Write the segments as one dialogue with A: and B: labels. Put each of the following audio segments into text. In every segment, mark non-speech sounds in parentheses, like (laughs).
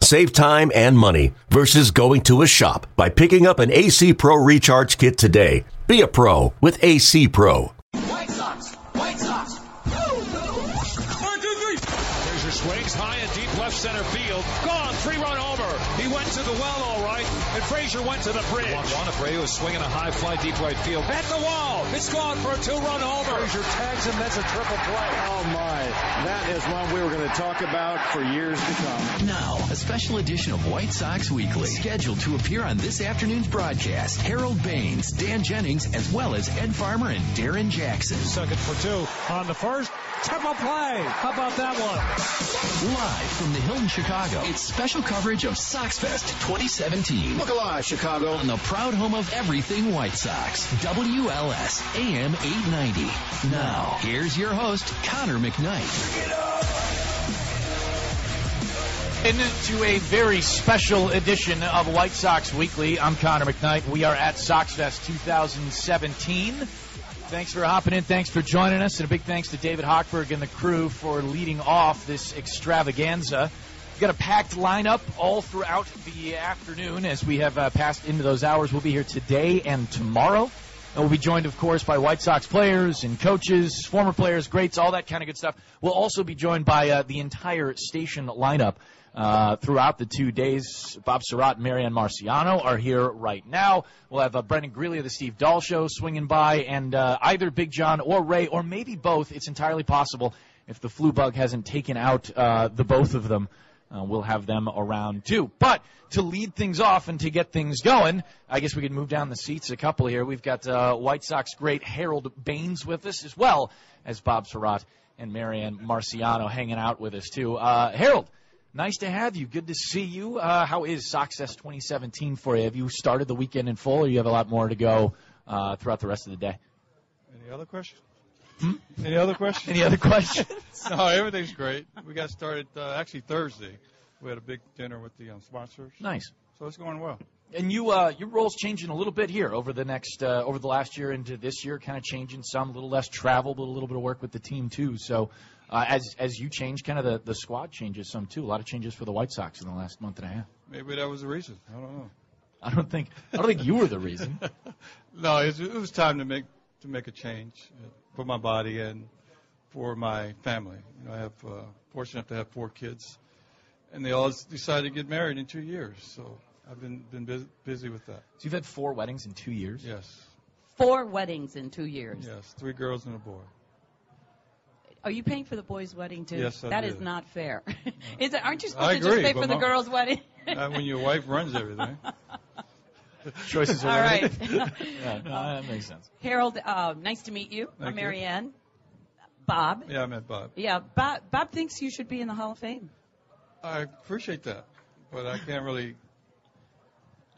A: Save time and money versus going to a shop by picking up an AC Pro Recharge Kit today. Be a pro with AC Pro.
B: White Sox! White Sox!
C: And went to the bridge. Juan one. Abreu is swinging a high fly deep right field. At the wall. It's gone for a two run homer. Frazier tags him. That's a triple play.
D: Oh my. That is one we were going to talk about for years to come.
E: Now, a special edition of White Sox Weekly, scheduled to appear on this afternoon's broadcast. Harold Baines, Dan Jennings, as well as Ed Farmer and Darrin Jackson.
C: Second for two on the first. Triple play. How about that one?
E: Live from the Hilton Chicago, it's special coverage of Sox Fest 2017.
D: Look alive, Chicago.
E: and the proud home of everything White Sox, WLS AM 890. Now, here's your host, Connor McKnight.
F: Into a very special edition of White Sox Weekly. I'm Connor McKnight. We are at Sox Fest 2017. Thanks for hopping in. Thanks for joining us. And a big thanks to David Hochberg and the crew for leading off this extravaganza. We've got a packed lineup all throughout the afternoon as we have uh, passed into those hours. We'll be here today and tomorrow. And we'll be joined, of course, by White Sox players and coaches, former players, greats, all that kind of good stuff. We'll also be joined by uh, the entire station lineup uh, throughout the two days. Bob Sirott and Marianne Murciano are here right now. We'll have uh, Brendan Greeley of the Steve Dahl Show swinging by, and uh, either Big John or Ray, or maybe both. It's entirely possible if the flu bug hasn't taken out uh, the both of them. Uh, we'll have them around too. But to lead things off and to get things going, I guess we could move down the seats a couple here. We've got uh, White Sox great Harold Baines with us, as well as Bob Sirott and Marianne Murciano hanging out with us too. Uh, Harold, nice to have you. Good to see you. Uh, how is Soxfest 2017 for you? Have you started the weekend in full, or you have a lot more to go uh, throughout the rest of the day?
G: Any other questions? Any other questions?
F: Any other questions? (laughs)
G: no, everything's great. We got started uh, actually Thursday. We had a big dinner with the um, sponsors,
F: nice.
G: so it's going well.
F: And you, uh, your role's changing a little bit here over the next, uh, over the last year into this year, kind of changing some, a little less travel, but a little bit of work with the team too. So, uh, as as you change, kind of the the squad changes some too. A lot of changes for the White Sox in the last month and a half.
G: Maybe that was the reason. I don't know.
F: I don't think, I don't think you were the reason. (laughs)
G: No, it was, it was time to make to make a change for my body and for my family. You know, I have uh, fortunate enough to have four kids, and they all decided to get married in two years. So I've been been busy, busy with that.
F: So you've had four weddings in two years.
G: Yes,
H: Four weddings in two years.
G: yes, three girls and a boy.
H: Are you paying for the boy's wedding too?
G: Yes, I
H: That
G: did.
H: is not fair. (laughs) is it, aren't you supposed
G: I
H: to just pay for the
G: my-
H: girl's wedding?
G: Not (laughs) when your wife runs everything. (laughs) (laughs)
F: Choices are
H: All right.
F: limited. (laughs) yeah, no, that makes sense.
H: Harold, uh, nice to meet you.
G: Thank
H: I'm
G: you.
H: Marianne. Bob.
G: Yeah, I met Bob.
H: Yeah, Bob. Bob thinks you should be in the Hall of Fame.
G: I appreciate that, but I can't really.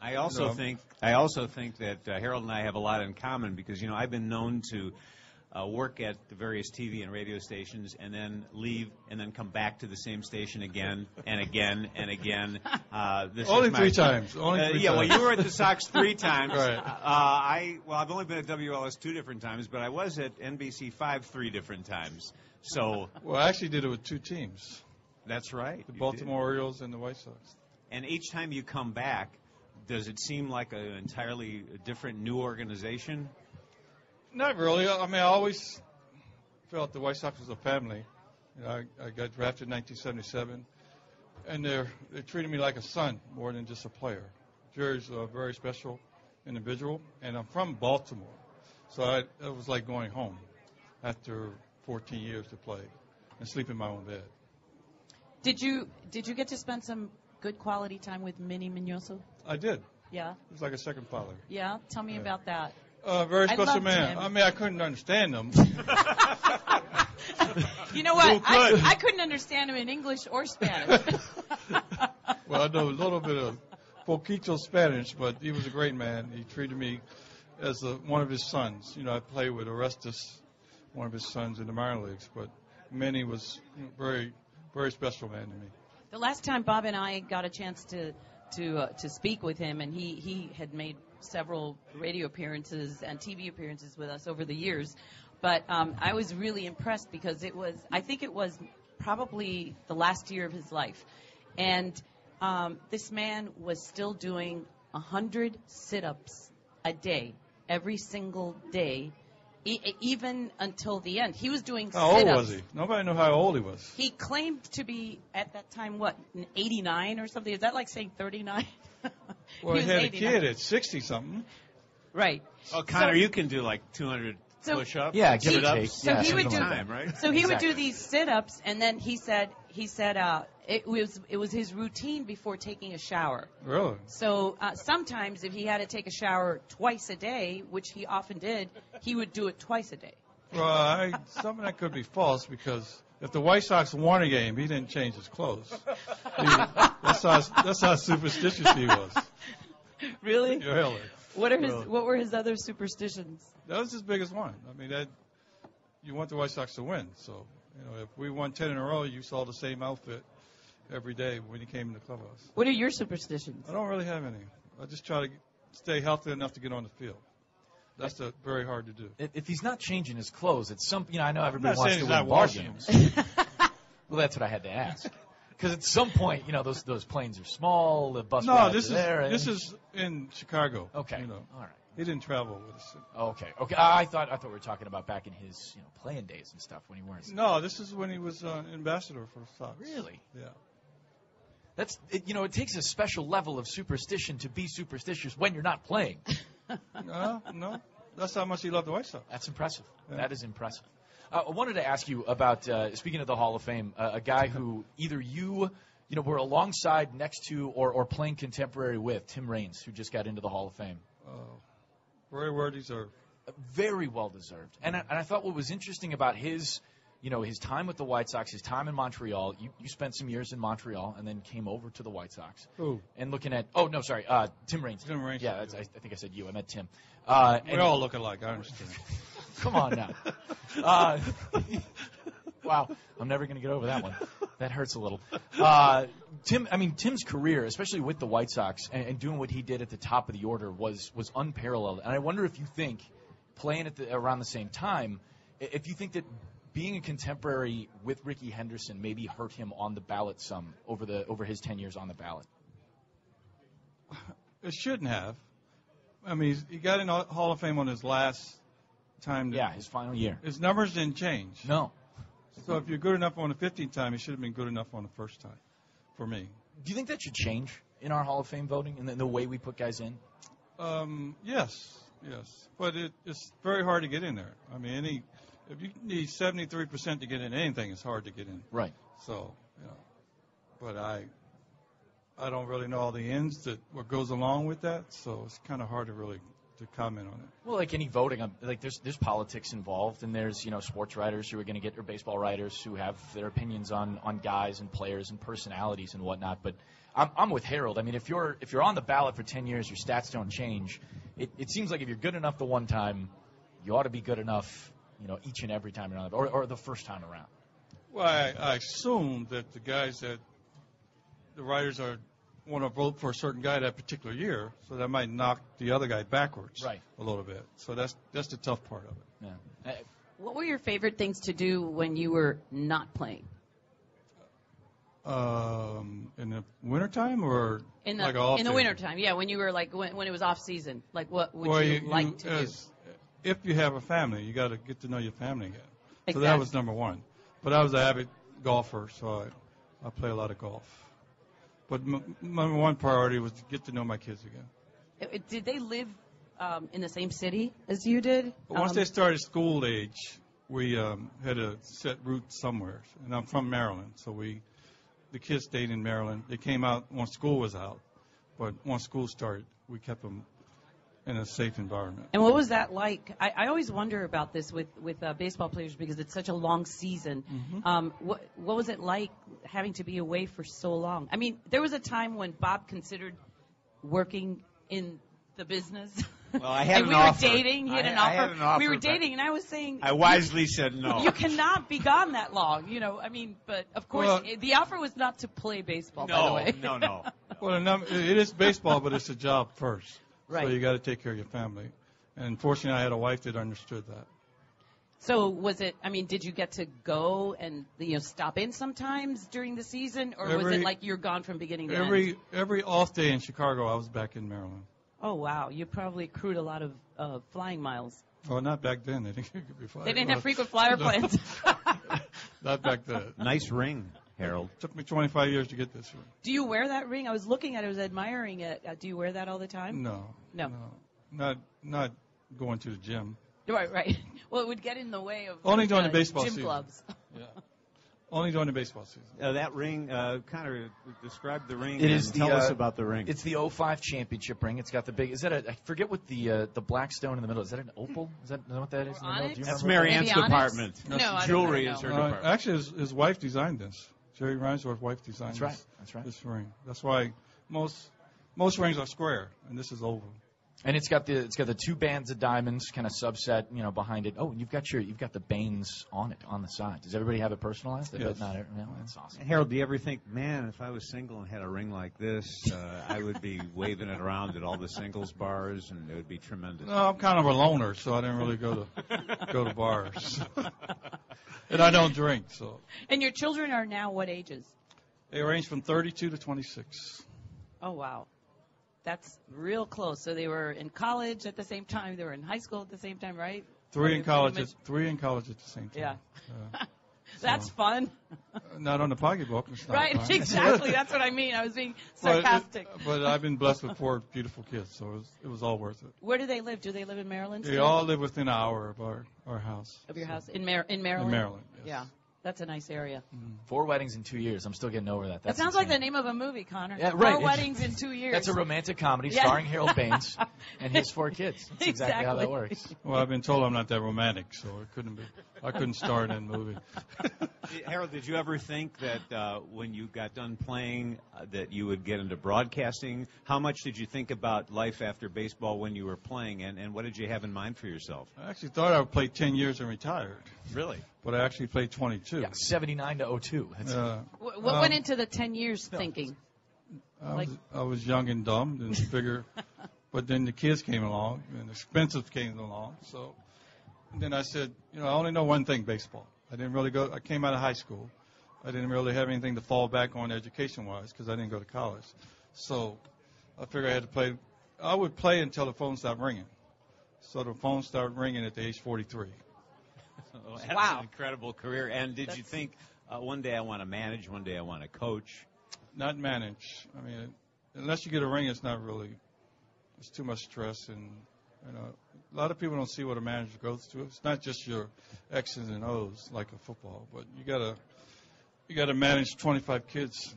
I: I also
G: No.
I: think I also think that uh, Harold and I have a lot in common because you know I've been known to uh, work at the various TV and radio stations and then leave and then come back to the same station again and again and again. (laughs) Uh, this is
G: Only
I: my-
G: three times. Only
I: Uh,
G: three
I: yeah, well, you were at the Sox three (laughs) times.
G: Right.
I: Uh, I well, I've only been at WLS two different times, but I was at NBC five three different times. So
G: Well, I actually did it with two teams:
I: that's right.
G: the
I: you did.
G: Baltimore Orioles and the White Sox.
I: And each time you come back, does it seem like an entirely different new organization?
G: Not really. I mean, I always felt the White Sox was a family. You know, I, I got drafted in 1977, and they're they treated me like a son more than just a player. Jerry's a very special individual, and I'm from Baltimore, so I, it was like going home after 14 years to play and sleep in my own bed.
H: Did you Did you get to spend some good quality time with Minnie Minoso?
G: I did.
H: Yeah.
G: It was like a second father.
H: Yeah. Tell me
G: Yeah.
H: about that.
G: Uh, very special man.
H: him.
G: I mean, I couldn't understand him. (laughs)
H: You know what? I? I couldn't understand him in English or Spanish. (laughs)
G: well, I know a little bit of poquito Spanish, but he was a great man. He treated me as a, one of his sons. You know, I played with Orestes, one of his sons in the minor leagues, but Manny was very, very special man to me.
H: The last time Bob and I got a chance to to uh, to speak with him, and he he had made several radio appearances and TV appearances with us over the years. But um, I was really impressed because it was I think it was probably the last year of his life, and um, this man was still doing a hundred sit-ups a day, every single day, e- even until the end. He was doing
G: How old
H: sit-ups.
G: was he? Nobody knew how old he was.
H: He claimed to be at that time what, 89 or something. Is that like saying 39? (laughs) (laughs)
G: Well, he,
H: was
G: had a kid at 60 something.
H: Right.
I: Oh, Connor,
H: So-
I: you can do like 200
H: So-
I: push-ups.
F: Yeah, give or
I: sit-ups.
F: take.
H: So
F: Yeah,
H: he would do
I: time, right?
H: So he would do these sit-ups, and then he said he said uh, it was it was his routine before taking a shower.
G: Really?
H: So uh, sometimes if he had to take a shower twice a day, which he often did, he would do it twice a day.
G: Well, I, some of that could be false because if the White Sox won a game, he didn't change his clothes. He, that's how that's how superstitious he was.
H: Really?
G: Really.
H: What are his
G: Really.
H: What were his other superstitions?
G: That was his biggest one. I mean, that you want the White Sox to win. So, you know, if we won 10 in a row, you saw the same outfit every day when you came in the clubhouse.
H: What are your superstitions?
G: I don't really have any. I just try to stay healthy enough to get on the field. That's uh very hard to do.
F: If if he's not changing his clothes, it's some. You know, I know everybody wants to
G: he's
F: win
G: not
F: ball games. well, that's what I had to ask. Because at some point, you know, those those planes are small. The bus
G: No, this
F: are
G: is
F: there. and-
G: this is in Chicago.
F: Okay.
G: You know,
F: All right.
G: he didn't travel with us.
F: Okay. Okay. I I thought I thought we were talking about back in his you know playing days and stuff when he weren't.
G: No, this is when he was uh, ambassador for the Sox.
F: Really?
G: Yeah.
F: That's it, you know it takes a special level of superstition to be superstitious when you're not playing. (laughs) (laughs)
G: No, no, that's how much he loved the White Sox.
F: That's impressive.
G: Yeah.
F: That is impressive. Uh, I wanted to ask you about uh, speaking of the Hall of Fame, uh, a guy who (laughs) either you you know were alongside, next to, or or playing contemporary with, Tim Raines, who just got into the Hall of Fame.
G: Uh, very well deserved.
F: very well deserved. And I, and I thought what was interesting about his, you know, his time with the White Sox, his time in Montreal. You, you spent some years in Montreal and then came over to the White Sox.
G: Who?
F: And looking at, oh no, sorry, uh, Tim Raines.
G: Tim Raines.
F: Yeah, I, I think I said you. I meant Tim. Uh,
G: We all look alike. I understand. (laughs)
F: Come on now. Uh, (laughs) wow, I'm never going to get over that one. That hurts a little. Uh, Tim, I mean Tim's career, especially with the White Sox and, and doing what he did at the top of the order, was was unparalleled. And I wonder if you think playing at the, around the same time, if you think that being a contemporary with Rickey Henderson maybe hurt him on the ballot some over the over his ten years on the ballot. (laughs)
G: It shouldn't have. I mean, he's, he got in the Hall of Fame on his last time. to-
F: Yeah, his final year.
G: His numbers didn't change.
F: No.
G: So if you're good enough on the 15th time, he should have been good enough on the first time, for me.
F: Do you think that should change in our Hall of Fame voting and the, the way we put guys in?
G: Um, yes, yes, but it, it's very hard to get in there. I mean, any if you need 73% to get in anything, it's hard to get in.
F: Right.
G: So, you know, but I, I don't really know all the ends that what goes along with that. So it's kind of hard to really to comment on it.
F: Well, like any voting, um, like there's there's politics involved, and there's you know sports writers who are going to get or baseball writers who have their opinions on on guys and players and personalities and whatnot. But I'm I'm with Harold. I mean, if you're if you're on the ballot for 10 years, your stats don't change. It it seems like if you're good enough the one time, you ought to be good enough, you know, each and every time around, or or the first time around.
G: Well, I, I assume that the guys that the writers are want to vote for a certain guy that particular year, so that might knock the other guy backwards
F: Right.
G: a little bit. So that's that's the tough part of it.
F: Yeah. Uh,
H: What were your favorite things to do when you were not playing?
G: Um, in the wintertime or
H: In the
G: like off
H: in the
G: days?
H: wintertime, yeah, when you were like when, when it was off season, like what would
G: well,
H: you, like to do?
G: If you have a family, you got to get to know your family again. So that was number one. But I was an avid golfer, so I, I play a lot of golf. But m- number one priority was to get to know my kids again.
H: Uh, uh, Did they live um, in the same city as you did?
G: But once
H: Um,
G: they started school age, we um, had to set roots somewhere. And I'm from Maryland, so we, the kids stayed in Maryland. They came out once school was out, but once school started, we kept them in a safe environment.
H: And what was that like? I, I always wonder about this with with uh, baseball players because it's such a long season.
G: Mm-hmm.
H: Um, what what was it like having to be away for so long? I mean, there was a time when Bob considered working in the business.
I: Well, I had (laughs)
H: and
I: an
H: we
I: offer.
H: were dating. He had
I: I-
H: an
I: I
H: offer.
I: had an offer,
H: We were dating, and I was saying
I: I wisely said no.
H: you cannot be gone that long. You know, I mean, but of course,
G: Well-
H: the offer was not to play baseball. by the
I: no,
H: way.
I: no, no. (laughs)
G: Well, it is baseball, but it's a job first.
H: Right.
G: So you got to take care of your family. And fortunately, I had a wife that understood that.
H: So was it? I mean, did you get to go and you know stop in sometimes during the season, or was it like you're gone from beginning to
G: Every
H: end?
G: every every off day in Chicago, I was back in Maryland.
H: Oh wow, you probably accrued a lot of uh, flying miles.
G: Well, not back then. They didn't give me flight.
H: They didn't have frequent flyer (laughs)
G: no.
H: plans. (laughs) (laughs)
G: Not back then.
I: Nice ring, Harold.
G: It Took me 25 years to get this one.
H: Do you wear that ring? I was looking at it, I was admiring it. Uh, do you wear that all the time?
G: No.
H: No.
G: Not not going to the gym.
H: Right, right. (laughs) Well, it would get in the way of
G: Only
H: like,
G: during
H: uh,
G: the baseball
H: gym
G: season.
H: clubs.
G: Yeah. (laughs) Only during the baseball season.
I: Uh, that ring, uh, Connor, describe the ring.
F: It
I: and
F: is the,
I: tell us
F: uh,
I: about the ring.
F: It's the 05 championship ring. It's got the big. Is that a? I forget what the uh, the black stone in the middle. Is that an opal? Is that, is that what that is in the middle? Do you
I: That's
F: remember?
I: Marianne's department.
H: No, I
I: jewelry
H: I don't
I: is her
H: know.
G: Uh,
I: department.
G: actually, his, his wife designed this. Jerry Reinsdorf's wife designed
F: That's right.
G: this,
F: That's right.
G: this ring. That's why most most rings are square, and this is oval.
F: And it's got the it's got the two bands of diamonds kind of subset, you know, behind it. Oh, and you've got your you've got the Baines on it on the side. Does everybody have it personalized? I
G: Yes.
F: not. every- No, that's awesome.
I: Harold, do you ever think, man, if I was single and had a ring like this, uh, I would be (laughs) waving it around at all the singles bars, and it would be tremendous.
G: No, I'm kind of a loner, so I didn't really go to go to bars, (laughs) and I don't drink. So
H: And your children are now what ages?
G: they range from 32 to 26.
H: Oh wow, that's real close. So they were in college at the same time. They were in high school at the same time, right?
G: Three in college. At, three in college at the same time. Yeah.
H: That's (laughs)
G: So-
H: fun.
G: Uh, not on the pocketbook. It's not
H: Right,
G: fun.
H: exactly. (laughs) That's what I mean. I was being
G: But, uh,
H: sarcastic.
G: but I've been blessed with four beautiful kids, so it was, it was all worth it.
H: Where do they live? Do they live in Maryland?
G: They
H: still?
G: all live within an hour of our, our house.
H: of your house in Mar- in Maryland.
G: In Maryland, yes.
H: Yeah, that's a nice area.
F: Four weddings in two years. I'm still getting over that.
H: That
F: That's
H: sounds like the name of a movie, Connor.
F: Yeah, right.
H: Four weddings in two (laughs) years.
F: That's a romantic comedy
H: Yeah.
F: starring Harold Baines (laughs) and his four kids. That's exactly, how that works.
G: Well, I've been told I'm not that romantic, so it couldn't be. I couldn't star in that movie. (laughs)
I: Harold, did you ever think that uh, when you got done playing uh, that you would get into broadcasting? How much did you think about life after baseball when you were playing, and, and what did you have in mind for yourself?
G: I actually thought I would play 10 years and retired,
I: Really?
G: But I actually played 22.
F: Yeah, 79 to 02. That's,
G: Uh,
H: Wh- what
G: Um,
H: went into the ten years thinking?
G: I,
H: Like-
G: was, I was young and dumb, didn't (laughs) figure. But then the kids came along, and the expensive came along. So then I said, you know, I only know one thing: baseball. I didn't really go. I came out of high school. I didn't really have anything to fall back on education-wise because I didn't go to college. So I figured I had to play. I would play until the phone stopped ringing. So the phone started ringing at the age 43. (laughs)
I: That's
H: Wow.
I: an incredible career. And did you think uh, one day I want to manage, one day I want to coach?
G: Not manage. I mean, unless you get a ring, it's not really. It's too much stress, and you know, a lot of people don't see what a manager goes through. It's not just your X's and O's like a football, but you gotta you gotta manage 25 kids,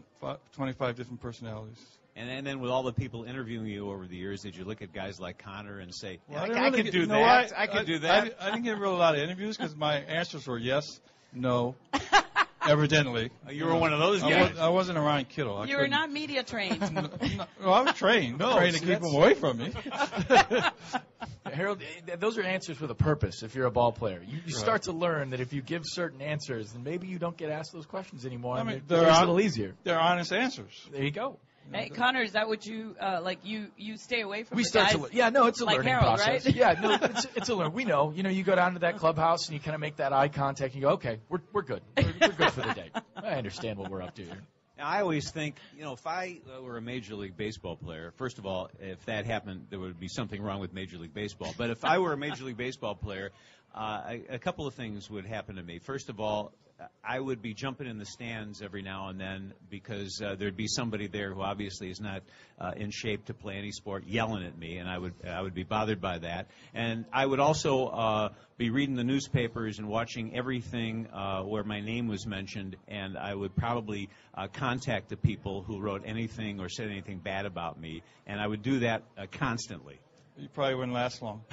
G: 25 different personalities.
I: And, and then with all the people interviewing you over the years, did you look at guys like Connor and say,
G: Well,
I: "Yeah, I,
G: didn't
I: I
G: really
I: could
G: get-
I: do
G: you
I: that.
G: what?
I: I could do that.
G: I didn't get really a lot of interviews because my answers were yes, no, (laughs) evidently.
I: Oh, you were one of those
G: I,
I: guys.
G: was, I wasn't a Ron Kittle. I
H: You were
G: couldn't-
H: media trained. (laughs)
G: No, well, I was trained.
F: No,
G: trained to keep
F: that's-
G: them away from me. (laughs)
F: Harold, those are answers with a purpose. If you're a ball player, you, you
G: Right.
F: start to learn that if you give certain answers, then maybe you don't get asked those questions anymore.
G: I mean, they're
F: makes it a little easier.
G: They're honest answers.
F: There you go.
H: Hey, Connor, is that what you uh, like? You you stay away from
F: We
H: the
F: start
H: guys
F: to, learn. yeah, no, it's a
H: like
F: learning
H: Harold,
F: process.
H: right?
F: Yeah, no, (laughs) it's, it's a learn. We know, you know, you go down to that clubhouse and you kind of make that eye contact and you go, okay, we're we're good, we're, we're good for the day. (laughs) I understand what we're up to here.
I: I always think, you know, if I uh, were a Major League Baseball player, first of all, if that happened, there would be something wrong with Major League Baseball. But if I were a Major League Baseball player, uh, a, a couple of things would happen to me. First of all, I would be jumping in the stands every now and then because uh, there'd be somebody there who obviously is not uh, in shape to play any sport yelling at me, and I would I would be bothered by that. And I would also uh, be reading the newspapers and watching everything uh, where my name was mentioned, and I would probably uh, contact the people who wrote anything or said anything bad about me, and I would do that uh, constantly.
G: You probably wouldn't last long. (laughs) (laughs)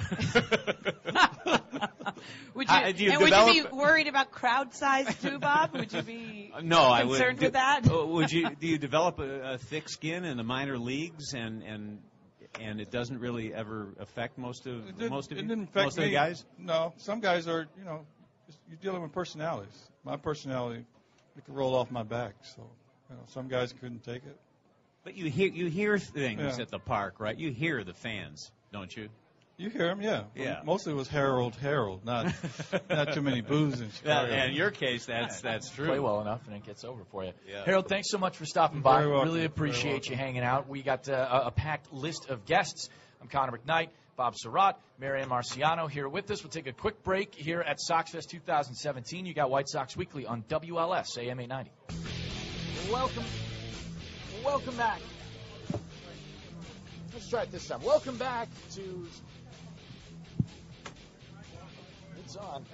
H: Would you,
I: do you
H: and would you be worried about crowd size too, Bob? Would you be (laughs)
I: No, I would.
H: concerned
I: do,
H: with that?
I: uh, would you? Do you develop a, a thick skin in the minor leagues and and and it doesn't really ever affect most of
G: It didn't-
I: most of
G: it
I: you,
G: didn't affect
I: most of the guys.
G: No, some guys are, you know, you're dealing with personalities. My personality, it could roll off my back. So, you know, some guys couldn't take it.
I: But you hear you hear things
G: Yeah.
I: at the park, right? You hear the fans, don't you?
G: You hear them, yeah.
I: Yeah.
G: Mostly it was Harold, Harold, not (laughs) not too many boos in
I: Well,
G: Chicago.
I: in your case, that's that's true.
F: Play well enough, and it gets over for you.
I: Yeah.
F: Harold, thanks so much for stopping by.
G: very welcome.
F: Really appreciate
G: welcome.
F: you hanging out. We got uh, a, a packed list of guests. I'm Connor McKnight, Bob Sirott, Marianne Murciano here with us. We'll take a quick break here at SoxFest 2017. You got White Sox Weekly on WLS AM 890. Welcome, welcome back. Try it this time. Welcome back to. It's on.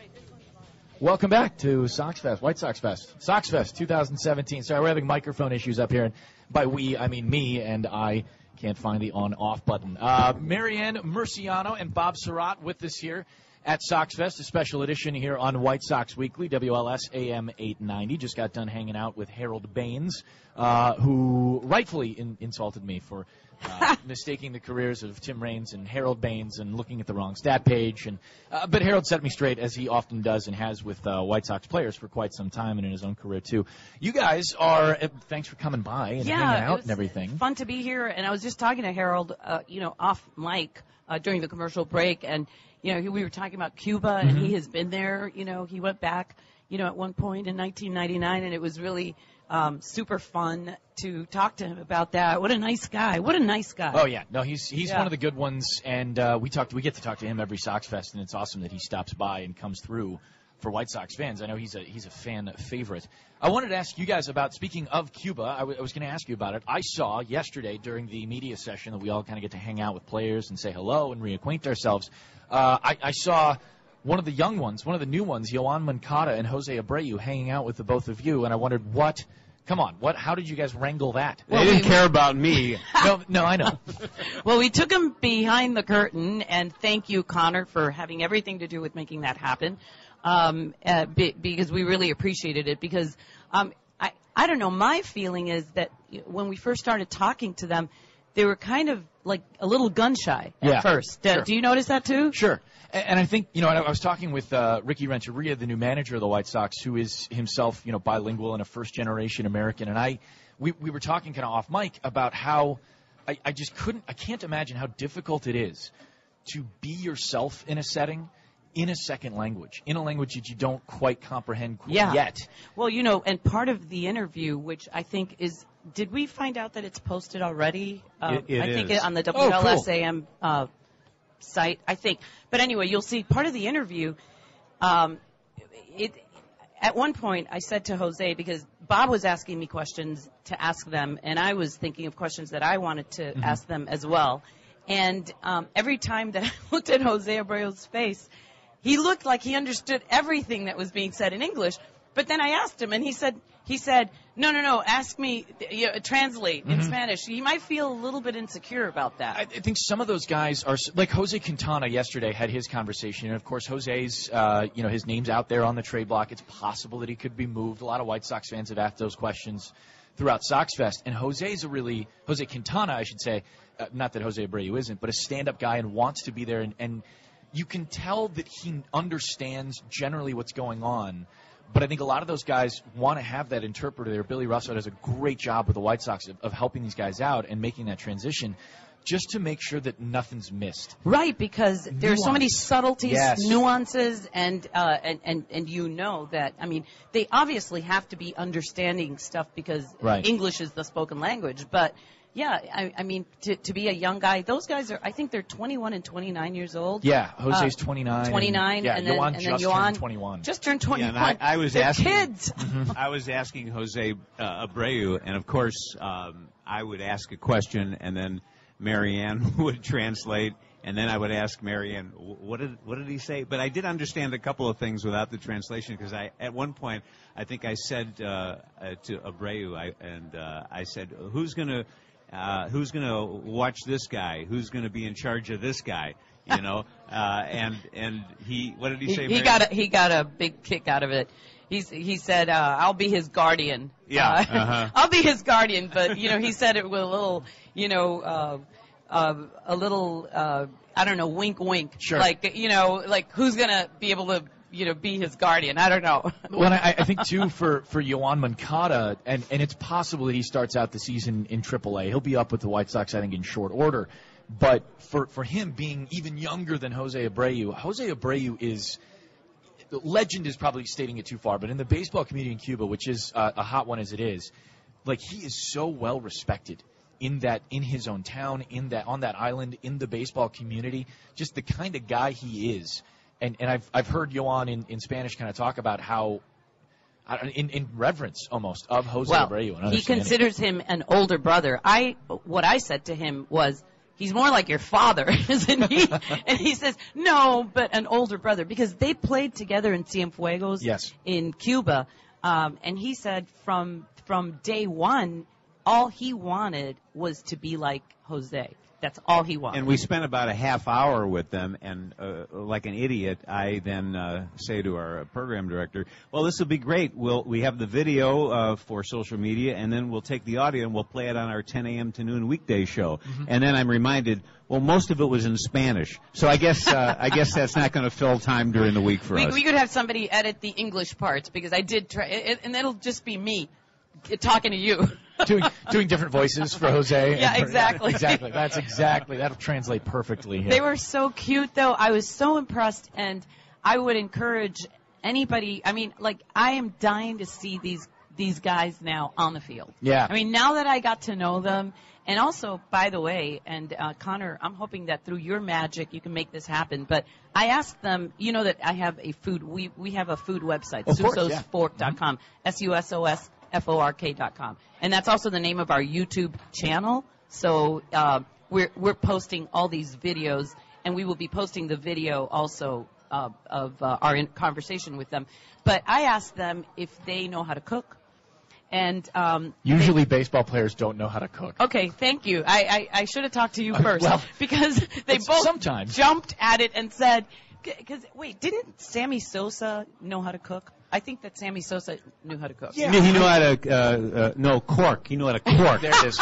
F: Welcome back to Sox Fest, White Sox Fest, Sox Fest 2017. Sorry, we're having microphone issues up here, and by we I mean me, and I can't find the on-off button. Uh, Marianne Murciano and Bob Sirott with us here at Sox Fest, a special edition here on White Sox Weekly, WLS AM 890. Just got done hanging out with Harold Baines, uh, who rightfully in- insulted me for uh, (laughs) mistaking the careers of Tim Raines and Harold Baines and looking at the wrong stat page. And uh, but Harold set me straight as he often does and has with uh, White Sox players for quite some time and in his own career too. You guys are uh, thanks for coming by and
H: yeah,
F: hanging out and everything.
H: Fun to be here, and I was just talking to Harold, uh, you know, off mic uh, during the commercial break, and you know, he, we were talking about Cuba, and
F: Mm-hmm.
H: he has been there. You know, he went back, you know, at one point in 1999, and it was really um, super fun to talk to him about that. What a nice guy! What a nice guy!
F: Oh yeah, no, he's he's
H: Yeah.
F: one of the good ones, and uh, we talked we get to talk to him every Sox Fest, and it's awesome that he stops by and comes through for White Sox fans. I know he's a he's a fan favorite. I wanted to ask you guys about speaking of Cuba. I, w- I was going to ask you about it. I saw yesterday during the media session that we all kind of get to hang out with players and say hello and reacquaint ourselves. Uh, I, I saw. One of the young ones, one of the new ones, Yoan Moncada and Jose Abreu, hanging out with the both of you, and I wondered what. Come on, what? How did you guys wrangle that?
I: They didn't care about me. (laughs)
F: no, no, I know. (laughs)
H: Well, we took him behind the curtain, and thank you, Connor, for having everything to do with making that happen. Um, uh, be, because we really appreciated it. Because um, I, I don't know. My feeling is that when we first started talking to them, they were kind of like a little gun shy at
F: Yeah,
H: first.
F: Sure.
H: Do you notice that too?
F: Sure. And, and I think, you know, I I was talking with uh, Ricky Renteria, the new manager of the White Sox, who is himself, you know, bilingual and a first generation American. And I, we, we were talking kind of off mic about how I, I just couldn't, I can't imagine how difficult it is to be yourself in a setting in a second language, in a language that you don't quite comprehend
H: Yeah.
F: yet.
H: Well, you know, and part of the interview, which I think is, did we find out that it's posted already? Uh,
I: It- it
H: I think
I: is.
H: it, on the
F: Oh, cool.
H: WLSAM uh, site, I think. But anyway, you'll see part of the interview. Um, it at one point I said to Jose because Bob was asking me questions to ask them, and I was thinking of questions that I wanted to
F: Mm-hmm.
H: ask them as well. And um, every time that (laughs) I looked at Jose Abreu's face, he looked like he understood everything that was being said in English. But then I asked him, and he said, he said, no, no, no, ask me, you know, translate in Spanish. He might feel a little bit insecure about that.
F: Mm-hmm. I I think some of those guys are like Jose Quintana yesterday had his conversation, and of course Jose's, uh, you know, his name's out there on the trade block. It's possible that he could be moved. A lot of White Sox fans have asked those questions throughout Sox Fest, and Jose's a really Jose Quintana, I should say, uh, not that Jose Abreu isn't, but a stand-up guy and wants to be there, and, and you can tell that he understands generally what's going on. But I think a lot of those guys want to have that interpreter there. Billy Russell does a great job with the White Sox of, of helping these guys out and making that transition just to make sure that nothing's missed.
H: Right, because there are so many subtleties,
F: Yes.
H: nuances, and, uh, and and and you know that. I mean, they obviously have to be understanding stuff because
F: Right.
H: English is the spoken language. But yeah, I, I mean, to to be a young guy, those guys are. I think they're 21 and 29 years old.
F: Yeah, Jose's
H: Uh,
F: 29. and-
H: 29,
F: yeah,
H: and then,
F: Yoan
H: and then
F: just
H: Yoan
F: turned 21.
H: just turned
I: Yeah,
H: 21.
I: and I, I was
H: They're
I: asking
H: kids. (laughs)
I: I was asking Jose uh, Abreu, and of course, um, I would ask a question, and then Marianne (laughs) would translate, and then I would ask Marianne, "What did what did he say?" But I did understand a couple of things without the translation because I, at one point, I think I said uh, uh, to Abreu, I, and uh, I said, "Who's gonna uh, who's gonna watch this guy? Who's gonna be in charge of this guy?" You know, uh, and and he, what did he
H: He,
I: say?
H: he
I: Marianne?
H: got a, he got a big kick out of it. He's, he said, uh, "I'll be his guardian."
I: Yeah,
H: Uh, (laughs)
I: uh-huh.
H: I'll be his guardian, but you know, he said it with a little, you know, uh, uh, a little uh, I don't know wink wink
F: Sure.
H: like you know like who's gonna be able to you know be his guardian I don't know
F: Well, I, I think too for for Yoan Moncada, and and it's possible that he starts out the season in AAA. He'll be up with the White Sox, I think, in short order. But for for him being even younger than Jose Abreu, Jose Abreu is legend is probably stating it too far, but in the baseball community in Cuba, which is uh, a hot one as it is, like he is so well respected in that in his own town, in that on that island, in the baseball community, just the kind of guy he is. And and I've I've heard Yoan in, in Spanish kind of talk about how I in, in reverence almost of Jose
H: well,
F: Abreu.
H: he considers him an older brother. I what I said to him was he's more like your father, (laughs) isn't he? (laughs) and he says no, but an older brother because they played together in Cienfuegos
F: Yes.
H: in Cuba, um, and he said from from day one, all he wanted was to be like Jose. That's all he wants.
I: And we spent about a half hour with them, and uh, like an idiot, I then uh, say to our program director, "Well, this will be great. We'll we have the video uh, for social media, and then we'll take the audio and we'll play it on our 10 a.m. to noon weekday show." And then I'm reminded, well, most of it was in Spanish, so I guess uh, I guess that's not going to fill time during the week for
H: we,
I: us.
H: we could have somebody edit the English parts because I did try, and it'll just be me talking to you.
F: Doing doing different voices for Jose.
H: Yeah,
F: for-
H: exactly.
F: exactly. That's exactly that'll translate perfectly here.
H: They were so cute, though. I was so impressed, and I would encourage anybody. I mean, like I am dying to see these these guys now on the field.
F: Yeah.
H: I mean, now that I got to know them, and also, by the way, and uh, Connor, I'm hoping that through your magic you can make this happen. But I asked them, you know, that I have a food. We we have a food website,
F: yeah.
H: susosfork.com, s u s o s f o r k.com, and that's also the name of our YouTube channel. So uh, we're we're posting all these videos, and we will be posting the video also uh, of uh, our in- conversation with them. But I asked them if they know how to cook, and um,
F: Usually, baseball players don't know how to cook.
H: Okay, thank you. I, I, I should have talked to you (laughs) first
F: well,
H: because they both
F: sometimes.
H: jumped at it and said, because wait, didn't Sammy Sosa know how to cook? I think that Sammy Sosa knew how to cook.
I: Know, he knew how to uh, uh, no cork. He knew how to (laughs) cork.
F: There it is.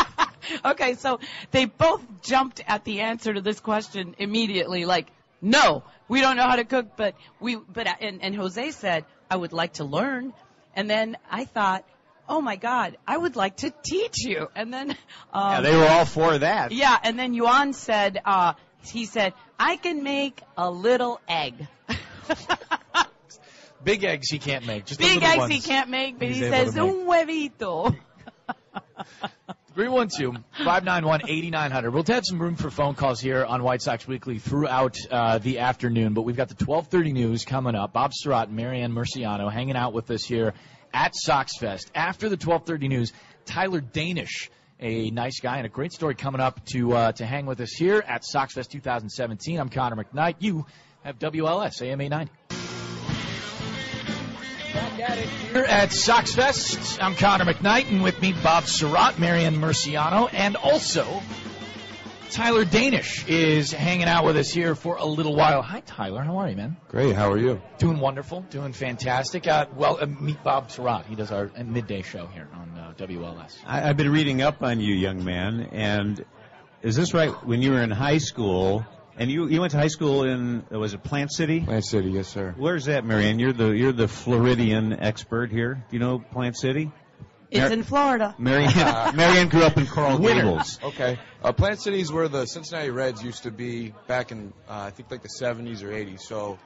H: okay, so they both jumped at the answer to this question immediately, like, no, we don't know how to cook, but we, but and, and Jose said, I would like to learn, and then I thought, oh my God, I would like to teach you, and then um,
I: yeah, they were all for that.
H: Yeah, and then Yuan said, uh, he said, I can make a little egg. (laughs)
F: Big eggs he can't make. Just
H: Big eggs
F: ones.
H: he can't make, but
F: he's
H: he says, un huevito. (laughs)
F: 312-591-8900. We'll have some room for phone calls here on White Sox Weekly throughout uh, the afternoon, but we've got the 1230 news coming up. Bob Sirott and Marianne Murciano hanging out with us here at Sox Fest. After the 1230 news, Tyler Danish, a nice guy and a great story coming up to uh, to hang with us here at Sox Fest 2017. I'm Connor McKnight. You have WLS AMA 90. Here at Sox Fest, I'm Connor McKnight, and with me, Bob Sirott, Marianne Murciano, and also Tyler Danish is hanging out with us here for a little while. Hi, Tyler. How are you, man?
J: Great. How are you?
F: Doing wonderful. Doing fantastic. Uh, well, uh, meet Bob Sirott. He does our uh, midday show here on uh, WLS.
I: I, I've been reading up on you, young man, and is this right? When you were in high school, and you you went to high school in uh, was it Plant City?
J: Plant City, yes, sir.
I: Where's that, Marianne? You're the you're the Floridian expert here. Do you know Plant City?
H: It's
I: Mar-
H: in Florida.
I: Marianne, (laughs) Marianne grew up in Coral Gables.
J: Okay. Uh, Plant City is where the Cincinnati Reds used to be back in, uh, I think, like the 70s or 80s. So,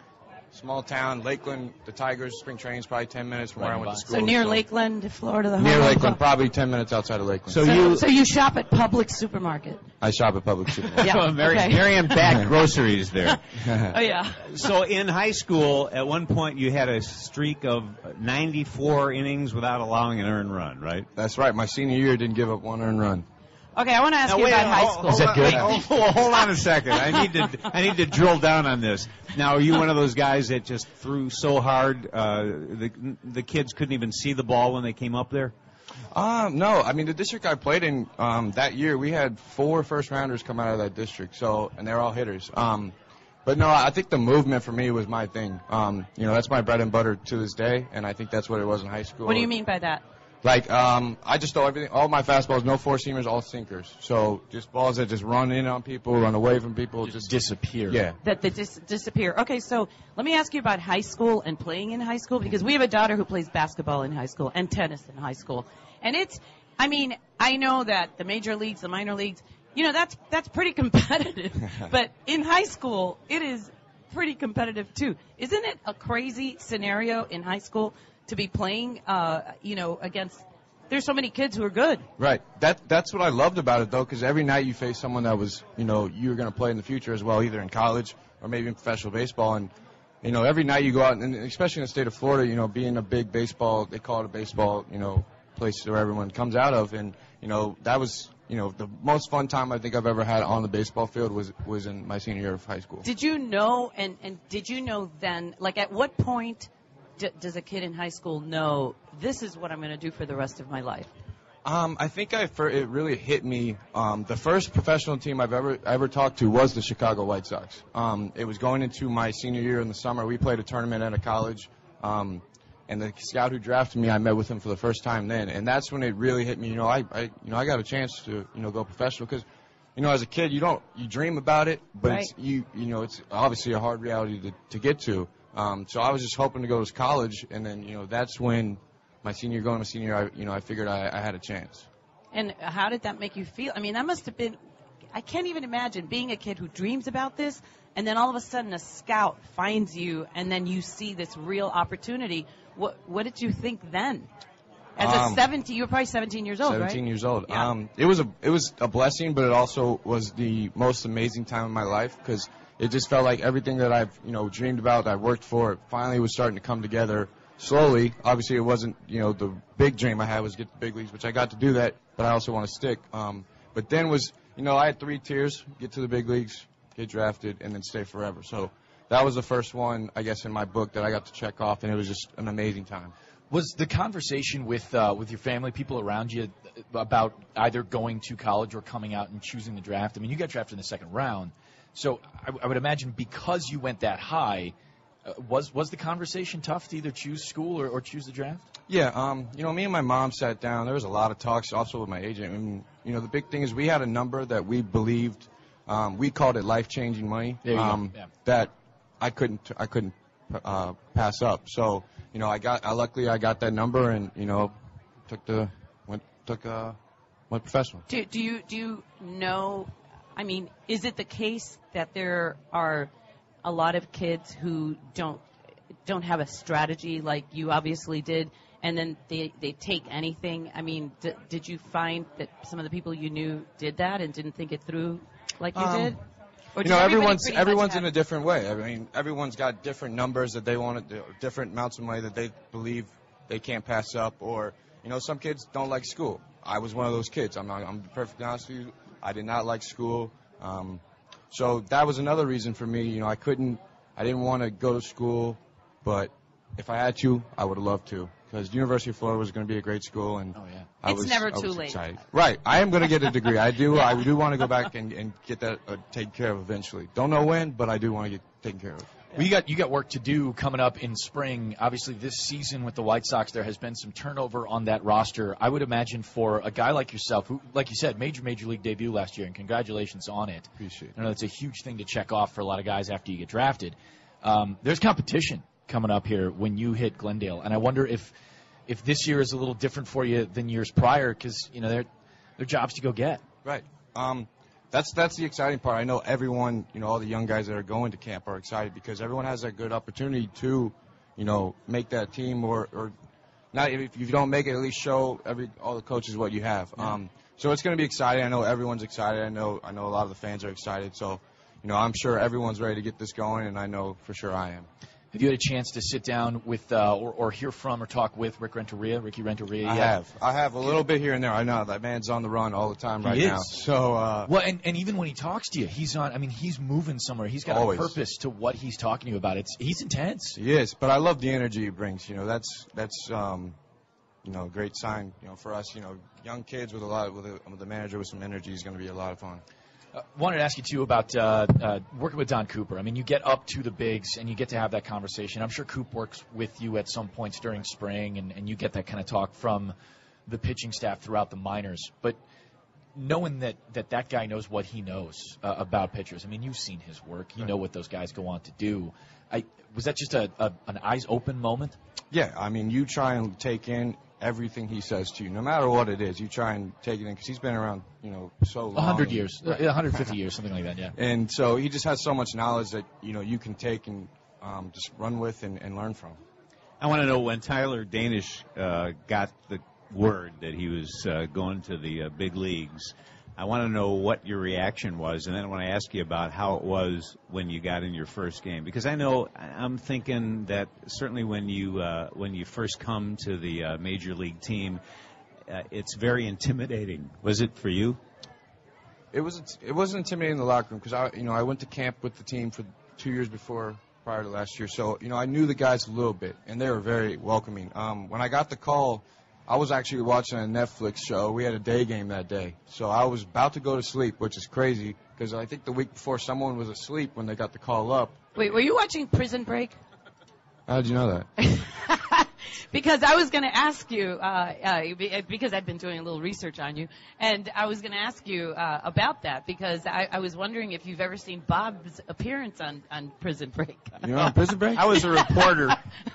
J: small town, Lakeland, the Tigers, spring training's probably 10 minutes from where I
F: Right
J: went to school.
H: So near Lakeland, Florida, the
J: Near
H: home of-
J: Lakeland, probably 10 minutes outside of Lakeland.
I: So
H: So,
I: you
H: so you shop at Publix supermarket.
J: I shop at Public Supermarket.
H: Yeah. (laughs)
I: Oh, Mary,
H: okay.
I: Marianne backed (laughs) groceries there. (laughs)
H: Oh yeah.
I: So in high school, at one point, you had a streak of 94 innings without allowing an earned run, right?
J: That's right. My senior year didn't give up one earned run.
H: Okay, I want to ask
I: Now,
H: you
I: wait,
H: about high school.
F: Is that
I: hold
F: good?
I: on, Wait, hold, hold on a second. I need to I need to drill down on this. Now, are you one of those guys that just threw so hard uh, the the kids couldn't even see the ball when they came up there?
J: Um, no, I mean the district I played in um, that year, we had four first rounders come out of that district. So, and they're all hitters. Um, but no, I think the movement for me was my thing. Um, you know, that's my bread and butter to this day, and I think that's what it was in high school.
H: What do you mean by that?
J: Like, um, I just throw everything, all my fastballs, no four seamers, all sinkers. So just balls that just run in on people, run away from people, just,
F: disappear.
J: Yeah.
H: that they dis- disappear. Okay, so let me ask you about high school and playing in high school because we have a daughter who plays basketball in high school and tennis in high school, and it's. I mean, I know that the major leagues, the minor leagues, you know, that's that's pretty (laughs) competitive, but in high school, it is pretty competitive too. Isn't it a crazy scenario in high school to be playing, uh, you know, against? There's so many kids who are good.
J: Right. That that's what I loved about it though, because every night you face someone that was, you know, you were going to play in the future as well, either in college or maybe in professional baseball. And you know, every night you go out, and especially in the state of Florida, you know, being a big baseball, they call it a baseball, you know, place where everyone comes out of, and you know, that was, you know, the most fun time I think I've ever had on the baseball field was was in my senior year of high school.
H: Did you know, and, and did you know then, like at what point d- does a kid in high school know this is what I'm going to do for the rest of my life?
J: Um, I think I fir- it really hit me. Um, the first professional team I've ever ever talked to was the Chicago White Sox. Um, it was going into my senior year in the summer. We played a tournament at a college, um, and the scout who drafted me, I met with him for the first time then, and that's when it really hit me. You know, I, I you know I got a chance to you know go professional because. You know, as a kid, you don't you dream about it, but it's, you you know it's obviously a hard reality to, to get to. Um, so I was just hoping to go to college, and then you know that's when my senior going to senior, I, you know, I figured I, I had a chance.
H: And how did that make you feel? I mean, that must have been, I can't even imagine being a kid who dreams about this, and then all of a sudden a scout finds you, and then you see this real opportunity. What, what did you think then? As a
J: Um,
H: 17, you were probably 17 years old,
J: 17
H: right?
J: years old.
H: Yeah.
J: Um, it was a it was a blessing, but it also was the most amazing time of my life because it just felt like everything that I've you know dreamed about, that I worked for, finally was starting to come together slowly. Obviously, it wasn't you know the big dream I had was get to the big leagues, which I got to do that, but I also want to stick. Um, but then was you know I had three tiers: get to the big leagues, get drafted, and then stay forever. So. That was the first one, I guess, in my book that I got to check off, and it was just an amazing time.
F: Was the conversation with uh, with your family, people around you, about either going to college or coming out and choosing the draft? I mean, you got drafted in the second round, so I, I would imagine because you went that high, uh, was was the conversation tough to either choose school or, or choose the draft?
J: Yeah, um, you know, me and my mom sat down. There was a lot of talks also with my agent. And, you know, the big thing is we had a number that we believed, um, we called it life changing money.
F: There
J: um,
F: yeah.
J: That I couldn't, I couldn't, uh, pass up. So, you know, I got, I luckily I got that number and, you know, took the, went, took, uh, went professional.
H: Do, do you do you know? I mean, is it the case that there are a lot of kids who don't don't have a strategy like you obviously did, and then they they take anything? I mean, d- did you find that some of the people you knew did that and didn't think it through like you
J: Um,
H: did? Or
J: you know, everyone's everyone's in a different way. I mean, everyone's got different numbers that they want to, different amounts of money that they believe they can't pass up, or you know, some kids don't like school. I was one of those kids. I'm not, I'm perfectly honest with you. I did not like school, um, so that was another reason for me. You know, I couldn't, I didn't want to go to school, but if I had to, I would have loved to. Because University of Florida was going to be a great school, and
F: Oh, yeah.
J: I
H: It's
J: was,
H: never
J: I was
H: too late.
J: excited. Right, I am going to get a degree. I do. I do want to go back and, and get that uh, taken care of eventually. Don't know when, but I do want to get taken care of.
F: You got you got work to do coming up in spring. Obviously, this season with the White Sox, there has been some turnover on that roster. I would imagine for a guy like yourself, who, like you said, major major league debut last year, and congratulations on it.
J: Appreciate it.
F: I know it's a huge thing to check off for a lot of guys after you get drafted. Um, there's competition coming up here when you hit Glendale, and I wonder if if this year is a little different for you than years prior because you know they're they're jobs to go get.
J: Right. Um, that's that's the exciting part. I know everyone, you know, all the young guys that are going to camp are excited because everyone has a good opportunity to, you know, make that team or or not if you don't make it, at least show every all the coaches what you have. Um, so it's going to be exciting. I know everyone's excited. I know I know a lot of the fans are excited. So, you know, I'm sure everyone's ready to get this going, and I know for sure I am.
F: Have you had a chance to sit down with uh, or, or hear from or talk with Rick Renteria, Ricky Renteria?
J: I have. I have a little bit here and there. I know that man's on the run all the time right
F: He
J: now. So uh,
F: Well, and, and even when he talks to you, he's on. I mean, he's moving somewhere. He's got
J: Always.
F: a purpose to what he's talking to you about. It's he's intense.
J: He is, but I love the energy he brings. You know, that's that's um, you know a great sign. You know, for us, you know, young kids with a lot with, a, with a manager with some energy is going to be a lot of fun.
F: Uh, wanted to ask you too about uh, uh, working with Don Cooper. I mean, you get up to the bigs and you get to have that conversation. I'm sure Coop works with you at some points during spring, and, and you get that kind of talk from the pitching staff throughout the minors, but knowing that that, that guy knows what he knows uh, about pitchers. I mean, you've seen his work. You know what those guys go on to do. I, was that just a, a an eyes open moment?
J: Yeah, I mean, you try and take in everything he says to you, no matter what it is. You try and take it in because he's been around, you know, so long.
F: A hundred years,
J: Right.
F: uh, 150 years, something like that. Yeah.
J: And so he just has so much knowledge that you know you can take and um, just run with and, and learn from.
I: I want to know when Tyler Danish uh, got the word that he was uh, going to the uh, big leagues. I want to know what your reaction was, and then I want to ask you about how it was when you got in your first game. Because I know I'm thinking that certainly when you uh, when you first come to the uh, major league team, uh, it's very intimidating. Was it for you?
J: It was it wasn't intimidating in the locker room because I you know I went to camp with the team for two years before prior to last year, so you know I knew the guys a little bit and they were very welcoming. Um, when I got the call, I was actually watching a Netflix show. We had a day game that day, so I was about to go to sleep, which is crazy because I think the week before someone was asleep when they got the call up.
H: Wait, were you watching Prison Break?
J: How did you know that? (laughs)
H: Because I was going to ask you, uh, uh, be- because I've been doing a little research on you, and I was going to ask you uh, about that because I, I was wondering if you've ever seen Bob's appearance on, on Prison Break.
J: You know, on Prison Break?
I: I was a reporter,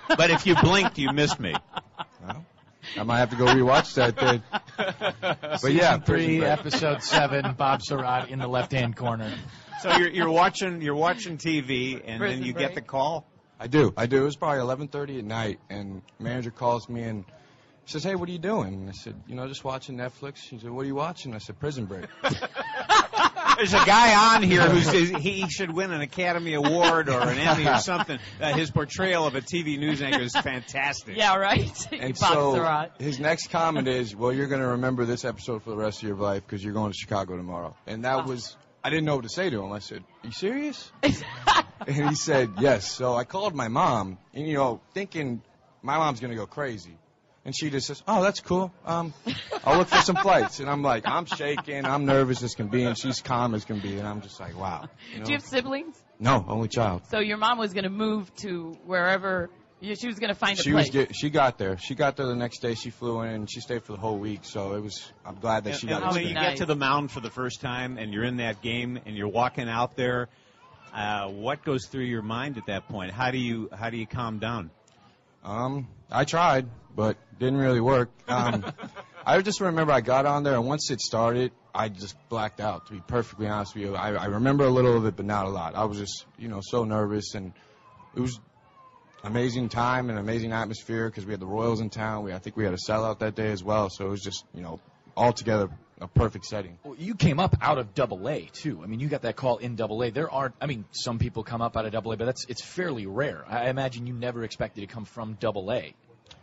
I: but if you blinked, you missed me. (laughs)
J: I might have to go rewatch that then. (laughs) But
F: Season
J: yeah,
F: three,
J: Break.
F: episode seven. Bob Sirott in the left-hand corner.
I: So you're, you're watching you're watching TV, and
H: Prison
I: then you
H: Break.
I: get the call.
J: I do. I do. It was probably 11:30 at night, and manager calls me and says, "Hey, what are you doing?" And I said, "You know, just watching Netflix." He said, "What are you watching?" I said, "Prison Break." (laughs)
I: There's a guy on here who says he should win an Academy Award or an Emmy or something. Uh, his portrayal of a TV news anchor is fantastic.
H: yeah, right? (laughs)
J: And so his next comment is, "Well, you're going to remember this episode for the rest of your life because you're going to Chicago tomorrow." And that was, I didn't know what to say to him. I said, "Are you serious?" (laughs) and he said, "Yes." So I called my mom, and you know, thinking my mom's going to go crazy. And she just says, "Oh, that's cool. Um, I'll look for some flights." And I'm like, I'm shaking, I'm nervous as can be, and she's calm as can be, and I'm just like, "Wow." You know?
H: Do you have siblings?
J: no, only child.
H: So your mom was going to move to wherever you, she was going to find a
J: She
H: place.
J: was get, she got there. She got there the next day. She flew in and she stayed for the whole week. So it was. I'm glad that
I: And,
J: she got
I: when
J: to
I: you get to the mound for the first time and you're in that game and you're walking out there, uh, what goes through your mind at that point? How do you how do you calm down?
J: Um, I tried, but didn't really work. Um, (laughs) I just remember I got on there and once it started, I just blacked out. To be perfectly honest with you, I, I remember a little of it, but not a lot. I was just you know so nervous and it was amazing time and amazing atmosphere because we had the Royals in town. We I think we had a sellout that day as well. So it was just you know altogether a perfect setting.
F: Well, you came up out of Double A too. I mean, you got that call in Double A. There aren't. I mean, some people come up out of Double A, but that's it's fairly rare. I imagine you never expected to come from Double A.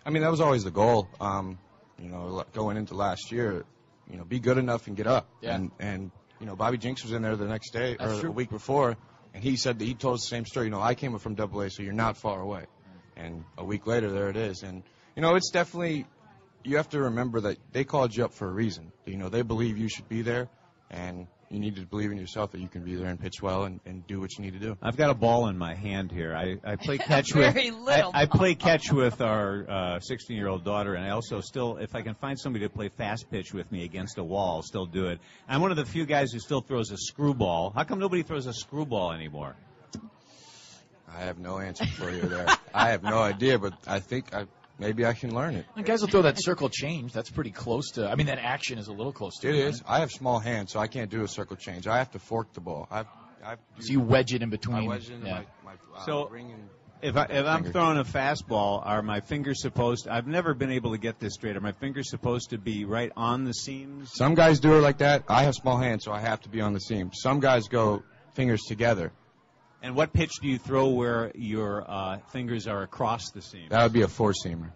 J: I mean, that was always the goal. Um, you know, going into last year, you know, be good enough and get up.
F: Yeah.
J: And and you know, Bobby Jenks was in there the next day
F: That's
J: or
F: true.
J: the week before, and he said that he told us the same story. You know, I came up from Double A, so you're not far away. And a week later, there it is. And you know, it's definitely you have to remember that they called you up for a reason. You know, they believe you should be there, and you need to believe in yourself that you can be there and pitch well and, and do what you need to do.
I: I've got a ball in my hand here. I, I play (laughs) catch with
H: Very little
I: I, I play catch with our uh, 16 year old daughter, and I also still, if I can find somebody to play fast pitch with me against a wall, I'll still do it. I'm one of the few guys who still throws a screwball. How come nobody throws a screwball anymore?
J: I have no answer for you there. I have no idea, but I think I maybe I can learn it.
F: And guys will throw that circle change. That's pretty close to. I mean, that action is a little close to
J: It
F: it.
J: is. I have small hands, so I can't do a circle change. I have to fork the ball. I've, I've
F: So you wedge it in
J: I
F: between.
J: wedge it in
F: yeah.
J: my, my uh,
I: So-
J: ring and
I: If, I, if I'm throwing a fastball, are my fingers supposed? I've never been able to get this straight. Are my fingers supposed to be right on the seams?
J: Some guys do it like that. I have small hands, so I have to be on the seam. Some guys go fingers together.
I: And what pitch do you throw where your uh, fingers are across the seam?
J: That would be a four seamer.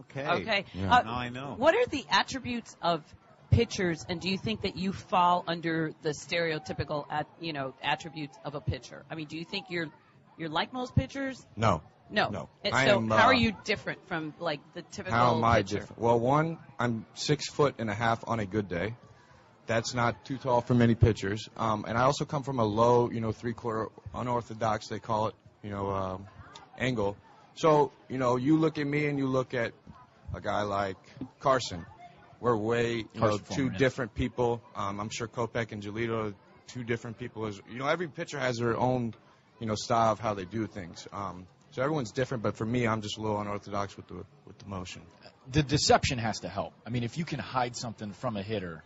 I: Okay.
H: Okay.
J: Yeah.
H: Uh,
I: Now I know.
H: What are the attributes of pitchers, and do you think that you fall under the stereotypical, at, you know, attributes of a pitcher? I mean, do you think you're you're like most pitchers?
J: No.
H: No.
J: No.
H: And so,
J: am,
H: how
J: uh,
H: are you different from like the typical
J: How am I
H: pitcher?
J: different? Well, one, I'm six foot and a half on a good day. That's not too tall for many pitchers. Um, and I also come from a low, you know, three quarter unorthodox, they call it, you know, um, angle. So, you know, you look at me and you look at a guy like Carson. we're way you know
F: performer,
J: two
F: yeah.
J: different people. Um, I'm sure Kopech and Giolito are two different people. As you know, every pitcher has their own you know style of how they do things. Um, so everyone's different, but for me, I'm just a little unorthodox with the with the motion.
F: The deception has to help. I mean, if you can hide something from a hitter,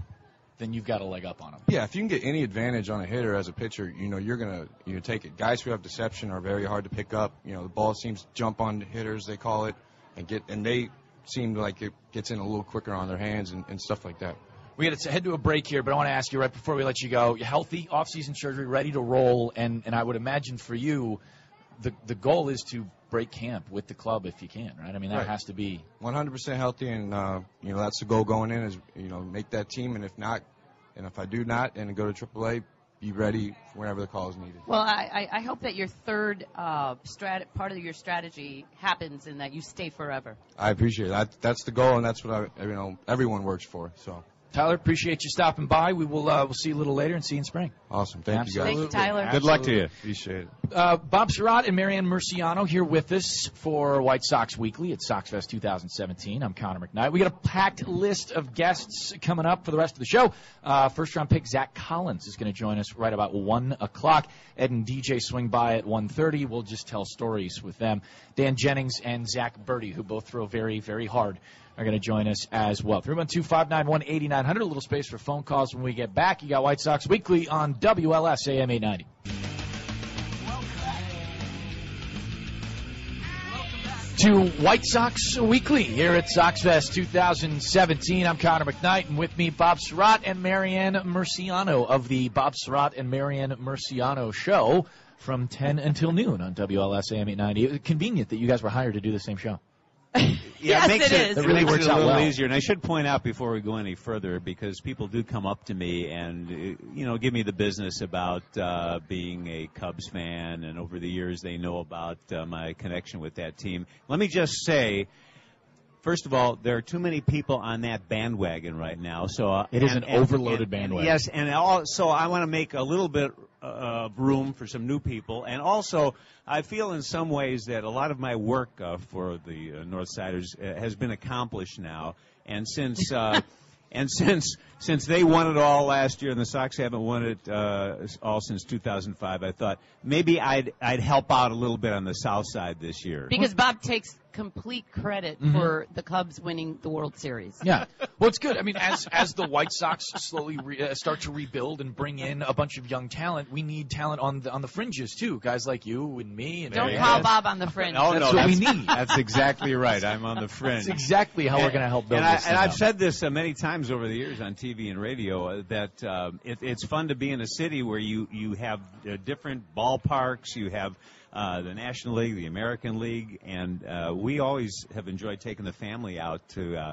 F: then you've got a leg up on them.
J: Yeah, if you can get any advantage on a hitter as a pitcher, you know you're gonna you know, take it. Guys who have deception are very hard to pick up. You know the ball seems to jump on hitters, they call it, and get and they seem like it gets in a little quicker on their hands and, and stuff like that.
F: We got to head to a break here, but I want to ask you right before we let you go: You're healthy, off-season surgery, ready to roll, and and I would imagine for you, the the goal is to break camp with the club if you can, right? I mean that
J: Right.
F: has to be
J: 100% healthy, and uh, you know that's the goal going in is you know make that team, and if not, and if I do not, and go to AAA, be ready whenever the call is needed.
H: Well, I, I I hope that your third uh, strat- part of your strategy happens and that you stay forever.
J: I appreciate it. That, that's the goal, and that's what I you know everyone works for. So
F: Tyler, appreciate you stopping by. We will uh, we'll see you a little later and see you in spring.
J: awesome, thank you guys.
H: Thank you, Tyler.
I: Good luck to you.
J: Appreciate it.
F: Uh, Bob Sirott and Marianne Murciano here with us for White Sox Weekly at SoxFest 2017. I'm Connor McKnight. We got a packed list of guests coming up for the rest of the show. Uh, first round pick Zach Collins is going to join us right about one o'clock. Ed and DJ swing by at 1:30. We'll just tell stories with them. Dan Jennings and Zack Burdi, who both throw very very hard, are going to join us as well. 312-591-8900. A little space for phone calls when we get back. You got White Sox Weekly on WLS AM 890. to White Sox Weekly here at SoxFest 2017. I'm Connor McKnight, and with me, Bob Sirott and Marianne Murciano of the Bob Sirott and Marianne Murciano Show from 10 until noon on WLS AM 890. Convenient that you guys were hired to do the same show.
I: Yeah,
H: Yes,
I: it makes
H: it
I: it,
H: is.
F: It
I: it
F: really
I: makes
F: works
I: it a
F: out
I: little
F: well.
I: easier. And I should point out before we go any further, because people do come up to me and uh, you know give me the business about uh, being a Cubs fan, and over the years they know about uh, my connection with that team. Let me just say. First of all, there are too many people on that bandwagon right now. So uh,
F: It is
I: and-
F: an
I: and-
F: overloaded
I: and-
F: bandwagon.
I: Yes, and also I want to make a little bit uh, of room for some new people, and also I feel in some ways that a lot of my work uh, for the uh, Northsiders uh, has been accomplished now, and since. Uh, (laughs) And since since they won it all last year, and the Sox haven't won it uh, all since 2005, I thought maybe I'd I'd help out a little bit on the South Side this year.
H: Because Bob takes complete credit
F: Mhm.
H: for the Cubs winning the World Series.
F: Yeah. (laughs) Well, it's good. I mean, as as the White Sox slowly re, uh, start to rebuild and bring in a bunch of young talent, we need talent on the on the fringes too. Guys like you and me and
H: Don't
F: Marianne.
H: call Bob on the fringe.
I: Oh,
F: That's
I: no,
F: what we need.
I: That's exactly right. I'm on the fringe.
F: That's exactly how we're going to help build
I: and, I,
F: this.
I: and I've
F: up.
I: said this uh, many times over the years on TV and radio uh, that um, it, it's fun to be in a city where you you have uh, different ballparks, you have uh, the National League, the American League, and uh, we always have enjoyed taking the family out to. Uh,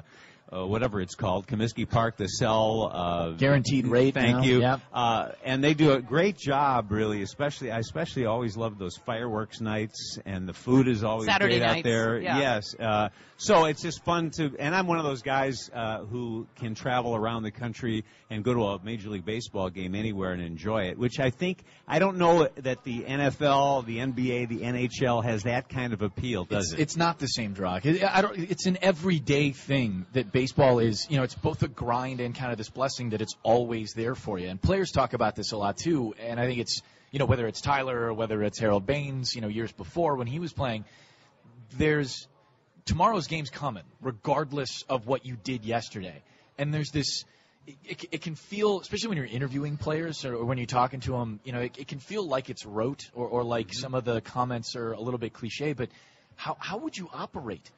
I: uh, whatever it's called, Comiskey Park, the Cell, uh,
F: Guaranteed rate
I: Thank
F: now,
I: you.
F: yep.
I: Uh, and they do a great job, really. Especially, I especially always love those fireworks nights, and the food is always
H: Saturday
I: great out there.
H: yeah.
I: Yes. Uh, so it's just fun to, and I'm one of those guys uh, who can travel around the country and go to a Major League Baseball game anywhere and enjoy it. Which I think I don't know that the NFL, the NBA, the NHL has that kind of appeal, does
F: it's,
I: it?
F: it's not the same drug. I don't, it's an everyday thing that baseball is. You know, it's both a grind and kind of this blessing that it's always there for you. And players talk about this a lot too. And I think it's you know whether it's Tyler or whether it's Harold Baines. You know, years before when he was playing, there's tomorrow's game's coming, regardless of what you did yesterday. And there's this. It, it, it can feel, especially when you're interviewing players or when you're talking to them, you know, it, it can feel like it's rote or, or like mm-hmm. some of the comments are a little bit cliche. But how how would you operate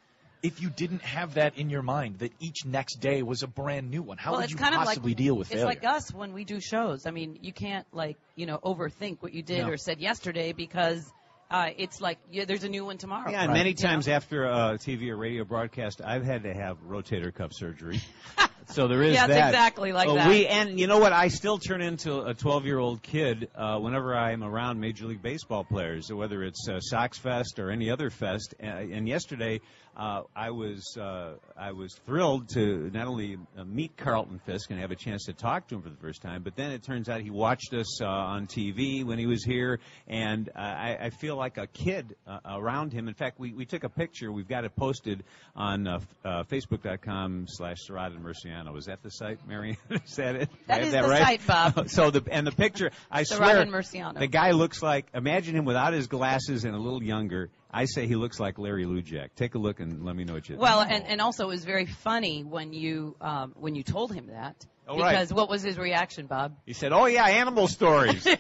F: if you didn't have that in your mind that each next day was a brand new one? How
H: well,
F: would
H: it's
F: you
H: kind
F: possibly
H: like,
F: deal with
H: It's
F: failure?
H: like us when we do shows. I mean, you can't like you know overthink what you did
F: No.
H: or said yesterday because uh, it's like yeah, there's a new one tomorrow.
I: Yeah, and
F: Right.
I: many
H: You know?
I: times after a TV or radio broadcast, I've had to have rotator cuff surgery. (laughs) so there is
H: Yeah, it's
I: that.
H: exactly like
I: Uh,
H: that.
I: We and you know what? I still turn into a 12-year-old kid uh, whenever I'm around Major League Baseball players, whether it's uh, Sox Fest or any other fest. Uh, and yesterday, uh, I was uh, I was thrilled to not only uh, meet Carlton Fisk and have a chance to talk to him for the first time, but then it turns out he watched us uh, on TV when he was here, and uh, I, I feel like a kid uh, around him. In fact, we, we took a picture. We've got it posted on uh, uh, Facebook.com slash Sirott and Murciano. Is that the site, Mary? (laughs) is that it?
H: That is
I: that
H: the
I: right?
H: site, Bob. (laughs)
I: so the and the picture, I swear,
H: and Murciano.
I: the guy looks like. Imagine him without his glasses and a little younger. I say he looks like Larry Lujack. Take a look and let me know what you think.
H: Well, and, and also it was very funny when you um, when you told him that.
I: Oh, right.
H: because what was his reaction, Bob?
I: He said, "Oh yeah, animal stories." (laughs)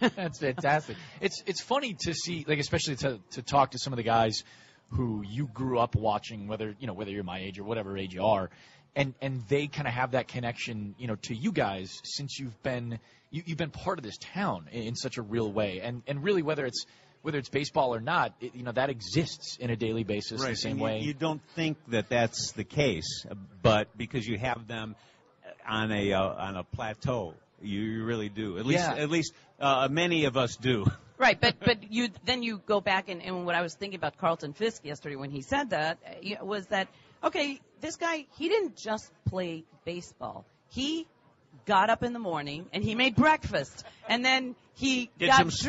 F: That's fantastic. It's it's funny to see, like especially to to talk to some of the guys who you grew up watching, whether you know whether you're my age or whatever age you are, and and they kind of have that connection, you know, to you guys since you've been you, you've been part of this town in, in such a real way, and and really whether it's whether it's baseball or not, it, you know that exists in a daily basis the same
I: and you,
F: way.
I: You don't think that that's the case, but because you have them on a uh, on a plateau, you, you really do. At least
F: Yeah.
I: at least uh, many of us do. (laughs)
H: Right, but but you then you go back and, and what I was thinking about Carlton Fisk yesterday when he said that uh, was that okay? This guy he didn't just play baseball. He got up in the morning and he made breakfast and then he
I: Did
H: got
I: some
H: dressed.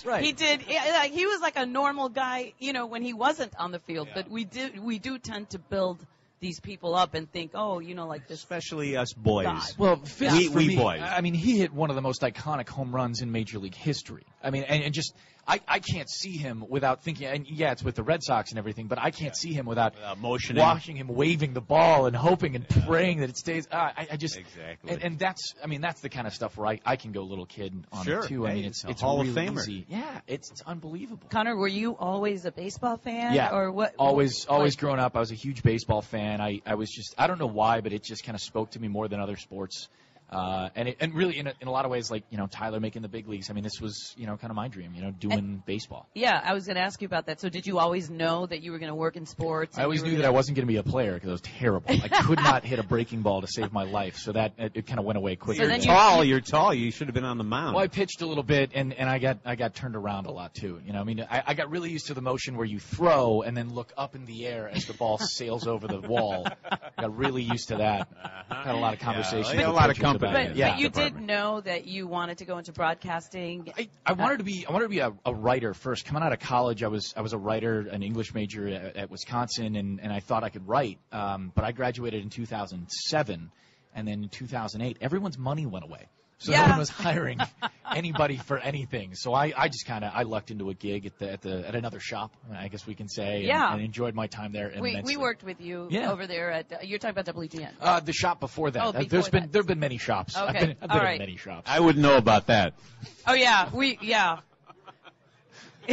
I: squats. Right.
H: He did. he was like a normal guy, you know, when he wasn't on the field. But we do we do tend to build these people up and think, oh, you know, like this.
I: Especially us boys.
H: God.
F: Well, Fisk,
I: We- we
F: me,
I: boys.
F: I mean, he hit one of the most iconic home runs in Major League history. I mean, and, and just I, I can't see him without thinking. And yeah, it's with the Red Sox and everything, but I can't see him without,
I: Without motioning.
F: watching him waving the ball and hoping and praying that it stays. Uh, I, I just
I: Exactly.
F: And, and that's I mean that's the kind of stuff where I, I can go little kid on
I: Sure.
F: it too. I
I: Hey,
F: mean, it's
I: a
F: it's
I: Hall of
F: really
I: Famer.
F: easy. Yeah, it's it's unbelievable.
H: Connor, were you always a baseball fan?
F: Yeah,
H: Or what?
F: Always,
H: like-
F: always growing up, I was a huge baseball fan. I, I was just, I don't know why, but it just kind of spoke to me more than other sports. Uh, and it, and really, in a, in a lot of ways, like you know, Tyler making the big leagues. I mean, this was you know kind of my dream. You know, doing baseball.
H: Yeah, I was going to ask you about that. So, did you always know that you were going to work in sports?
F: I always knew that
H: gonna-
F: I wasn't going to be a player because I was terrible. I could (laughs) not hit a breaking ball to save my life. So that it, it kind of went away quickly.
H: So
I: You're
H: then you-
I: tall. You're tall. You should have been on the mound.
F: Well, I pitched a little bit, and, and I got I got turned around a lot too. You know, I mean, I, I got really used to the motion where you throw and then look up in the air as the ball sails over the wall. got really used to that. Had a lot of conversations.
I: Uh-huh. Yeah,
F: with
I: a lot of
F: coaches about
I: company.
F: it.
H: But,
F: yeah.
H: but you did know that you wanted to go into broadcasting.
F: I, I wanted to be I wanted to be a, a writer first. Coming out of college, I was I was a writer, an English major at, at Wisconsin, and, and I thought I could write. Um, but I graduated in 2007, and then in 2008, everyone's money went away. So
H: Yeah.
F: no one was hiring (laughs) anybody for anything. So I, I just kind of I lucked into a gig at the at the at another shop, I guess we can say, and,
H: Yeah.
F: and enjoyed my time there.
H: We,
F: immensely.
H: we worked with you
F: Yeah.
H: over there at. Uh, you're talking about WGN.
F: Uh, the shop before that.
H: Oh,
F: Uh,
H: before
F: there's been there've been many shops. I've
H: Okay.
F: been, I've been
H: right.
F: in many shops.
I: I wouldn't know about that.
H: Oh yeah, we yeah.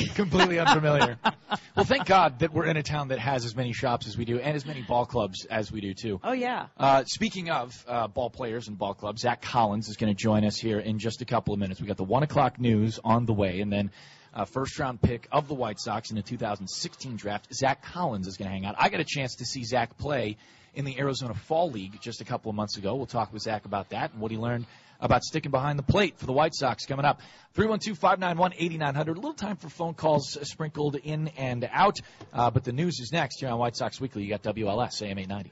H: (laughs)
F: completely unfamiliar. well, thank God that we're in a town that has as many shops as we do and as many ball clubs as we do too.
H: Oh yeah.
F: Uh, speaking of uh, ball players and ball clubs, Zach Collins is going to join us here in just a couple of minutes. We got the one o'clock news on the way, and then uh, first round pick of the White Sox in the 2016 draft, Zach Collins is going to hang out. I got a chance to see Zach play in the Arizona Fall League just a couple of months ago. We'll talk with Zach about that and what he learned about sticking behind the plate for the White Sox coming up. 312-591-8900. A little time for phone calls sprinkled in and out. Uh, but the news is next here on White Sox Weekly. You got WLS, AM 890.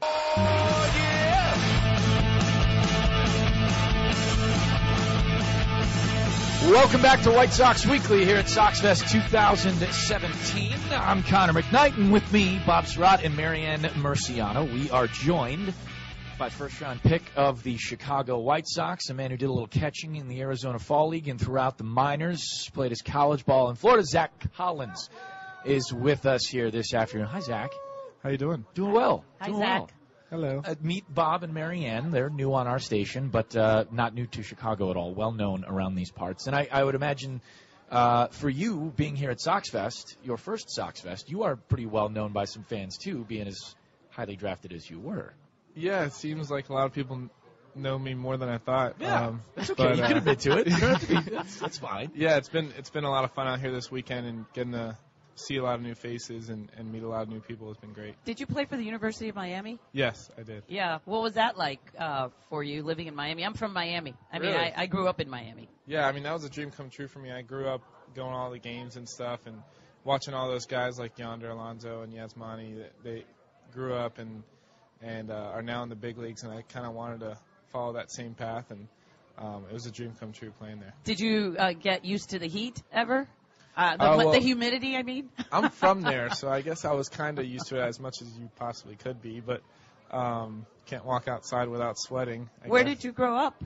F: Welcome back to White Sox Weekly here at SoxFest 2017. I'm Connor McKnight, and with me, Bob Sirott and Marianne Murciano. We are joined by first round pick of the Chicago White Sox, a man who did a little catching in the Arizona Fall League and throughout the minors, played his college ball in Florida. Zach Collins is with us here this afternoon. Hi, Zach.
K: How you doing?
F: Doing well.
H: Hi,
F: Doing
H: Zach.
F: well.
K: Hello.
F: Uh, meet Bob and Marianne. They're new on our station, but uh, not new to Chicago at all. Well known around these parts. And I, I would imagine uh, for you being here at Soxfest, your first Soxfest, you are pretty well known by some fans too, being as highly drafted as you were.
K: Yeah, it seems like a lot of people know me more than I thought.
F: Yeah,
K: um,
F: that's okay.
K: but,
F: you
K: uh,
F: can admit to it. You don't have to be. That's, that's fine.
K: Yeah, it's been it's been a lot of fun out here this weekend and getting to see a lot of new faces and, and meet a lot of new people has been great.
H: Did you play for the University of Miami?
K: Yes, I did.
H: Yeah. What was that like uh, for you living in Miami? I'm from Miami. I mean, I, I grew up in Miami.
K: Yeah, I mean that was a dream come true for me. I grew up going to all the games and stuff, and watching all those guys like Yonder Alonso and Yasmani, they grew up and and uh, are now in the big leagues, and I kind of wanted to follow that same path, and um, it was a dream come true playing there.
H: Did you uh, get used to the heat ever? Uh, the,
K: Uh, well-
H: the humidity, I mean. (laughs)
K: I'm from (laughs) there, so I guess I was kind of used to it as much as you possibly could be, but um, can't walk outside without sweating. I
H: Where
K: guess.
H: did you grow up?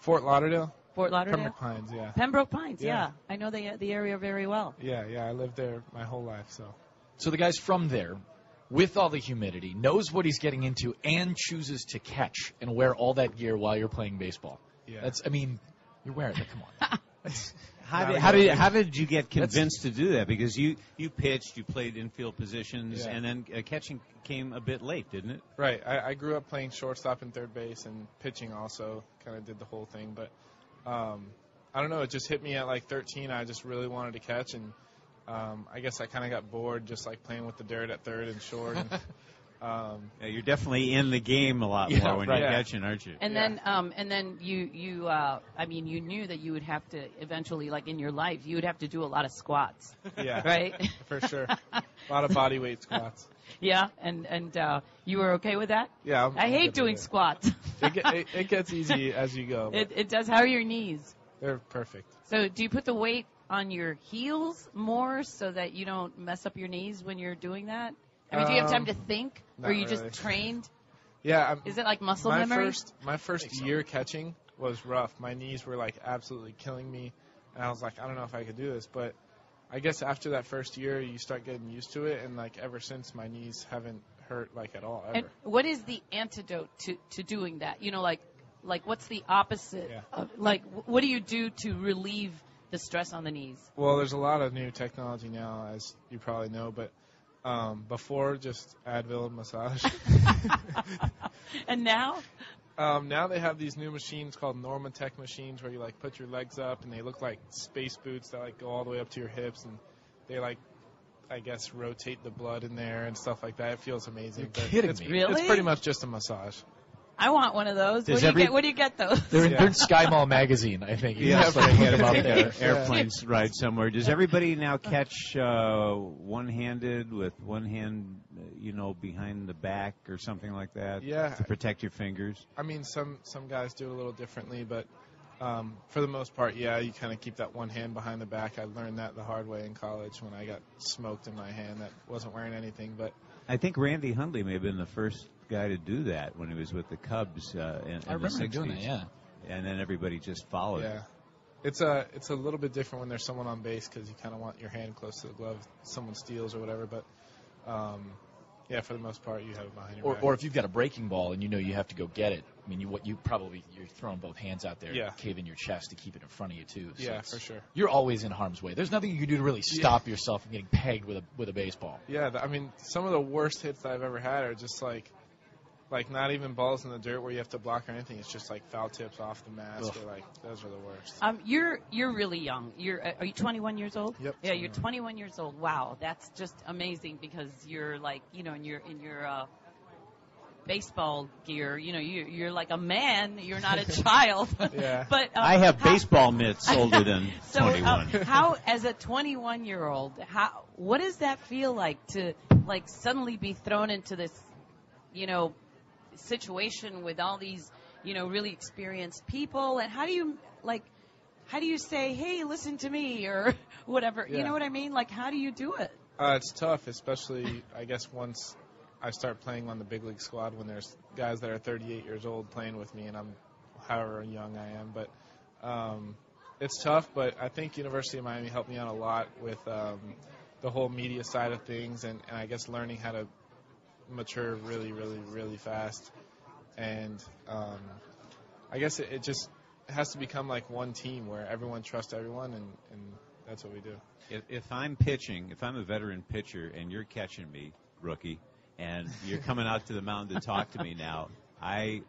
K: Fort Lauderdale.
H: Fort Lauderdale.
K: Pembroke Pines, yeah.
H: Pembroke Pines, yeah.
K: Yeah.
H: I know the the area very well.
K: Yeah, yeah. I lived there my whole life, so.
F: So the guy's from there, with all the humidity, knows what he's getting into, and chooses to catch and wear all that gear while you're playing baseball.
K: Yeah.
F: That's, I mean, you're wearing it. Come on. (laughs)
I: How did, how did
K: thing.
I: how did you get
F: That's-
I: convinced to do that? Because you you pitched, you played infield positions,
K: Yeah.
I: and then uh, catching came a bit late, didn't it?
K: Right. I, I grew up playing shortstop and third base and pitching also. Kind of did the whole thing, but um, I don't know. It just hit me at like 13. I just really wanted to catch, and um, I guess I kind of got bored just like playing with the dirt at third and short. And, (laughs) um,
I: Yeah, you're definitely in the game a lot
K: Yeah,
I: more when
K: right.
I: you're
K: Yeah.
I: catching, aren't you?
H: And
K: Yeah.
H: then, um, and then you, you, uh, I mean, you knew that you would have to eventually, like in your life, you would have to do a lot of squats,
K: yeah, (laughs)
H: right?
K: for sure. (laughs) A lot of body weight squats.
H: yeah, and and uh, you were okay with that?
K: Yeah, I'm,
H: I hate doing
K: it.
H: squats.
K: It, get, it, it gets easy as you go.
H: it, it does. How are your knees?
K: They're perfect.
H: So, do you put the weight on your heels more so that you don't mess up your knees when you're doing that? I mean, do you have time
K: Um,
H: to think, or are you
K: really.
H: just trained? (laughs)
K: Yeah. I'm,
H: Is it like muscle
K: my
H: memory?
K: first my first year catching was rough. My knees were like absolutely killing me, and I was like, I don't know if I could do this. But I guess after that first year, you start getting used to it, and like ever since, my knees haven't hurt like at all ever.
H: And what is the antidote to, to doing that? You know, like like what's the opposite?
K: Yeah.
H: Of, like what do you do to relieve the stress on the knees?
K: well, there's a lot of new technology now, as you probably know, but. Um, before just Advil and massage. (laughs) (laughs)
H: and now,
K: Um, now they have these new machines called Normatec machines where you like put your legs up and they look like space boots that like go all the way up to your hips and they like I guess rotate the blood in there and stuff like that. It feels amazing.
F: You're
K: but
F: kidding
K: it's,
F: me.
H: Really?
K: It's pretty much just a massage.
H: I want one of those.
I: Does
H: Where do, you get, where do you get those?
F: They're, in,
K: Yeah.
F: they're in (laughs) Sky Mall magazine, I think. You
I: Yeah,
F: just
I: that's
F: like
I: right.
F: put them out there.
I: an (laughs) airplanes ride somewhere. Does everybody now catch uh, one-handed with one hand, uh, you know, behind the back or something like that?
K: Yeah.
I: To protect your fingers.
K: I mean, some some guys do it a little differently, but um, for the most part, yeah, you kind of keep that one hand behind the back. I learned that the hard way in college when I got smoked in my hand that wasn't wearing anything, but
I: I think Randy Hundley may have been the first guy to do that when he was with the Cubs uh, in, in
F: I remember
I: the 60s.
F: doing that, yeah.
I: And then everybody just followed.
K: Yeah, it's a it's a little bit different when there's someone on base because you kind of want your hand close to the glove. if Someone steals or whatever, but um, yeah, for the most part, you have it behind your
F: Or,
K: back.
F: or if you've got a breaking ball and you know you have to go get it, I mean, you what you probably you're throwing both hands out there,
K: Yeah.
F: caving your chest to keep it in front of you too. So
K: yeah, for sure.
F: You're always in harm's way. There's nothing you can do to really stop yourself from getting pegged with a with a baseball.
K: Yeah, I mean, some of the worst hits that I've ever had are just like, like not even balls in the dirt where you have to block or anything. It's just like foul tips off the mask
F: Ugh.
K: or like those are the worst.
H: Um, you're you're really young. You're uh, are you 21 years old?
K: Yep,
H: Yeah, you're
K: 21.
H: 21 years old. Wow, that's just amazing because you're like you know in your in your uh, baseball gear. You know you you're like a man. You're not a (laughs) child. (laughs)
K: Yeah. (laughs)
H: but um,
I: I have
H: how-
I: baseball mitts older than
H: So,
I: 21.
H: um, how, as a 21 year old, how, what does that feel like to, like, suddenly be thrown into this, you know, situation with all these, you know, really experienced people? And how do you, like, how do you say, hey, listen to me, or (laughs) whatever? You know what I mean? Like, how do you do it?
K: Uh, it's tough, especially I guess once I start playing on the big league squad when there's guys that are 38 years old playing with me and I'm however young I am. But um, it's tough. But I think University of Miami helped me out a lot with um, the whole media side of things and, and I guess learning how to mature really, really, really fast. And um, I guess it, it just has to become like one team where everyone trusts everyone, and, and that's what we do.
I: If, if I'm pitching, if I'm a veteran pitcher and you're catching me, rookie, and you're coming out to the mound to talk to me now, I,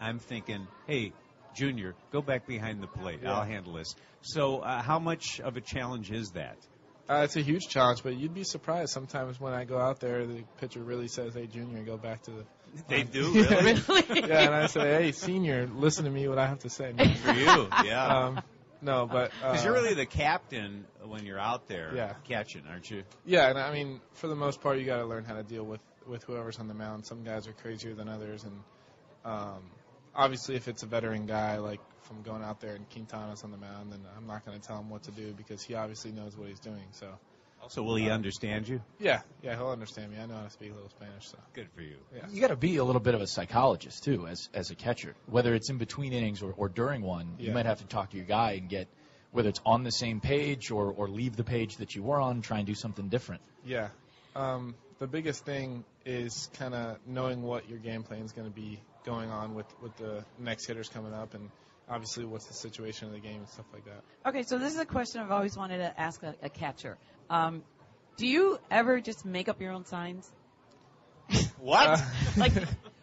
I: I'm thinking, hey, Junior, go back behind the plate.
K: Yeah.
I: I'll handle this. So, uh, how much of a challenge is that?
K: Uh, it's a huge challenge, but you'd be surprised sometimes when I go out there, the pitcher really says, "Hey, junior, and go back to the." (laughs)
I: They do,
K: Yeah. (laughs)
I: really?
H: Really?
K: yeah, and I say, "Hey, senior, listen to me. What I have to say." Man. (laughs)
I: For you, yeah.
K: Um, No, but
I: Because
K: uh,
I: you're really the captain when you're out there
K: Yeah.
I: catching, aren't you?
K: Yeah, and I mean, for the most part, you got to learn how to deal with with whoever's on the mound. Some guys are crazier than others, and um, obviously, if it's a veteran guy like from going out there and Quintana's on the mound, then I'm not going to tell him what to do because he obviously knows what he's doing. So.
I: So will he understand you?
K: Yeah, yeah, he'll understand me. I know how to speak a little Spanish, so
I: good for you.
K: Yeah.
F: You got to be a little bit of a psychologist too, as as a catcher. Whether it's in between innings or, or during one, you might have to talk to your guy and get whether it's on the same page or or leave the page that you were on, try and do something different.
K: Yeah. Um, the biggest thing is kind of knowing what your game plan is going to be going on with, with the next hitters coming up, and obviously what's the situation of the game and stuff like that.
H: Okay, so this is a question I've always wanted to ask a, a catcher. Um, do you ever just make up your own signs? (laughs)
I: What? (laughs)
H: like,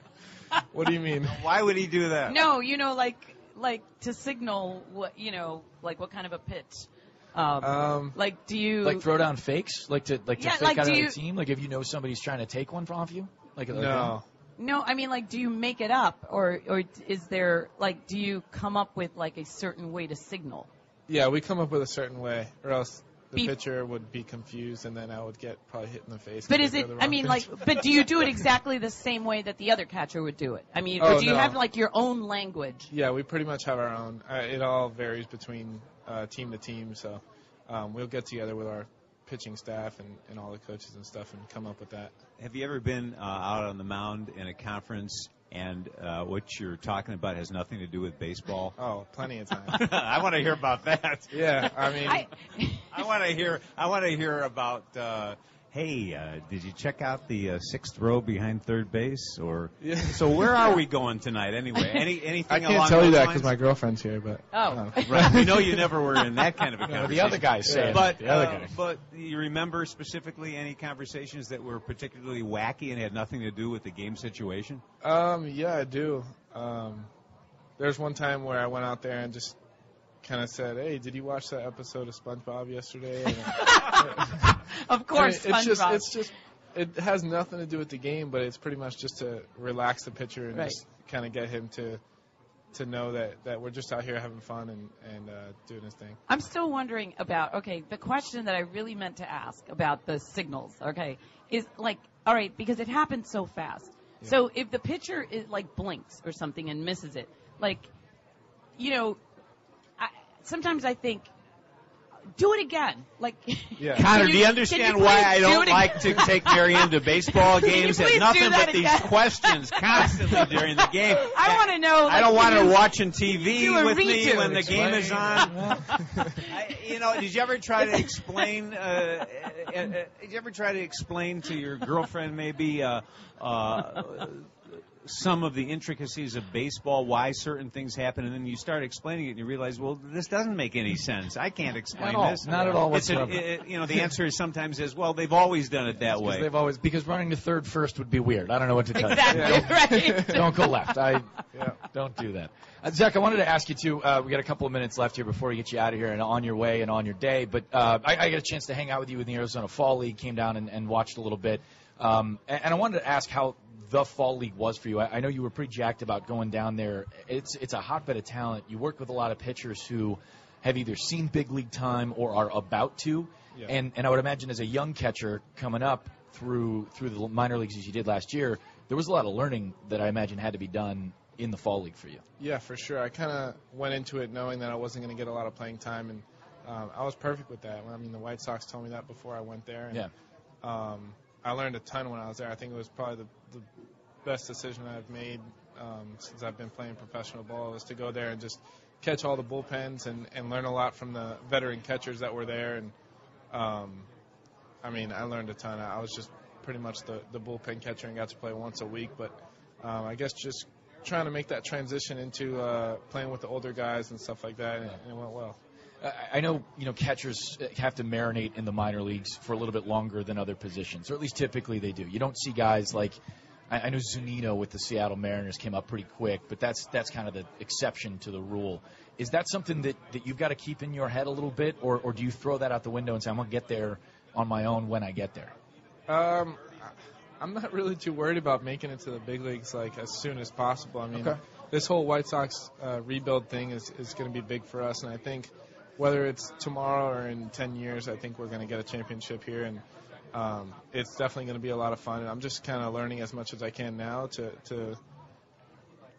H: (laughs)
K: what do you mean?
I: Why would he do that?
H: no, you know, like like to signal what you know, like what kind of a pitch. Um,
K: Um,
H: like, do you
F: Like throw down fakes, like to like to
H: Yeah,
F: fake
H: like,
F: out
H: do
F: of
H: you-
F: the team. Like if you know somebody's trying to take one off you. Like like
K: No.
H: No, I mean, like, do you make it up, or or is there like, do you come up with like a certain way to signal?
K: Yeah, we come up with a certain way, or else the
H: Be-
K: pitcher would be confused, and then I would get probably hit in the face.
H: But is it? I mean,
K: pitch.
H: like, but do you do it exactly the same way that the other catcher would do it? I mean, or
K: Oh,
H: do you
K: no.
H: have like your own language?
K: Yeah, we pretty much have our own. Uh, it all varies between uh, team to team, so um, we'll get together with our pitching staff and, and all the coaches and stuff and come up with that.
I: Have you ever been uh, out on the mound in a conference and uh, what you're talking about has nothing to do with baseball? (laughs)
K: Oh, plenty of times. (laughs)
I: I want to hear about that.
K: Yeah, I mean,
H: I, (laughs)
I: I want to hear. I want to hear about. Uh, hey, uh, did you check out the uh, sixth row behind third base? Or (laughs)
K: Yeah.
I: so where are we going tonight anyway? Any anything?
K: I
I: along
K: can't tell you that because my girlfriend's here, but
H: Oh.
K: uh, (laughs)
I: Right, we know you never were in that kind of a (laughs)
F: No,
I: conversation.
F: the other guy's saying it.
I: But
F: The other
I: uh,
F: guy.
I: but you remember specifically any conversations that were particularly wacky and had nothing to do with the game situation?
K: Um, yeah, I do. Um, there's one time where I went out there and just kind of said, "Hey, did you watch that episode of SpongeBob yesterday?" (laughs)
H: Of course,
K: I mean, it's just
H: SpongeBob.
K: it's just it has nothing to do with the game, but it's pretty much just to relax the pitcher and
H: Right.
K: just kind of get him to to know that that we're just out here having fun and and uh, doing his thing.
H: I'm still wondering about okay, the question that I really meant to ask about the signals, okay, is like all right, because it happens so fast. So if the pitcher is like blinks or something and misses it, like you know, I, sometimes I think do it again. Like (laughs)
K: Yeah.
H: can
I: Connor,
H: you-
I: do you understand
H: you
I: why I
H: do
I: don't
H: it
I: like to take Marianne to (laughs) baseball games? and nothing
H: do that
I: but these questions constantly (laughs) during the game.
H: I want to know.
I: I don't want
H: can
I: her
H: you-
I: watching TV
H: do a
I: with me when the game is on. I, you know, did you ever try to explain? Uh, uh, uh, uh, did you ever try to explain to your girlfriend maybe uh, uh, some of the intricacies of baseball, why certain things happen, and then you start explaining it, and you realize, well, this doesn't make any sense. I can't explain
F: At
I: this.
F: Not at all
I: It's a- it- you know, the answer is sometimes is, well, they've always done it that way.
F: they've always because running to third first would be weird. I don't know what to tell
H: Exactly
F: you.
H: right.
F: Don't go left. I (laughs)
K: Yeah.
F: don't do that. Uh, Zach, I wanted to ask you too. Uh, we got a couple of minutes left here before we get you out of here and on your way and on your day. But uh, I, I got a chance to hang out with you in the Arizona Fall League. Came down and, and watched a little bit. Um, and, and I wanted to ask how the Fall League was for you. I, I know you were pretty jacked about going down there. It's it's a hotbed of talent. You work with a lot of pitchers who have either seen big league time or are about to.
K: Yeah.
F: And and I would imagine as a young catcher coming up through through the minor leagues as you did last year, there was a lot of learning that I imagine had to be done in the fall league for you.
K: Yeah, for sure. I kind of went into it knowing that I wasn't going to get a lot of playing time, and um, I was perfect with that. I mean, the White Sox told me that before I went there. And,
F: Yeah.
K: Um, I learned a ton when I was there. I think it was probably the, the best decision I've made um, since I've been playing professional ball is to go there and just catch all the bullpens and, and learn a lot from the veteran catchers that were there. And um, I mean, I learned a ton. I was just pretty much the, the bullpen catcher and got to play once a week. But um, I guess just trying to make that transition into uh, playing with the older guys and stuff like that, and, and it went well.
F: I- know you know catchers have to marinate in the minor leagues for a little bit longer than other positions, or at least typically they do. You don't see guys like I, know Zunino with the Seattle Mariners came up pretty quick, but that's that's kind of the exception to the rule. Is that something that, that you've got to keep in your head a little bit, or, or do you throw that out the window and say I'm gonna get there on my own when I get there?
K: Um, I'm not really too worried about making it to the big leagues like as soon as possible. I mean,
F: Okay.
K: this whole White Sox uh, rebuild thing is is going to be big for us, and I think whether it's tomorrow or in 10 years, I think we're going to get a championship here, and um, it's definitely going to be a lot of fun. And I'm just kind of learning as much as I can now to to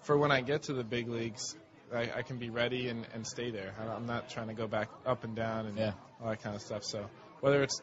K: for when I get to the big leagues. I, I can be ready and, and stay there. I- I'm not trying to go back up and down and
F: Yeah.
K: all that kind of stuff. So whether it's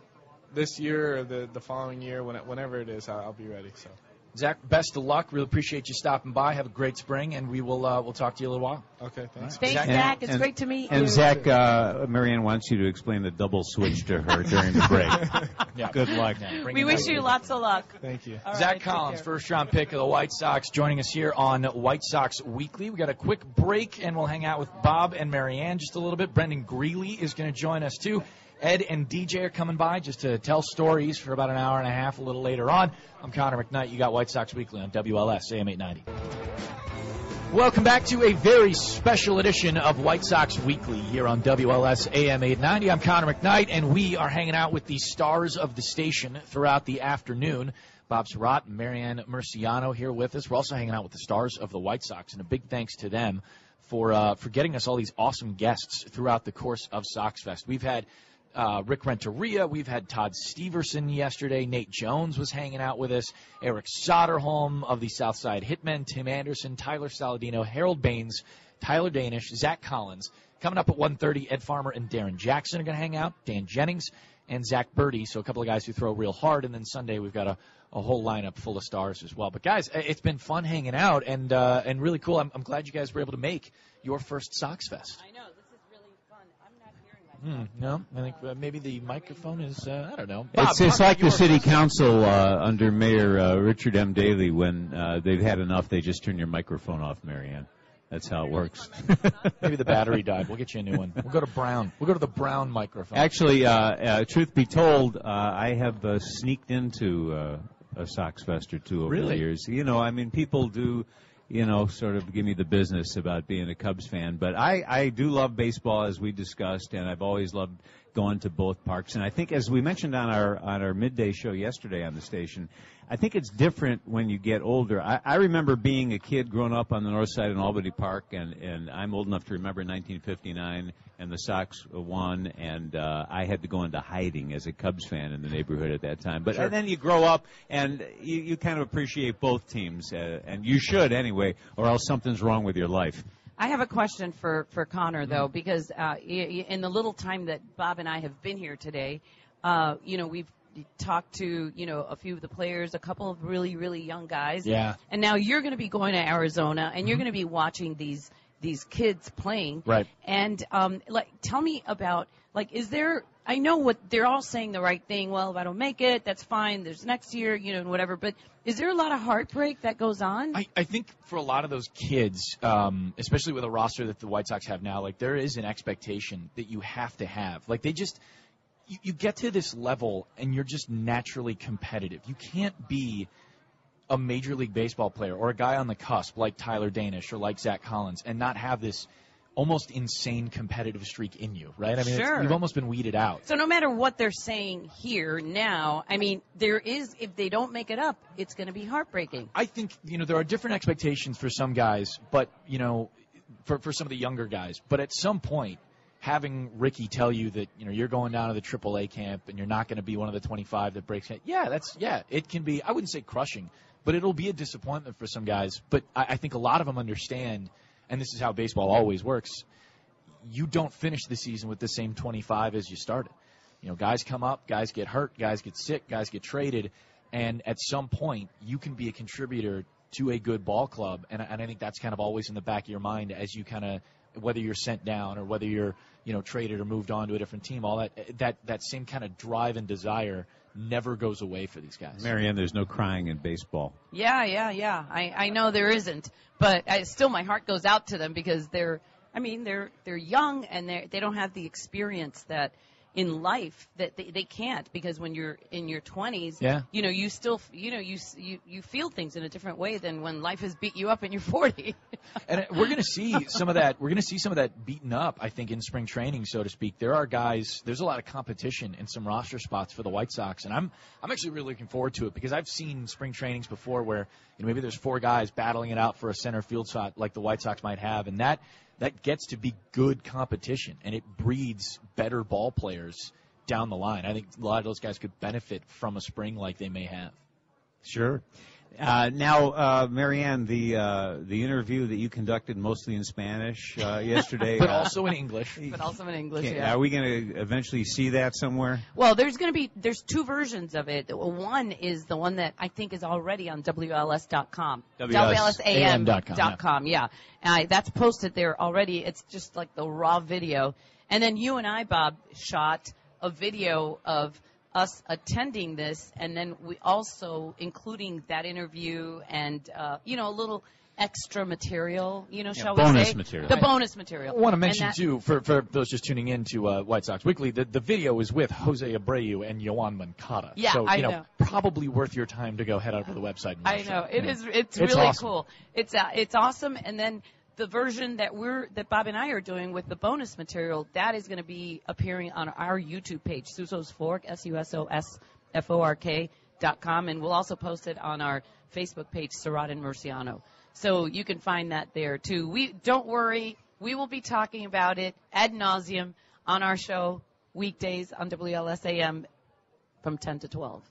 K: this year or the the following year, when, whenever it is, I'll, I'll be ready. So.
F: Zach, best of luck. Really appreciate you stopping by. Have a great spring, and we will uh, we'll talk to you in a little while.
K: Okay, thanks.
H: Thanks,
F: Zach-
H: Zach. It's great to meet
I: and
H: you.
I: And Zach, uh, Marianne wants you to explain the double switch to her (laughs) during the break.
F: Yeah.
I: Good luck.
F: Bring
H: we wish you lots of luck.
K: Thank you.
H: All
F: Zach
H: right,
F: Collins, first round pick of the White Sox, joining us here on White Sox Weekly. We got a quick break, and we'll hang out with Bob and Marianne just a little bit. Brendan Greeley is going to join us too. Ed and DJ are coming by just to tell stories for about an hour and a half a little later on. I'm Connor McKnight. You got White Sox Weekly on WLS AM 890. Welcome back to a very special edition of White Sox Weekly here on WLS AM 890. I'm Connor McKnight, and we are hanging out with the stars of the station throughout the afternoon. Bob Sirott and Marianne Murciano here with us. We're also hanging out with the stars of the White Sox, and a big thanks to them for uh, for getting us all these awesome guests throughout the course of Sox Fest. We've had uh, Rick Renteria. We've had Todd Steverson yesterday. Nate Jones was hanging out with us. Eric Soderholm of the Southside Hitmen. Tim Anderson, Tyler Saladino, Harold Baines, Tyler Danish, Zach Collins. Coming up at 1.30, Ed Farmer and Darrin Jackson are going to hang out. Dan Jennings and Zack Burdi. So a couple of guys who throw real hard. And then Sunday we've got a, a whole lineup full of stars as well. But guys, it's been fun hanging out and uh, and really cool. I'm, I'm glad you guys were able to make your first Sox Fest.
H: I know this is really fun. I'm
F: Hmm, no, I think uh, maybe the microphone is. Uh, I don't know.
I: It's,
F: Bob,
I: it's
F: talk
I: like the city
F: your-
I: council uh, under Mayor uh, Richard M. Daley when uh, they've had enough, they just turn your microphone off, Marianne. That's how it works. (laughs)
F: Maybe the battery (laughs) died. We'll get you a new one. We'll go to Brown. We'll go to the Brown microphone.
I: Actually, uh, uh, truth be told, uh, I have uh, sneaked into uh, a Sox Fest or two over the years. You know, I mean, people do, you know, sort of give me the business about being a Cubs fan, but I, I do love baseball as we discussed, and I've always loved going to both parks. And I think, as we mentioned on our on our midday show yesterday on the station, I think it's different when you get older. I, I remember being a kid growing up on the north side in Albany Park, and, and I'm old enough to remember 1959, and the Sox won, and uh, I had to go into hiding as a Cubs fan in the neighborhood at that time. But
F: Sure.
I: and then you grow up, and you, you kind of appreciate both teams, uh, and you should anyway, or else something's wrong with your life.
H: I have a question for, for Connor, though, because uh, y- y- in the little time that Bob and I have been here today, uh, you know, we've talked to, you know, a few of the players, a couple of really, really young guys.
F: Yeah.
H: And now you're going to be going to Arizona, and you're going to be watching these these kids playing.
F: Right.
H: And um, like, tell me about like, is there? I know what they're all saying the right thing. Well, if I don't make it, that's fine. There's next year, you know, and whatever. But is there a lot of heartbreak that goes on?
F: I, I think for a lot of those kids, um, especially with a roster that the White Sox have now, like there is an expectation that you have to have. Like they just, you, you get to this level and you're just naturally competitive. You can't be a major league baseball player or a guy on the cusp like Tyler Danish or like Zach Collins and not have this almost insane competitive streak in you, right? I mean,
H: Sure.
F: you've almost been weeded out.
H: So no matter what they're saying here now, I mean, there is if they don't make it up, it's going to be heartbreaking.
F: I think you know there are different expectations for some guys, but you know, for for some of the younger guys. But at some point, having Ricky tell you that you know you're going down to the AAA camp and you're not going to be one of the 25 that breaks it, yeah, that's yeah, it can be. I wouldn't say crushing, but it'll be a disappointment for some guys. But I, I think a lot of them understand, and this is how baseball always works. You don't finish the season with the same 25 as you started. You know, guys come up, guys get hurt, guys get sick, guys get traded, and at some point you can be a contributor to a good ball club, and, and I think that's kind of always in the back of your mind as you kind of whether you're sent down or whether you're you know traded or moved on to a different team. All that that that same kind of drive and desire never goes away for these guys.
I: Marianne, there's no crying in baseball.
H: Yeah, yeah, yeah. I I know there isn't, but I, still my heart goes out to them because they're I mean they're they're young and they they don't have the experience that in life that they, they can't because when you're in your 20s,
F: Yeah.
H: you know, you still, you know, you, you you feel things in a different way than when life has beat you up in your (laughs) 40.
F: And we're going to see some of that. We're going to see some of that beaten up. I think in spring training, so to speak. There are guys. There's a lot of competition in some roster spots for the White Sox, and I'm I'm actually really looking forward to it because I've seen spring trainings before where you know, maybe there's four guys battling it out for a center field spot like the White Sox might have, and that that gets to be good competition, and it breeds better ball players down the line. I think a lot of those guys could benefit from a spring like they may have.
I: Sure. Uh, now, uh, Marianne, the uh, the interview that you conducted mostly in Spanish uh, yesterday, (laughs)
F: But
I: uh,
F: also in English.
H: but also in English,
I: can-
H: yeah.
I: are we going to eventually see that somewhere?
H: Well, there's going to be there's two versions of it. One is the one that I think is already on WLS.com,
F: WLSAM.com,
H: WLSAM.com, yeah. And I, that's posted there already. It's just like the raw video. And then you and I, Bob, shot a video of us attending this, and then we also including that interview and uh, you know a little extra material. You know,
I: Yeah,
H: shall
I: bonus
H: we say
I: material.
H: the bonus material.
F: I want to mention
H: that-
F: too, for, for those just tuning in to uh, White Sox Weekly, the, the video is with Jose Abreu and Yoan Moncada.
H: Yeah,
F: so,
H: I
F: you know,
H: know.
F: probably worth your time to go head over to the website. And
H: I know
F: it.
H: it
F: Yeah.
H: is. It's,
F: It's
H: really
F: awesome.
H: cool. It's uh, it's awesome. And then the version that we're that Bob and I are doing with the bonus material that is going to be appearing on our YouTube page, Suso's Fork, S U S O S F O R K dot com, and we'll also post it on our Facebook page, Sirott and Murciano. So you can find that there too. We don't worry, we will be talking about it ad nauseum on our show weekdays on WLSAM from 10 to 12.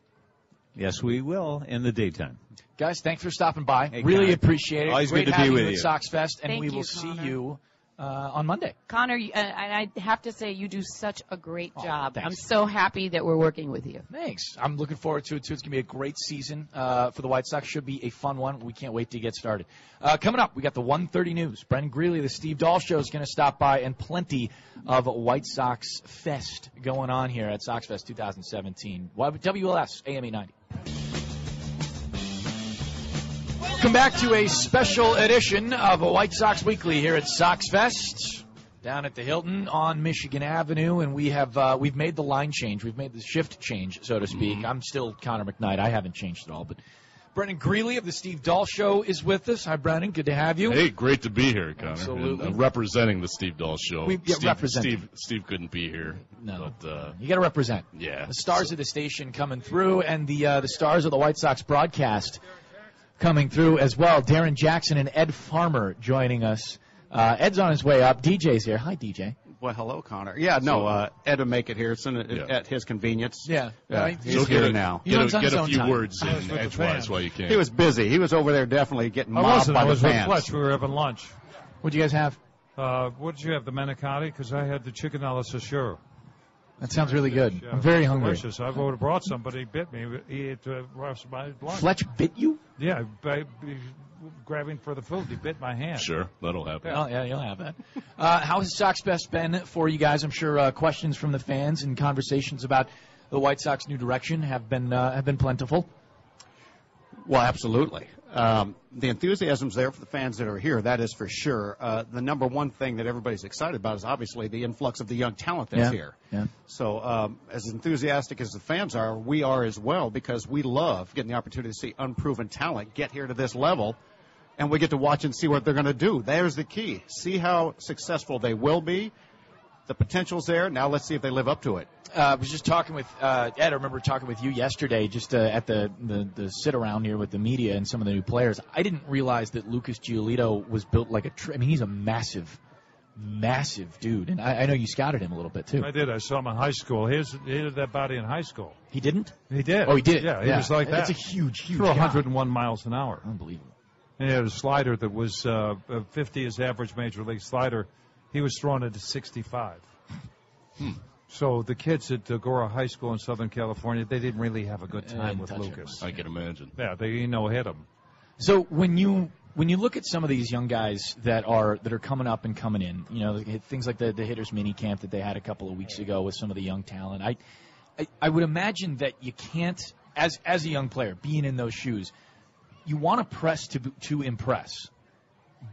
I: Yes, we will in the daytime.
F: Guys, thanks for stopping by.
I: Hey,
F: really
I: Connor.
F: appreciate it.
I: Always
F: Great
I: good to be with
F: you at
I: you.
F: Sox Fest, and
H: Thank
F: we
H: you,
F: will see
H: Connor.
F: you uh, on Monday.
H: Connor, you- uh, and I have to say, you do such a great job.
F: thanks.
H: I'm so happy that we're working with you.
F: Thanks. I'm looking forward to it too. It's going to be a great season uh, for the White Sox. Should be a fun one. We can't wait to get started. Uh, coming up, we got the 1:30 news. Brendan Greeley, the Steve Dahl Show, is going to stop by, and plenty of White Sox Fest going on here at Sox Fest 2017. Y- WLS AM 890. Welcome back to a special edition of White Sox Weekly here at Sox Fest down at the Hilton on Michigan Avenue, and we have uh, we've made the line change, we've made the shift change, so to speak. I'm still Connor McKnight. I haven't changed at all, but Brendan Greeley of the Steve Dahl Show is with us. Hi, Brendan. Good to have you.
L: Hey, great to be here, Connor.
F: Absolutely.
L: And, uh, representing the Steve Dahl Show.
F: We- yeah,
L: Steve,
F: representing.
L: Steve, Steve couldn't be here.
F: No.
L: But, uh,
F: You got to represent.
L: yeah.
F: The stars of the station coming through, and the uh, the stars of the White Sox broadcast coming through as well. Darrin Jackson and Ed Farmer joining us. Uh, Ed's on his way up. DJ's here. Hi, DJ.
M: Well, hello, Connor. Yeah, no, uh, Ed will make it here soon at,
L: Yeah.
M: at his convenience.
F: Yeah.
M: yeah
F: Right.
M: he's
L: So
M: here
L: get a,
M: now.
F: You know,
L: Get, a, get a few
F: time.
L: words in
G: with the
L: edgewise while you can.
M: He was busy. He was over there definitely getting
G: I
M: mobbed
G: wasn't.
M: by
G: I
M: the
G: was with
M: fans.
G: Fletch. We were having lunch.
F: What'd you guys have?
G: Uh, what did you have? The manicotti? Because I had the chicken a la Saussure.
F: That sounds really good.
G: Yeah,
F: I'm very hungry.
G: Delicious. I would have brought some, but he bit me. He ate uh, my lunch.
F: Fletch bit you?
G: Yeah, by, by grabbing for the food, he bit my hand.
L: Sure, that'll happen.
F: Oh, yeah, you'll have that. Uh, how has Sox Fest been for you guys? I'm sure uh, questions from the fans and conversations about the White Sox new direction have been uh, have been plentiful.
M: Well, absolutely. Um, the enthusiasm's there for the fans that are here. That is for sure. Uh, the number one thing that everybody's excited about is obviously the influx of the young talent that's
F: Yeah.
M: here.
F: Yeah.
M: So, um, as enthusiastic as the fans are, we are as well because we love getting the opportunity to see unproven talent get here to this level, and we get to watch and see what they're going to do. There's the key. See how successful they will be. The potential's there. Now let's see if they live up to it.
F: Uh, I was just talking with uh, Ed. I remember talking with you yesterday, just uh, at the, the the sit around here with the media and some of the new players. I didn't realize that Lucas Giolito was built like a. Tr- I mean, he's a massive, massive dude, and I, I know you scouted him a little bit too.
G: I did. I saw him in high school. He, was, he had that body in high school.
F: He didn't.
G: He did.
F: Oh, he did.
G: Yeah, he
F: Yeah.
G: was like that.
F: That's a huge, huge
G: Threw
F: guy.
G: 101 miles an hour.
F: Unbelievable.
G: And he had a slider that was uh, uh, 50 his average major league slider. He was thrown it to 65.
F: Hmm.
G: So the kids at Agora High School in Southern California, they didn't really have a good time with
F: touch it
G: Lucas.
L: I can imagine.
G: Yeah, they you know hit him.
F: So when you when you look at some of these young guys that are that are coming up and coming in, you know things like the the hitters mini camp that they had a couple of weeks ago with some of the young talent. I I, I would imagine that you can't as as a young player being in those shoes, you want to press to to impress,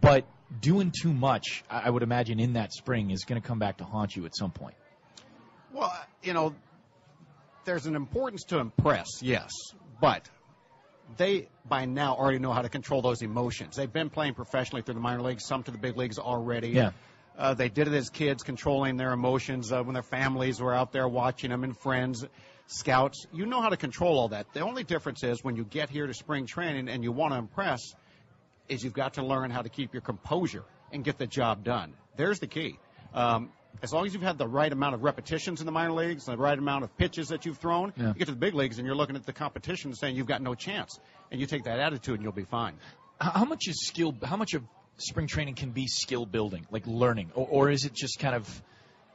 F: but doing too much, I would imagine in that spring is going to come back to haunt you at some point.
M: Well, you know, there's an importance to impress, yes, but they by now already know how to control those emotions. They've been playing professionally through the minor leagues, some to the big leagues already.
F: Yeah.
M: Uh, they did it as kids, controlling their emotions uh, when their families were out there watching them and friends, scouts. You know how to control all that. The only difference is when you get here to spring training and you want to impress, is you've got to learn how to keep your composure and get the job done. There's the key. Um, as long as you've had the right amount of repetitions in the minor leagues, the right amount of pitches that you've thrown,
F: Yeah.
M: you get to the big leagues and you're looking at the competition and saying you've got no chance. And you take that attitude and you'll be fine.
F: How much is skill? How much of spring training can be skill building, like learning, or, or is it just kind of,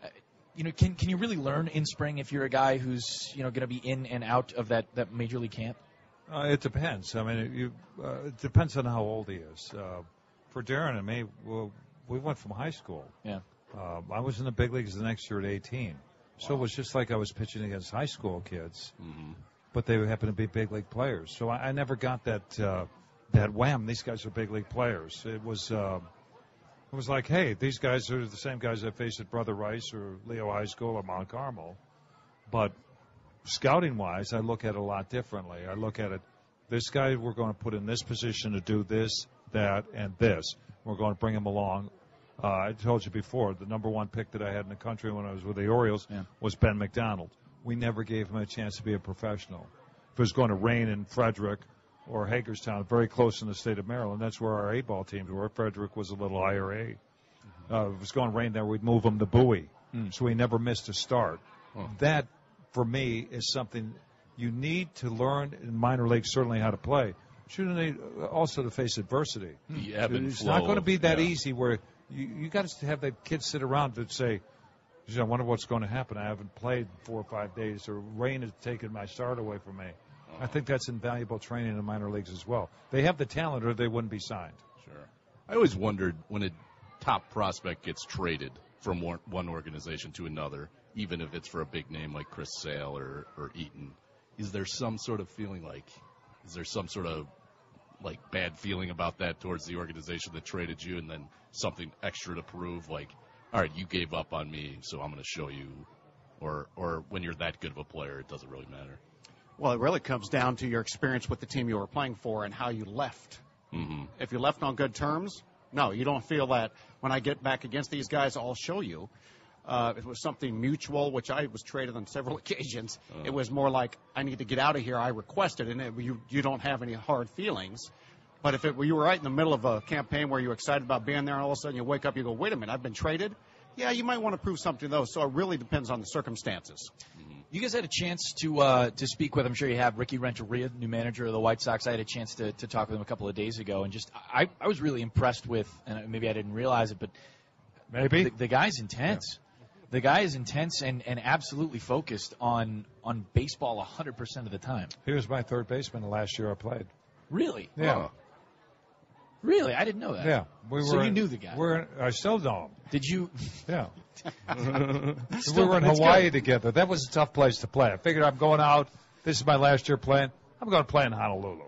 F: uh, you know, can can you really learn in spring if you're a guy who's you know going to be in and out of that that major league camp?
N: Uh, it depends. I mean, it, you, uh, it depends on how old he is. Uh, for Darrin and me, well, we went from high school.
F: Yeah.
N: Uh, I was in the big leagues the next year at 18. So it was just like I was pitching against high school kids, but they happened to be big league players. So I, I never got that uh, that wham. These guys are big league players. It was uh, it was like, hey, these guys are the same guys I faced at Brother Rice or Leo High School or Mount Carmel. But scouting wise, I look at it a lot differently. I look at it, this guy we're going to put in this position to do this, that, and this. We're going to bring him along. Uh, I told you before, the number one pick that I had in the country when I was with the Orioles was Ben McDonald. We never gave him a chance to be a professional. If it was going to rain in Frederick or Hagerstown, very close in the state of Maryland, that's where our A ball teams were. Frederick was a little higher A. Uh, if it was going to rain there, we'd move him to Bowie. So he never missed a start. That, for me, is something you need to learn in minor leagues, certainly how to play. You need uh, also to face adversity.
L: The ebb and
N: it's not going to be that
L: yeah.
N: easy where you, you got to have the kids sit around and say, I wonder what's going to happen. I haven't played four or five days, or rain has taken my start away from me. I think that's invaluable training in the minor leagues as well. They have the talent, or they wouldn't be signed.
L: Sure. I always wondered when a top prospect gets traded from one, one organization to another, even if it's for a big name like Chris Sale or, or Eaton, is there some sort of feeling like, is there some sort of like bad feeling about that towards the organization that traded you and then something extra to prove like, all right, you gave up on me, so I'm going to show you, or, or when you're that good of a player, it doesn't really matter.
M: Well, it really comes down to your experience with the team you were playing for and how you left.
L: Mm-hmm.
M: If you left on good terms, no, you don't feel that when I get back against these guys, I'll show you. Uh, it was something mutual, which I was traded on several (laughs) occasions. It was more like I need to get out of here. I requested, and it, you you don't have any hard feelings. But if it, you were right in the middle of a campaign where you're excited about being there, and all of a sudden you wake up, you go, "Wait a minute, I've been traded." Yeah, you might want to prove something though. So it really depends on the circumstances.
F: You guys had a chance to uh, to speak with. I'm sure you have Ricky Renteria, new manager of the White Sox. I had a chance to, to talk with him a couple of days ago, and just I, I was really impressed with, and maybe I didn't realize it, but
N: maybe
F: the, the guy's intense. The guy is intense and, and absolutely focused on on baseball 100 percent of the time.
N: He was my third baseman the last year I played.
F: Really?
N: Yeah.
F: Really? I didn't know that.
N: Yeah, we were.
F: so you knew the guy.
N: We're, I still know him.
F: Did you?
N: Yeah. (laughs)
F: Still,
N: we were in Hawaii
F: good.
N: together. That was a tough place to play. I figured I'm going out. This is my last year playing. I'm going to play in Honolulu.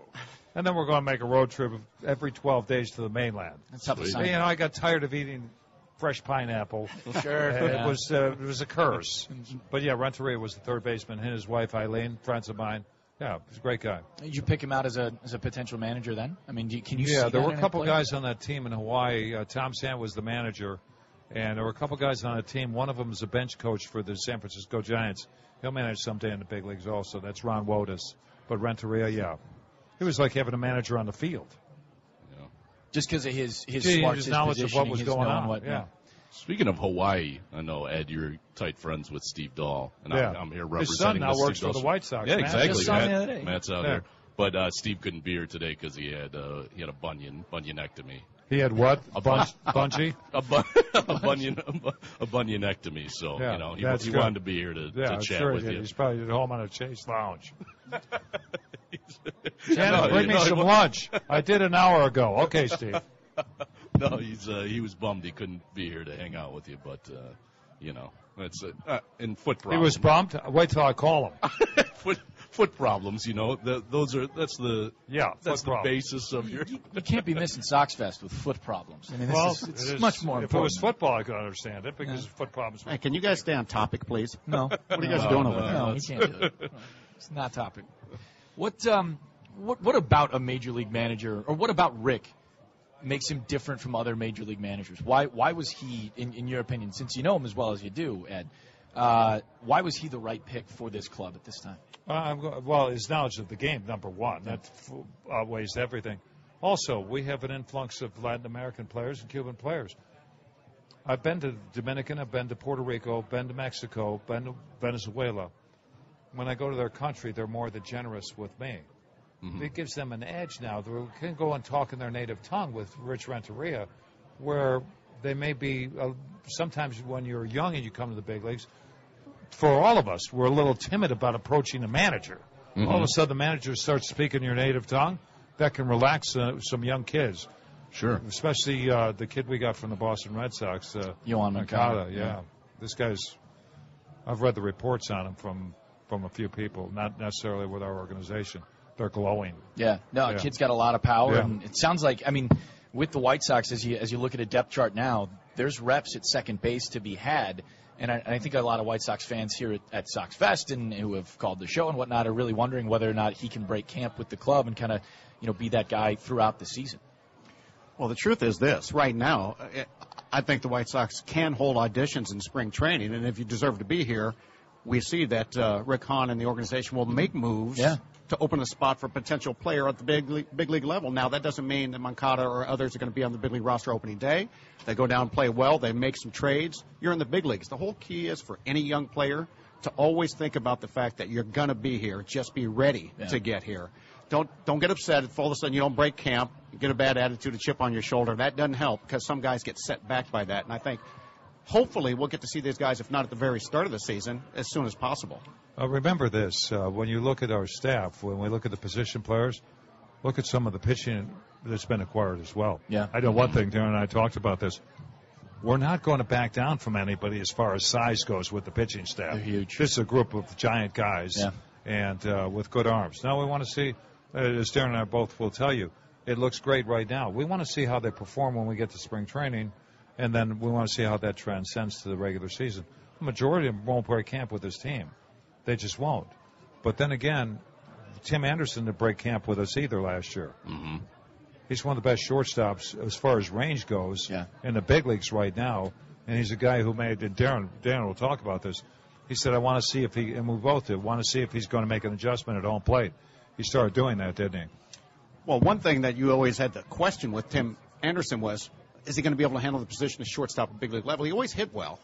N: And then we're going to make a road trip every 12 days to the mainland.
F: That's tough.
N: You know, I got tired of eating fresh pineapple. (laughs)
F: Sure, yeah.
N: It was uh, it was a curse. but yeah, Renteria was the third baseman. He and his wife Eileen, friends of mine. Yeah, he's a great guy.
F: Did you pick him out as a as a potential manager then? I mean, do you, can you?
N: yeah, there were a couple guys on that team in Hawaii. Uh, Tom Sandt was the manager, and there were a couple guys on the team. One of them is a bench coach for the San Francisco Giants. He'll manage someday in the big leagues also. That's Ron Wotus. But Renteria, yeah, it was like having a manager on the field.
F: Just because of his his
N: Gee,
F: smarts,
N: his
F: his
N: knowledge of what was going on,
F: What,
N: yeah.
L: Speaking of Hawaii, I know Ed, you're tight friends with Steve Dahl, and
N: Yeah.
L: I'm, I'm here
N: His son
L: representing
N: now
L: the
N: works
L: Steve
N: for
L: Dahl
N: the White Sox.
L: Yeah,
N: Matt.
L: exactly.
N: Just
L: Matt-
N: the other day.
L: Matt's out
N: Yeah.
L: there, but uh, Steve couldn't be here today because he had uh, he had a bunion bunionectomy.
N: He had what?
L: A
N: Bun-
L: bun- (laughs)
N: bungee?
L: a, bu- (laughs) a bunion a, bunionectomy. So
N: Yeah,
L: you know he, he wanted to be here to,
N: Yeah,
L: to
N: I'm
L: chat
N: sure
L: with
N: did.
L: you.
N: He's probably at home on a Chase Lounge. (laughs)
L: No,
N: bring me
L: no,
N: some lunch. I did an hour ago. Okay, Steve. (laughs)
L: no, he's uh, he was bummed he couldn't be here to hang out with you, but uh, you know that's uh, uh, in foot
N: He was bummed. Wait till I call him. (laughs)
L: foot foot problems. You know, the, those are that's the
N: yeah
L: that's the
N: problems.
L: basis of your.
F: You can't be missing Sox Fest with foot problems. I mean, this
N: well,
F: is, it's
N: it is-
F: much more
N: If
F: important.
N: it was football, I could understand it because foot problems.
M: Hey, can you guys stay on topic, please?
F: No.
M: What are you guys
F: No,
M: doing
F: no,
M: over there?
F: No, we can't do it. (laughs) It's not topic. What um what what about a major league manager or what about Rick makes him different from other major league managers? Why why was he in, in your opinion, since you know him as well as you do, Ed, uh, why was he the right pick for this club at this time?
N: Uh, well, his knowledge of the game, number one, that outweighs everything. Also, we have an influx of Latin American players and Cuban players. I've been to Dominican, I've been to Puerto Rico, been to Mexico, been to Venezuela. When I go to their country, they're more than generous with me. It gives them an edge now. They can go and talk in their native tongue with Rich Renteria, where they may be. Uh, sometimes when you're young and you come to the big leagues, for all of us, we're a little timid about approaching a manager.
L: Mhm.
N: All of a sudden, the manager starts speaking your native tongue. That can relax uh, some young kids.
L: Sure.
N: Especially uh, the kid we got from the Boston Red Sox, uh,
F: Yoan
N: Yeah.
F: yeah.
N: this guy's. I've read the reports on him from from a few people, not necessarily with our organization. They're glowing.
F: Yeah, no,
N: Yeah.
F: kid's got a lot of power,
N: Yeah.
F: and it sounds like I mean, with the White Sox, as you as you look at a depth chart now, there's reps at second base to be had, and I, and I think a lot of White Sox fans here at, at Sox Fest and who have called the show and whatnot are really wondering whether or not he can break camp with the club and kind of you know be that guy throughout the season.
M: Well, the truth is this: right now, I think the White Sox can hold auditions in spring training, and if you deserve to be here, we see that uh, Rick Hahn and the organization will make moves
F: Yeah.
M: to open a spot for a potential player at the big league, big league level. Now, that doesn't mean that Moncada or others are going to be on the big league roster opening day. They go down and play well. They make some trades. You're in the big leagues. The whole key is for any young player to always think about the fact that you're going to be here. Just be ready
F: Yeah.
M: to get here. Don't don't get upset if all of a sudden you don't break camp, you get a bad attitude, a chip on your shoulder. That doesn't help because some guys get set back by that. And I think hopefully we'll get to see these guys, if not at the very start of the season, as soon as possible.
N: Uh, remember this: uh, when you look at our staff, when we look at the position players, look at some of the pitching that's been acquired as well.
F: Yeah.
N: I know one thing. Darrin and I talked about this. We're not going to back down from anybody as far as size goes with the pitching staff.
F: They're huge.
N: This is a group of giant guys,
F: Yeah.
N: and uh, with good arms. Now we want to see, uh, as Darrin and I both will tell you, it looks great right now. We want to see how they perform when we get to spring training, and then we want to see how that transcends to the regular season. The majority of them won't break camp with this team. They just won't. But then again, Tim Anderson didn't break camp with us either last year.
L: Mm-hmm.
N: He's one of the best shortstops as far as range goes
F: Yeah.
N: in the big leagues right now. And he's a guy who made, and Darrin, Darrin will talk about this. He said, I want to see if he, and we both did, want to see if he's going to make an adjustment at home plate. He started doing that, didn't he?
M: Well, one thing that you always had the question with Tim Anderson was, is he going to be able to handle the position of shortstop at big league level? He always hit well.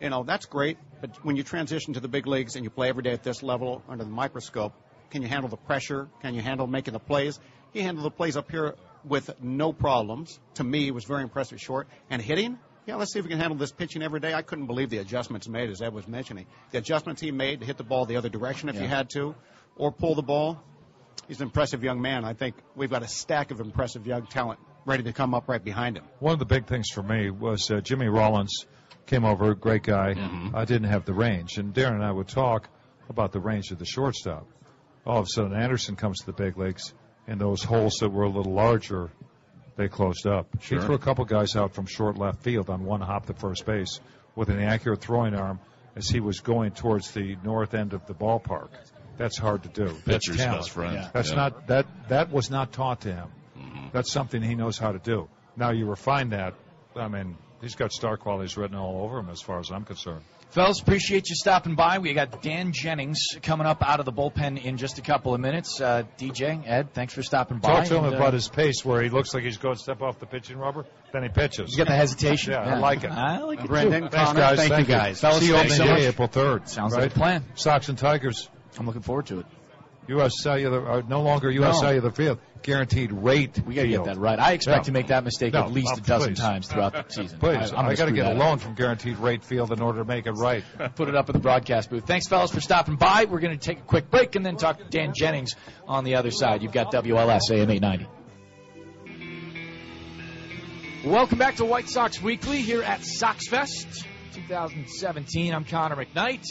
M: You know, that's great, but when you transition to the big leagues and you play every day at this level under the microscope, can you handle the pressure? Can you handle making the plays? He handled the plays up here with no problems. To me, it was very impressive short. And hitting, yeah, let's see if we can handle this pitching every day. I couldn't believe the adjustments made, as Ed was mentioning. The adjustments he made to hit the ball the other direction if
F: Yeah.
M: you had to, or pull the ball. He's an impressive young man. I think we've got a stack of impressive young talent ready to come up right behind him.
N: One of the big things for me was uh, Jimmy Rollins came over, great guy. I didn't have the range, and Darrin and I would talk about the range of the shortstop. All of a sudden, Anderson comes to the big leagues, and those holes that were a little larger, they closed up.
L: Sure.
N: He threw a couple guys out from short left field on one hop to first base with an accurate throwing arm as he was going towards the north end of the ballpark. That's hard to do.
L: Pitcher's best friend. Yeah.
N: That's
L: Yeah.
N: not that that was not taught to him. That's something he knows how to do. Now you refine that. I mean, he's got star qualities written all over him, as far as I'm concerned.
F: Fellas, appreciate you stopping by. We got Dan Jennings coming up out of the bullpen in just a couple of minutes. Uh, DJ, Ed, thanks for stopping by.
N: Talk to him
F: and, uh,
N: about his pace, where he looks like he's going to step off the pitching rubber, then he pitches.
F: You got the hesitation?
N: Yeah,
F: Yeah.
N: I like it.
F: I like it, too.
N: Thanks,
M: Connor,
N: guys.
M: thank,
N: Thank
M: you
N: you.
M: guys.
F: Fellas,
N: See you
F: thanks
N: on
F: so
N: day, April 3rd.
F: Sounds
N: right?
F: like a plan.
N: Sox and Tigers.
F: I'm looking forward to it.
N: U.S. Cellular, uh, no longer U.S.
F: No.
N: Cellular Field, guaranteed rate.
F: We got to get that right. I expect
N: Yeah.
F: to make that mistake
N: No,
F: at least
N: uh,
F: a dozen
N: please.
F: times throughout the (laughs) season.
N: Please,
F: I,
N: I, got to get a loan from Guaranteed Rate Field in order to make it right. (laughs)
F: Put it up at the broadcast booth. Thanks, fellas, for stopping by. We're going to take a quick break and then talk to Dan Jennings on the other side. You've got WLS AM 890. Welcome back to White Sox Weekly here at Sox Fest 2017. I'm Connor McKnight.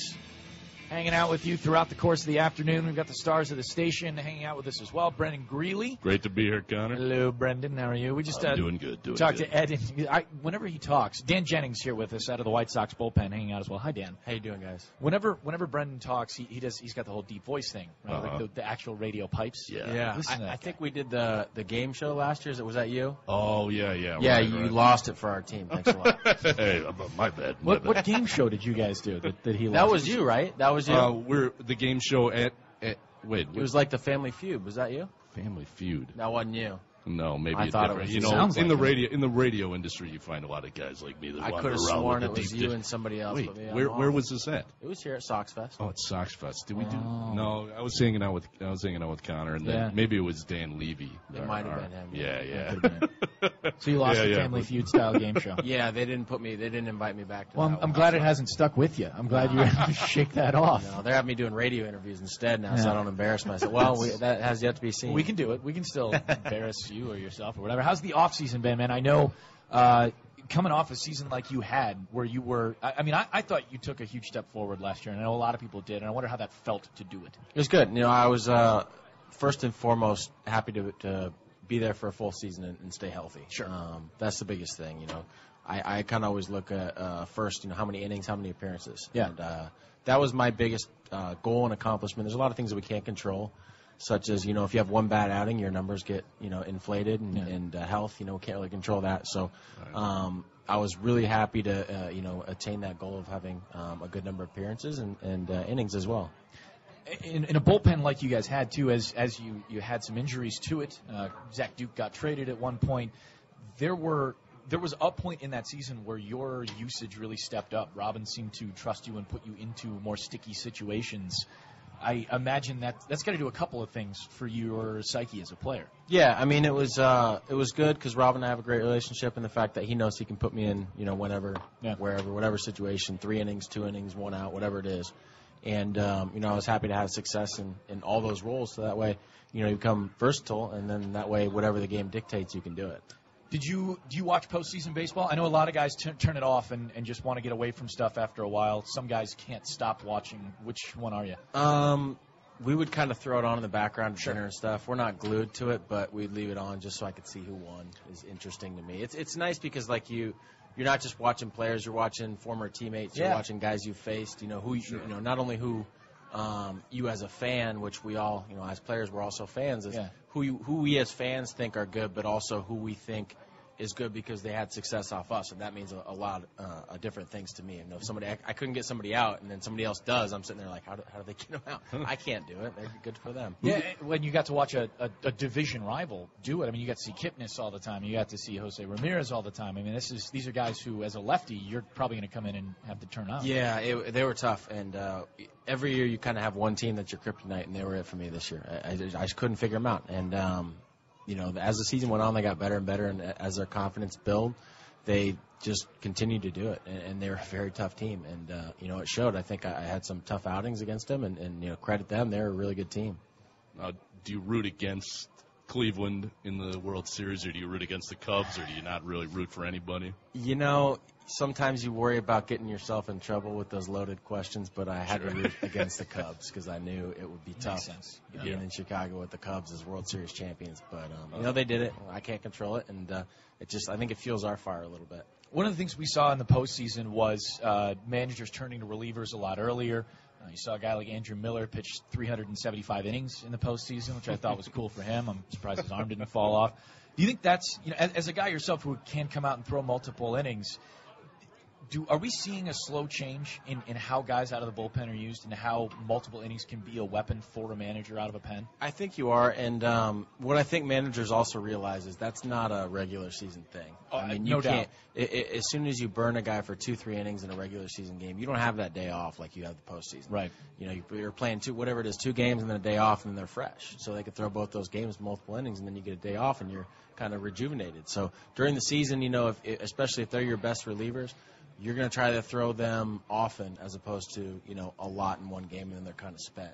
F: Hanging out with you throughout the course of the afternoon. We've got the stars of the station hanging out with us as well. Brendan Greeley.
L: Great to be here, Connor.
F: Hello, Brendan. How are you? We just
L: I'm
F: uh,
L: doing good, doing
F: talked
L: good.
F: to Ed. And I, whenever he talks, Dan Jennings here with us out of the White Sox bullpen, hanging out as well. Hi, Dan.
O: How you doing, guys?
F: Whenever whenever Brendan talks, he, he does. He's got the whole deep voice thing, right?
O: Uh-huh.
F: Like the, the actual radio pipes.
O: Yeah,
F: Listen
O: I,
F: that
O: I think we did the the game show last year. Was that you?
L: Oh yeah, yeah.
O: Yeah,
L: right,
O: you
L: right.
O: lost it for our team. Thanks a lot. (laughs)
L: hey, my bad. my
F: What
L: bad.
F: what game show did you guys do that, that he?
O: That was you, right? That was you.
L: Uh, we're the game show at, at wait.
O: it was like the Family Feud. Was that you?
L: Family Feud.
O: That wasn't you.
L: No, maybe
O: I
L: a
O: thought it
L: different.
O: was
L: you
O: you.
L: know,
O: Sounds
L: in
O: like
L: the
O: it.
L: radio in the radio industry, you find a lot of guys like me that
O: I
L: wander
O: could have
L: around
O: sworn
L: with
O: it was
L: deep
O: you
L: dish.
O: and somebody else.
L: Wait,
O: but yeah,
L: where
O: I'm
L: where
O: off.
L: was this at?
O: It was here at Sox Fest.
L: Oh, it's Sox Fest. Did we do?
F: Oh.
L: No, I was hanging out with I was hanging out with Connor, and then
F: Yeah.
L: maybe it was Dan Levy.
O: It
L: our-
O: might have
L: our-
O: been him.
L: Yeah, yeah.
F: So you lost (laughs)
L: Yeah,
F: the
L: yeah,
F: Family
L: but-
F: Feud style game show. (laughs)
O: Yeah, they didn't put me. They didn't invite me back. To
F: Well,
O: that
F: I'm, I'm
O: one.
F: glad it hasn't stuck with you. I'm glad you were able to (laughs) shake that off.
O: No, they're having me doing radio interviews instead now, so
F: Yeah.
O: I don't embarrass myself. Well, we, that has yet to be seen.
F: We can do it. We can still embarrass you or yourself or whatever. How's the off season been, man? I know uh, coming off a season like you had, where you were. I, I mean, I, I thought you took a huge step forward last year, and I know a lot of people did. And I wonder how that felt to do it.
O: It was good. You know, I was uh, first and foremost happy to to be there for a full season and, and stay healthy.
F: Sure.
O: Um, that's the biggest thing. You know, I, I kind of always look at uh, first, you know, how many innings, how many appearances.
F: Yeah.
O: And uh, that was my biggest uh, goal and accomplishment. There's a lot of things that we can't control. Such as you know, if you have one bad outing, your numbers get you know inflated, and,
F: Yeah.
O: and uh, health, you know, can't really control that. So, um, I was really happy to uh, you know attain that goal of having um, a good number of appearances and, and uh, innings as well.
F: in, in a bullpen like you guys had too, as as you you had some injuries to it. Uh, Zach Duke got traded at one point. There were there was a point in that season where your usage really stepped up. Robin seemed to trust you and put you into more sticky situations. I imagine that that's got to do a couple of things for your psyche as a player.
O: Yeah, I mean it was uh, it was good because Rob and I have a great relationship, and the fact that he knows he can put me in, you know, whenever,
F: Yeah.
O: wherever, whatever situation, three innings, two innings, one out, whatever it is. And um, you know, I was happy to have success in, in all those roles, so that way, you know, you become versatile, and then that way, whatever the game dictates, you can do it.
F: Did you do you watch postseason baseball? I know a lot of guys t- turn it off and, and just want to get away from stuff after a while. Some guys can't stop watching. Which one are you?
O: Um, we would kind of throw it on in the background at dinner and stuff. We're not glued to it, but we'd leave it on just so I could see who won. Is interesting to me. It's it's nice because like you, you're not just watching players. You're watching former teammates. You're
F: Yeah.
O: watching guys you faced. You know who you, you know not only who. Um, you as a fan, which we all, you know, as players, we're also fans. Is
F: Yeah.
O: who you, who we as fans think are good, but also who we think is good because they had success off us, and that means a, a lot uh, of different things to me. You know, if somebody I, I couldn't get somebody out, and then somebody else does, I'm sitting there like, how do, how do they (laughs) get them out? I can't do it. They're good for them.
F: Yeah, when you got to watch a, a, a division rival do it. I mean, you got to see Kipnis all the time. You got to see Jose Ramirez all the time. I mean, this is these are guys who, as a lefty, you're probably going to come in and have to turn out.
O: Yeah, it, they were tough, and uh, every year you kind of have one team that's your kryptonite, and they were it for me this year. I, I, just- I just couldn't figure them out, and um, you know, as the season went on, they got better and better, and as their confidence built, they just continued to do it, and, and they were a very tough team, and uh, you know, it showed. I think I, I had some tough outings against them, and, and you know, credit them, they're a really good team.
L: Now, do you root against Cleveland in the World Series, or do you root against the Cubs, or do you not really root for anybody?
O: You know, sometimes you worry about getting yourself in trouble with those loaded questions, but I had
L: Sure.
O: to root against the Cubs because I knew it would be
F: Makes
O: tough
F: sense.
O: being
L: Yeah.
O: in Chicago with the Cubs as World Series champions. But um, you know, they did it. I can't control it, and uh, it just I think it fuels our fire a little bit.
F: One of the things we saw in the postseason was uh, managers turning to relievers a lot earlier. Uh, you saw a guy like Andrew Miller pitch 375 innings in the postseason, which I thought was cool for him. I'm surprised his arm didn't fall off. Do you think that's you know, as, as a guy yourself who can come out and throw multiple innings? Do are we seeing a slow change in, in how guys out of the bullpen are used and how multiple innings can be a weapon for a manager out of a pen?
O: I think you are, and um, what I think managers also realize is that's not a regular season thing.
F: Oh,
O: I mean,
F: no
O: can't.
F: doubt.
O: i i as soon as you burn a guy for two, three innings in a regular season game, you don't have that day off like you have the postseason.
F: Right.
O: You know, you- you're playing two, whatever it is, two games and then a day off, and then they're fresh. So they could throw both those games, multiple innings, and then you get a day off, and you're kind of rejuvenated. So during the season, you know, if, especially if they're your best relievers, you're going to try to throw them often as opposed to you know a lot in one game, and then they're kind of spent.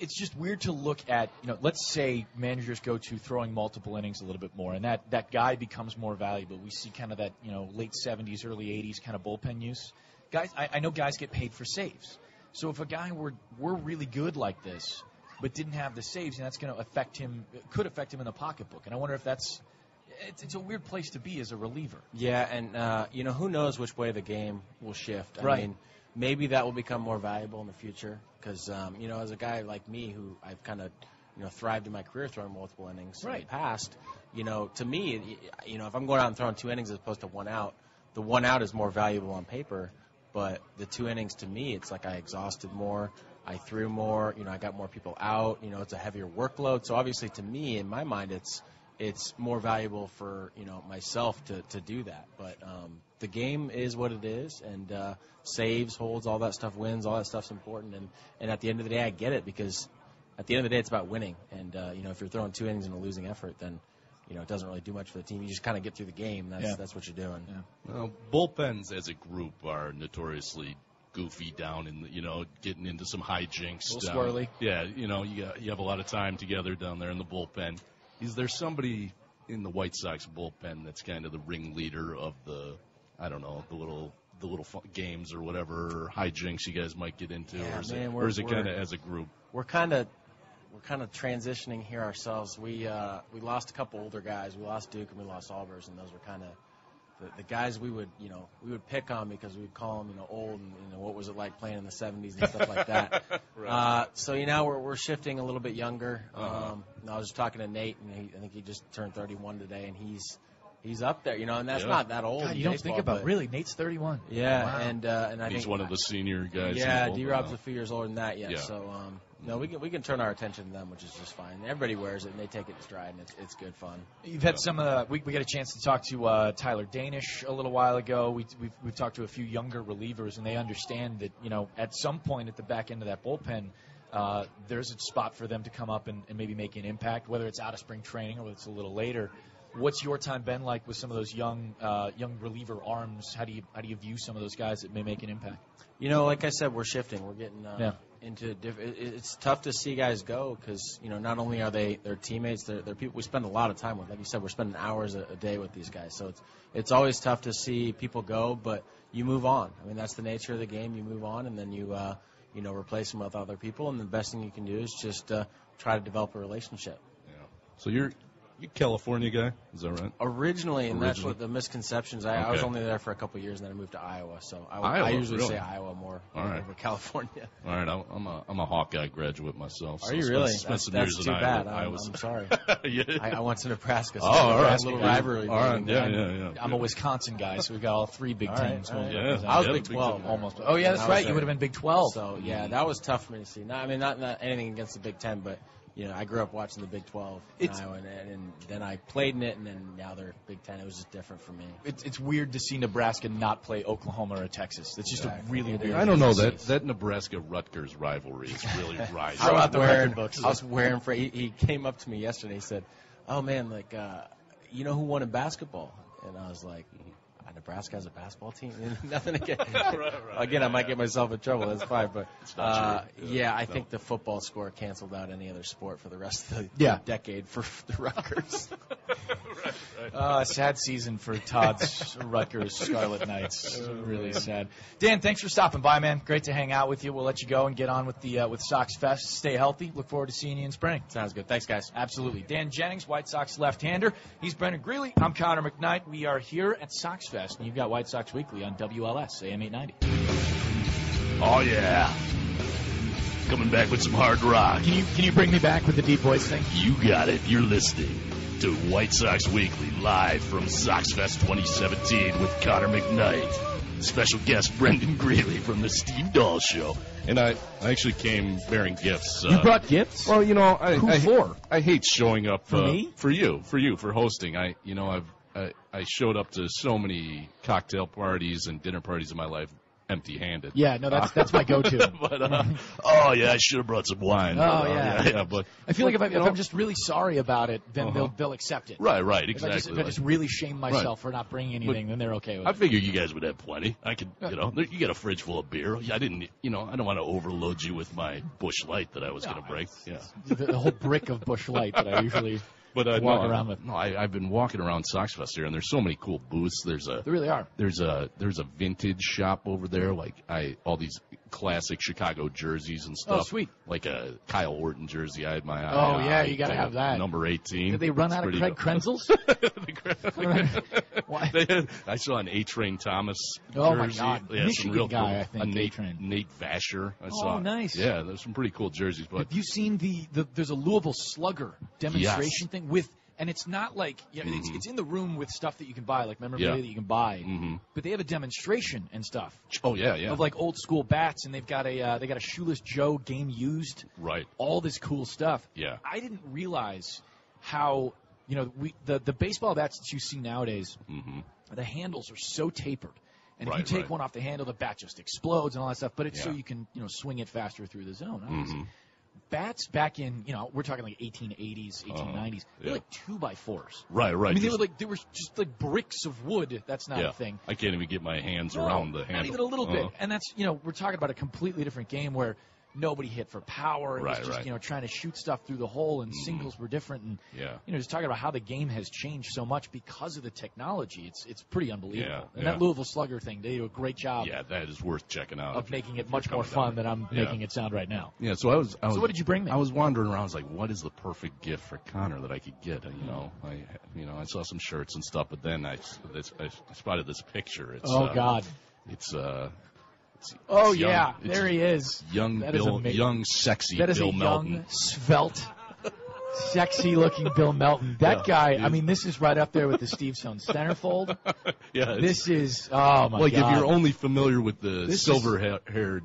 F: it's just weird to look at, you know, let's say managers go to throwing multiple innings a little bit more, and that, that guy becomes more valuable. We see kind of that, you know, late 70s, early 80s kind of bullpen use. Guys, I, I know guys get paid for saves. So if a guy were were really good like this, but didn't have the saves, and that's going to affect him, could affect him in the pocketbook. And I wonder if that's it's, it's a weird place to be as a reliever.
O: Yeah, and uh, you know who knows which way the game will shift. I
F: Right.
O: mean, maybe that will become more valuable in the future because um, you know, as a guy like me who I've kind of you know thrived in my career throwing multiple innings in the past. You know, to me, you know, if I'm going out and throwing two innings as opposed to one out, the one out is more valuable on paper. But the two innings to me, it's like I exhausted more. I threw more. You know, I got more people out. You know, it's a heavier workload. So obviously, to me, in my mind, it's it's more valuable for you know myself to, to do that. But um, the game is what it is, and uh, saves, holds, all that stuff, wins, all that stuff's important. And and at the end of the day, I get it because at the end of the day, it's about winning. And uh, you know, if you're throwing two innings in a losing effort, then you know it doesn't really do much for the team. You just kind of get through the game. That's
L: Yeah.
O: that's what you're doing. Yeah.
L: Well, bullpens as a group are notoriously goofy down in the, you know getting into some hijinks.
F: Little
L: down-
F: swirly.
L: Yeah, you know you got, you have a lot of time together down there in the bullpen. Is there somebody in the White Sox bullpen that's kind of the ringleader of the I don't know the little the little games or whatever or hijinks you guys might get into,
O: Yeah,
L: or is
O: man,
L: it, or is it kind of as a group?
O: we're kind of we're kind of transitioning here ourselves. We uh, we lost a couple older guys. We lost Duke and we lost Albers, and those were kind of the, the guys we would you know we would pick on because we'd call them you know old and you know what was it like playing in the 70s and stuff like that. (laughs)
L: Right.
O: uh, so you know we're we're shifting a little bit younger.
L: Uh-huh.
O: Um, and I was just talking to Nate, and he, I think he just turned 31 today, and he's he's up there, you know, and that's
L: Yeah.
O: not that old.
F: God, you don't
O: baseball,
F: think about
O: but-
F: really. Nate's 31.
O: Yeah,
F: Wow.
O: and uh, and I
L: He's
O: think
L: one of the senior guys.
O: yeah, D Rob's a few years older than that yet.
L: Yeah.
O: So um, no, we can we can turn our attention to them, which is just fine. Everybody wears it and they take it in stride, and it's it's good fun.
F: You've had some. Uh, we we got a chance to talk to uh, Tyler Danish a little while ago. We, we've we've talked to a few younger relievers, and they understand that you know at some point at the back end of that bullpen, uh, there's a spot for them to come up and, and maybe make an impact, whether it's out of spring training or whether it's a little later. What's your time been like with some of those young uh, young reliever arms? How do you how do you view some of those guys that may make an impact?
O: You know, like I said, we're shifting. We're getting uh,
F: Yeah.
O: Into diff- it, it's tough to see guys go because you know not only are they their teammates, they're, they're people we spend a lot of time with. Like you said, we're spending hours a, a day with these guys, so it's it's always tough to see people go, but you move on. I mean, that's the nature of the game. You move on, and then you uh, you know replace them with other people, and the best thing you can do is just uh, try to develop a relationship. Yeah.
L: So you're you California guy, is that right?
O: Originally, and that's what the misconceptions. I, I was only there for a couple of years, and then I moved to Iowa. So I,
L: Iowa,
O: I usually
L: really?
O: say Iowa more
L: All right.
O: over California. (laughs)
L: All right, I'm- I'm a I'm a Hawkeye graduate myself.
O: Are
L: so
O: you
L: spent-
O: really?
L: Spent
O: That's,
L: some
O: that's
L: years
O: too
L: in
O: bad.
L: Iowa.
O: I'm, I'm (laughs) sorry.
L: Yeah.
O: I, I went to Nebraska. So
L: Oh, all right.
O: A little rivalry.
L: All right,
O: meeting
L: yeah, yeah, yeah.
F: I'm a Wisconsin guy, so we've got all three big
O: All right,
F: teams.
O: all right.
F: going
L: Yeah.
O: I was
L: Yeah,
O: Big
L: Big
O: 12
L: Ten.
F: almost. Oh yeah, that's right. You would have been Big 12.
O: So yeah, that was tough for me to see. Not, I mean, not, not anything against the Big Ten, but you know, I grew up watching the Big 12 in
F: It's-
O: Iowa, and, and then I played in it, and then now they're Big Ten. It was just different for me.
F: It's, it's weird to see Nebraska not play Oklahoma or Texas. That's just
O: Exactly.
F: a really
O: It
F: weird.
L: I don't know that that Nebraska Rutgers rivalry is really rising.
O: I was
F: out the
O: wearing,
F: record books.
O: I was wearing for. He, he came up to me yesterday. He said, "Oh man, like uh, you know who won in basketball?" And I was like, "Uh, "Nebraska has a basketball team." (laughs) Nothing again. (laughs) (laughs) Again, I might get myself in trouble. That's fine. But
L: not
O: uh,
L: true.
O: yeah, I
L: No.
O: think the football score canceled out any other sport for the rest of the
F: Yeah.
O: decade for the Rutgers.
F: right, Uh, sad season for Todd's Rutgers Scarlet Knights. Really sad. Dan, thanks for stopping by, man. Great to hang out with you. We'll let you go and get on with the uh, with Sox Fest. Stay healthy. Look forward to seeing you in spring.
O: Sounds good. Thanks, guys.
F: Absolutely. Dan Jennings, White Sox left-hander. He's Brendan Greeley. I'm Connor McKnight. We are here at Sox Fest, and you've got White Sox Weekly on WLS AM 890.
P: Oh yeah. Coming back with some hard rock.
F: Can you can you bring me back with the deep voice thing?
P: You got it. You're listening to White Sox Weekly live from SoxFest 2017 with Connor McKnight. Special guest Brendan Greeley from the Steve Dahl Show.
L: And I, I actually came bearing gifts.
F: You
L: uh,
F: brought gifts?
L: Well, you know, I,
F: Who
L: I,
F: for?
L: I hate showing up
F: For
L: uh,
F: me?
L: for you, for you, for hosting. I, you know, I've I, I showed up to so many cocktail parties and dinner parties in my life empty-handed.
F: Yeah, no, that's that's my go-to. (laughs)
P: But uh, oh yeah, I should have brought some wine.
F: Oh,
P: Uh,
F: yeah.
P: yeah, yeah, But
F: I feel like if, I, if I'm just really sorry about it, then
L: Uh-huh.
F: they'll they'll accept it.
P: right, right,
F: If I just,
P: exactly.
F: if I just really shame myself for not bringing anything, then they're okay with
P: I
F: it.
P: figured you guys would have plenty. I could, you know, you got a fridge full of beer. I didn't, you know, I don't want to overload you with my bush light that I was going to break. Yeah.
F: the, the whole brick of Bush Light that I usually
L: but uh,
F: walk
L: no,
F: around with.
L: no, I, I've been walking around Sox Fest here, and there's so many cool booths. There's a
F: There really are.
L: there's a there's a vintage shop over there, like I all these classic Chicago jerseys and stuff.
F: Oh, sweet.
L: Like a Kyle Orton jersey. I had my eye
F: Oh, yeah, you gotta
L: uh,
F: have that.
L: number eighteen.
F: Did they run
L: It's
F: out of Craig. Krenzel's? (laughs)
L: They had- I saw an A Train Thomas.
F: Oh, my. God.
L: Yeah,
F: Michigan
L: real
F: guy,
L: cool.
F: I think,
L: A Nate,
F: A-Train.
L: Nate Vasher. I
F: Oh,
L: saw.
F: nice.
L: Yeah, there's some pretty cool jerseys. But
F: Have you seen the, the there's a Louisville Slugger demonstration
L: Yes.
F: thing with and it's not like yeah, it's,
L: Mhm.
F: it's in the room with stuff that you can buy like memorabilia
L: Yeah.
F: that you can buy
L: Mhm.
F: but they have a demonstration and stuff
L: oh yeah, yeah.
F: of like old school bats and they've got a uh, they got a shoeless Joe game used
L: right.
F: all this cool stuff
L: Yeah.
F: I didn't realize how you know we the the baseball bats that you see nowadays
L: hmm
F: the handles are so tapered. And
L: Right,
F: if you take
L: right.
F: one off the handle, the bat just explodes and all that stuff. But it's so you can, you know, swing it faster through the zone. obviously. Bats back in, you know, we're talking like 1880s, 1890s. They're
L: yeah.
F: like two by fours.
L: Right, right.
F: I mean, they were like they were just like bricks of wood. That's not
L: yeah.
F: a thing.
L: I can't even get my hands
F: No,
L: around the handle.
F: Not even a little bit.
L: Uh-huh.
F: And that's you know we're talking about a completely different game where nobody hit for power. It
L: Right,
F: was just
L: right.
F: you know trying to shoot stuff through the hole, and
L: Mhm.
F: singles were different. And
L: Yeah.
F: you know just talking about how the game has changed so much because of the technology. It's it's pretty unbelievable.
L: Yeah,
F: and
L: yeah.
F: that Louisville Slugger thing, they do a great job
L: Yeah, that is worth checking out.
F: of making it much more fun
L: down.
F: than I'm making it sound right now.
L: Yeah, so I was. I was
F: So what did you bring me?
L: I was wandering around. I was like, what is the perfect gift for Connor that I could get? You know, I, you know, I saw some shirts and stuff, but then I, this, I spotted this picture. It's,
F: Oh,
L: uh,
F: God.
L: It's uh. It's,
F: Oh
L: it's young-
F: yeah, there he is.
L: Young
F: That is
L: Bill,
F: amazing.
L: young sexy
F: That is
L: Bill
F: a
L: Melton.
F: young, svelte, sexy-looking Bill Melton. (laughs) That
L: Yeah,
F: guy. I mean, this is right up there with the Steve Stone centerfold. (laughs)
L: yeah,
F: This is oh my
L: like
F: god.
L: Like if you're only familiar with the
F: This
L: silver-haired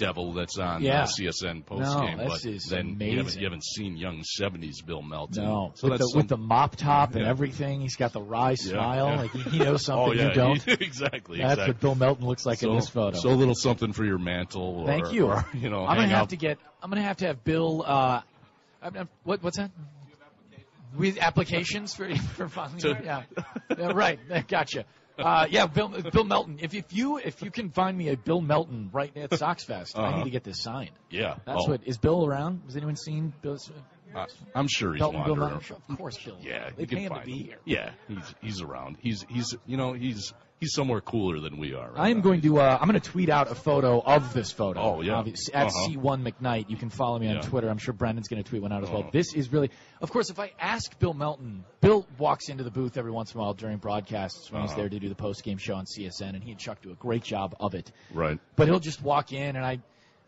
L: devil that's on
F: Yeah.
L: uh, CSN post
F: No,
L: but
F: is
L: then you haven't, you haven't seen young '70s Bill Melton.
F: no,
L: so
F: with, the, with the mop top and
L: Yeah.
F: everything, he's got the wry
L: Yeah,
F: smile.
L: yeah.
F: Like he, he knows something
L: oh, yeah,
F: you don't. (laughs)
L: exactly.
F: That's
L: exactly.
F: what Bill Melton looks like
L: so,
F: in this photo.
L: So a little something for your mantle. Or,
F: Thank you.
L: Or, you know,
F: I'm gonna have to get. I'm gonna have to have Bill. Uh, I'm, I'm- what, what's that? With applications for (laughs) for
L: To-
F: yeah, Yeah, right. (laughs) Gotcha. Uh, yeah, Bill, Bill Melton. If if you if you can find me a Bill Melton right at Sox Fest, I
L: Uh-huh.
F: need to get this signed.
L: Yeah.
F: That's
L: oh,
F: what is Bill around? Has anyone seen Bill?
L: I, I'm sure he's
F: Melton, Bill
L: wandering.
F: Melton? Of course, Bill.
L: Yeah,
F: they pay him to be here.
L: Yeah, he's he's around. He's he's you know he's he's somewhere cooler than we are. Right
F: I am
L: now.
F: going to. Uh, I'm going to tweet out a photo of this photo.
L: Oh, yeah.
F: Obvious- at
L: Uh-huh.
F: C1 McKnight. You can follow me on
L: Yeah.
F: Twitter. I'm sure Brendan's going to tweet one out as well.
L: Uh-huh.
F: This is really, of course, if I ask Bill Melton, Bill walks into the booth every once in a while during broadcasts when he's
L: Uh-huh.
F: there to do the post game show on CSN, and he and Chuck do a great job of it.
L: Right.
F: But he'll just walk in, and I,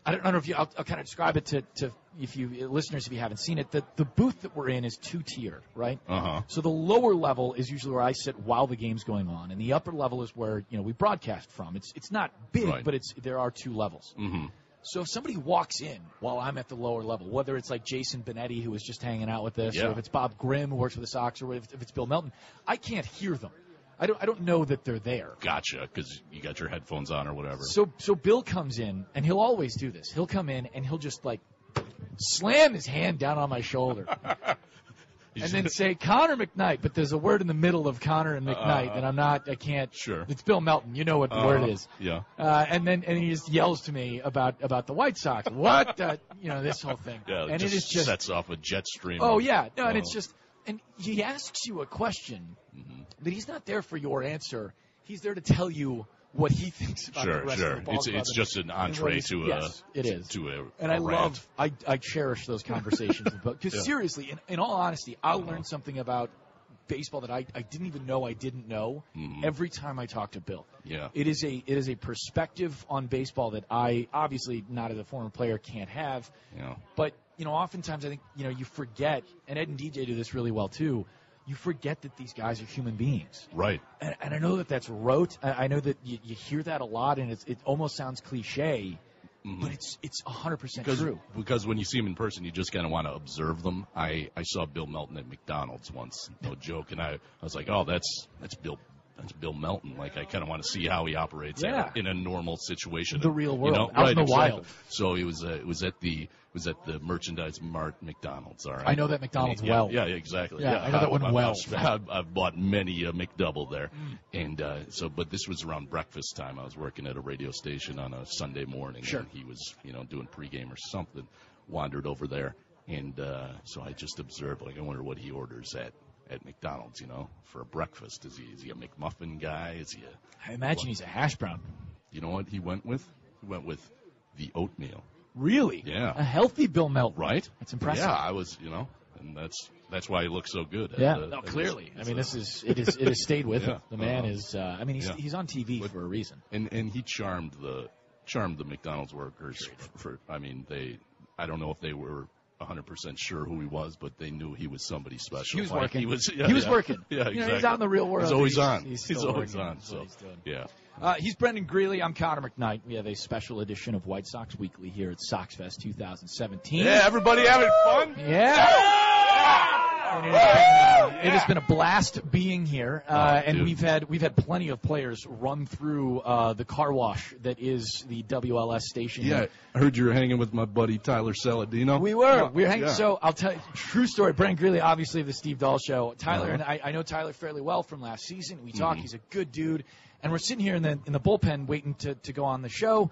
F: I don't, I don't know if you. I'll, I'll kind of describe it to, to if you listeners if you haven't seen it. The the booth that we're in is two tiered, right?
L: Uh huh.
F: So the lower level is usually where I sit while the game's going on, and the upper level is where you know we broadcast from. It's it's not big,
L: Right.
F: but it's there are two levels.
L: hmm
F: So if somebody walks in while I'm at the lower level, whether it's like Jason Benetti who was just hanging out with us,
L: Yeah.
F: or if it's Bob Grimm who works for the Sox, or if, if it's Bill Melton, I can't hear them. I don't I don't know that they're there.
L: Gotcha, because you got your headphones on or whatever.
F: So so Bill comes in and he'll always do this. He'll come in and he'll just like slam his hand down on my shoulder. (laughs) and then say Connor McKnight, but there's a word in the middle of Connor and McKnight,
L: Uh,
F: and I'm not, I can't.
L: Sure.
F: It's Bill Melton. You know what the
L: Uh,
F: word is.
L: Yeah.
F: Uh, and then and he just yells to me about about the White Sox. What? Uh, you know this whole thing. (laughs)
L: Yeah.
F: and it is just.
L: sets off a jet stream.
F: Oh yeah, no, and it's
L: uh,
F: just, and he asks you a question,
L: Mm-hmm.
F: but he's not there for your answer. He's there to tell you what he thinks about the
L: Sure,
F: rest
L: sure.
F: of the ball
L: It's
F: club
L: it's just an entree to a
F: yes, it is.
L: to a
F: And
L: I
F: I love, I, I cherish those conversations with Bill. Because
L: Yeah.
F: seriously, in, in all honesty, I'll learn something about baseball that I, I didn't even know I didn't know
L: Mhm.
F: every time I talk to Bill.
L: Yeah.
F: It is a it is a perspective on baseball that I obviously not as a former player can't have.
L: Yeah.
F: But you know, oftentimes I think you know you forget, and Ed and DJ do this really well too. You forget that these guys are human beings.
L: Right.
F: And, and I know that that's rote. I, I know that you, you hear that a lot, and it's, it almost sounds cliche, mm-hmm. but it's it's 100 percent
L: because,
F: true.
L: because when you see them in person, you just kind of want to observe them. I, I saw Bill Melton at McDonald's once, no joke, and I, I was like, oh, that's that's Bill that's Bill Melton. Like I kind of want to see how he operates in a-
F: Yeah.
L: in, a, normal situation,
F: The real
L: You
F: world,
L: know?
F: out in the
L: exactly.
F: wild.
L: So it was uh, it was at the it was at the merchandise mart McDonald's. All right,
F: I know that McDonald's
L: yeah,
F: well.
L: Yeah, yeah, exactly.
F: Yeah, I know that one
L: I've-
F: well.
L: I've, I've, bought many a McDouble there, and uh, so but this was around breakfast time. I was working at a radio station on a Sunday morning,
F: Sure.
L: and he was you know doing pregame or something. Wandered over there, And uh, so I just observed, like, I wonder what he orders at at McDonald's, you know, for a breakfast. Is he is he a McMuffin guy? Is he a?
F: I imagine he's a hash brown.
L: You know what he went with? He went with the oatmeal.
F: Really?
L: Yeah.
F: A healthy Bill Melton.
L: Right?
F: That's impressive.
L: Yeah, I was, you know, and that's that's why he looks so good.
F: Yeah,
L: a-
F: no, clearly. I mean, this is it is it has stayed with (laughs)
L: Yeah.
F: him. The man
L: Uh-huh.
F: is. Uh, I mean, he's
L: Yeah.
F: he's on TV for a reason.
L: and and he charmed the charmed the McDonald's workers. for, I mean, they. I don't know if they were. 100% sure who he was, but they knew he was somebody special.
F: He was
L: Like,
F: working.
L: He was, yeah,
F: He was
L: yeah.
F: working.
L: Yeah,
F: You know,
L: exactly.
F: he's out in the real world.
L: He's always
F: He's-
L: on.
F: he's still
L: always
F: working.
L: on. So,
F: he's
L: yeah.
F: Uh, he's Brendan Greeley. I'm Connor McKnight. We have a special edition of White Sox Weekly here at SoxFest 2017.
L: Yeah, everybody having fun?
F: Yeah. And it, has been, uh, it has been a blast being here, uh,
L: Oh,
F: and
L: dude.
F: we've had we've had plenty of players run through uh, the car wash that is the WLS station.
L: Yeah,
F: here.
L: I heard you were hanging with my buddy Tyler Saladino.
F: We were. We were hanging.
L: Yeah.
F: So I'll tell you, true story. Brent Greeley, obviously of the Steve Dahl show. Tyler
L: Uh-huh.
F: and I, I know Tyler fairly well from last season. We talk.
L: Mhm.
F: He's a good dude, and we're sitting here in the in the bullpen waiting to, to go on the show.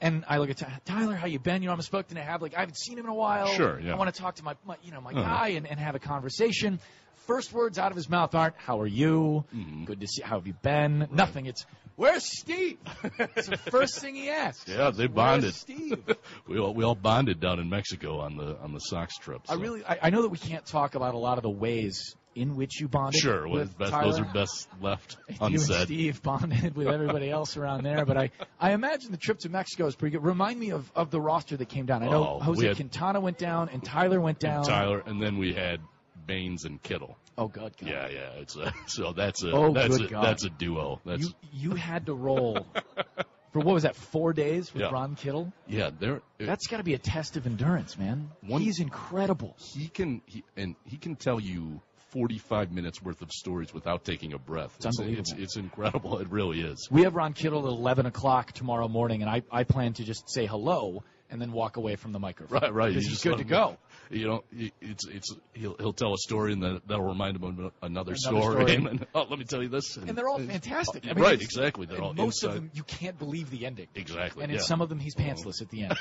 F: And I look at Ty- Tyler, how you been? You know, I'm expecting to have like I haven't seen him in a while.
L: Sure, yeah.
F: I want to talk to my, my you know my
L: Uh-huh.
F: guy and, and have a conversation. First words out of his mouth aren't "How are you?
L: Mm-hmm.
F: Good to see. How have you been?" Nothing. It's "Where's Steve?" (laughs) it's the first thing he asks.
L: Yeah, they bonded.
F: Steve? (laughs)
L: we all we all bonded down in Mexico on the on the Sox trip.
F: I really, I, I know that we can't talk about a lot of the ways in which you bonded.
L: sure.
F: With
L: best, those are best left (laughs)
F: You and. Steve bonded with everybody else around there, but I, I imagine the trip to Mexico is pretty good. Remind me of, of the roster that came down. I know
L: Oh, we
F: Jose
L: had-
F: Quintana went down and Tyler went down.
L: Tyler, and then we had Baines and Kittle.
F: Oh, good God.
L: Yeah, yeah. It's a, (laughs) so that's a
F: Oh,
L: that's a,
F: God.
L: that's a duo. That's
F: You you had to roll (laughs) for what was that? Four days with
L: Yeah.
F: Ron Kittle.
L: yeah. There.
F: That's got to be a test of endurance, man.
L: One-
F: He's incredible.
L: he can he and he can tell you 45 minutes worth of stories without taking a breath.
F: It's unbelievable.
L: It's, it's incredible. (laughs) It really is.
F: We have Ron Kittle at 11 o'clock tomorrow morning, and I, I plan to just say hello and then walk away from the microphone.
L: Right, right.
F: Because he's good to go.
L: You know, it's it's he'll he'll tell a story and then that'll remind him of another,
F: Another
L: story.
F: story. (laughs)
L: And oh, let me tell you this.
F: And they're all fantastic. I mean,
L: right, exactly. They're all
F: most of them you can't believe the ending.
L: Exactly.
F: And in
L: yeah.
F: some of them he's pantsless at the end.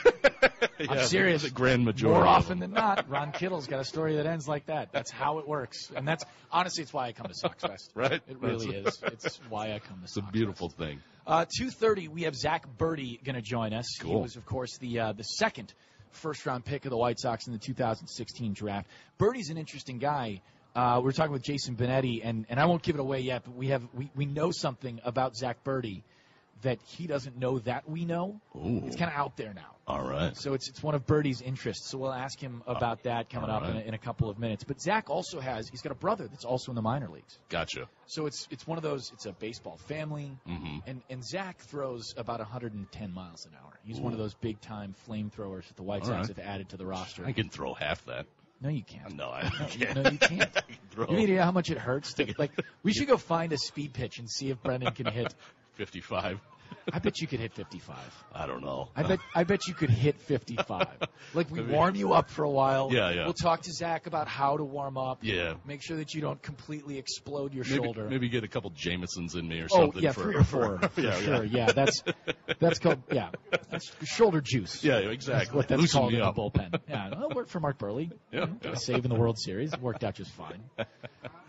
F: (laughs) I'm serious.
L: The grand majority.
F: More often than not, Ron Kittle's got a story that ends like that. That's how it works, and that's honestly, it's why I come to Sox Fest. (laughs)
L: Right.
F: It really is. It's why I come to
L: It's a
F: Sox
L: beautiful thing.
F: Uh, 2:30, we have Zack Burdi going to join us. He was, of course, the uh, the second first round pick of the White Sox in the 2016 draft. Burdi's an interesting guy. Uh, we were talking with Jason Benetti, and, and I won't give it away yet, but we have we, we know something about Zack Burdi that he doesn't know that we know.
L: Ooh.
F: It's kind of out there now.
L: All right.
F: So it's it's one of Burdi's interests. So we'll ask him about that coming up in, a, in a couple of minutes. But Zack also has he's got a brother that's also in the minor leagues.
L: Gotcha.
F: So it's it's one of those. It's a baseball family,
L: mm-hmm.
F: and and Zack throws about 110 miles an hour. He's one of those big time flamethrowers that the White Sox
L: right.
F: have added to the roster.
L: I can throw half that.
F: No, you can't.
L: No, I
F: No, you-
L: can't.
F: no, you (laughs) can't.
L: Can
F: You need to know how much it hurts to like. We (laughs) should go find a speed pitch and see if Brendan can hit.
L: 55.
F: I bet you could hit 55.
L: I don't know.
F: I bet I bet you could hit 55. (laughs) Like we
L: I mean-
F: warm you up for a while.
L: Yeah, yeah.
F: We'll talk to Zack about how to warm up.
L: Yeah.
F: Make sure that you don't completely explode your
L: Maybe,
F: shoulder.
L: maybe get a couple Jamesons in me or
F: Oh
L: something.
F: yeah,
L: for,
F: three or (laughs) four.
L: for- yeah,
F: sure.
L: yeah.
F: Yeah, that's that's called yeah, that's shoulder juice.
L: Yeah,
F: That's
L: exactly.
F: what that's
L: Loosen
F: called in the bullpen. Yeah, that worked for Mark Buehrle.
L: Yeah, yeah.
F: saving the World Series It worked out just fine.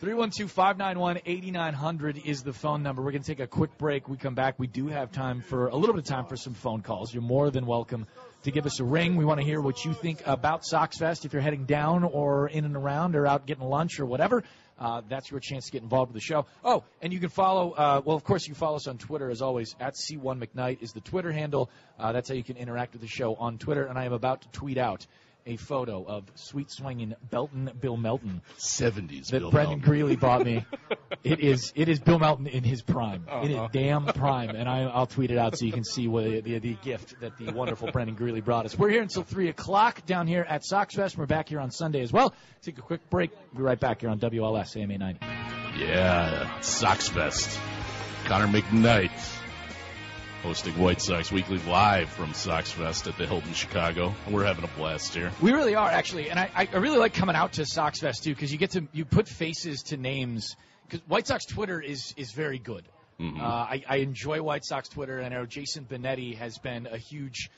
F: 312-591-8900 is the phone number. We're going to take a quick break. We come back. We do have time for a little bit of time for some phone calls. You're more than welcome to give us a ring. We want to hear what you think about Sox Fest. If you're heading down or in and around or out getting lunch or whatever, uh, that's your chance to get involved with the show. Oh, and you can follow, uh, well, of course, you follow us on Twitter as always. At C1McKnight is the Twitter handle. Uh, that's how you can interact with the show on Twitter. And I am about to tweet out a photo of sweet swinging Belton Bill Melton
L: 70s.
F: that
L: Bill
F: Brendan
L: Melton.
F: Greeley bought me. (laughs) It is it is Bill Melton in his prime, in his
L: Uh-huh.
F: damn prime, and I, I'll tweet it out so you can see what the, the, the gift that the wonderful Brendan Greeley brought us. We're here until three o'clock down here at Sox Fest. We're back here on Sunday as well. Take a quick break. Be right back here on WLS AMA 90.
L: Yeah, Sox Fest. Connor McKnight hosting White Sox Weekly live from Sox Fest at the Hilton Chicago. And we're having a blast here.
F: We really are actually, and I, I really like coming out to Sox Fest too because you get to you put faces to names. Because White Sox Twitter is is very good.
L: Mhm.
F: Uh, I, I enjoy White Sox Twitter, and I know Jason Benetti has been a huge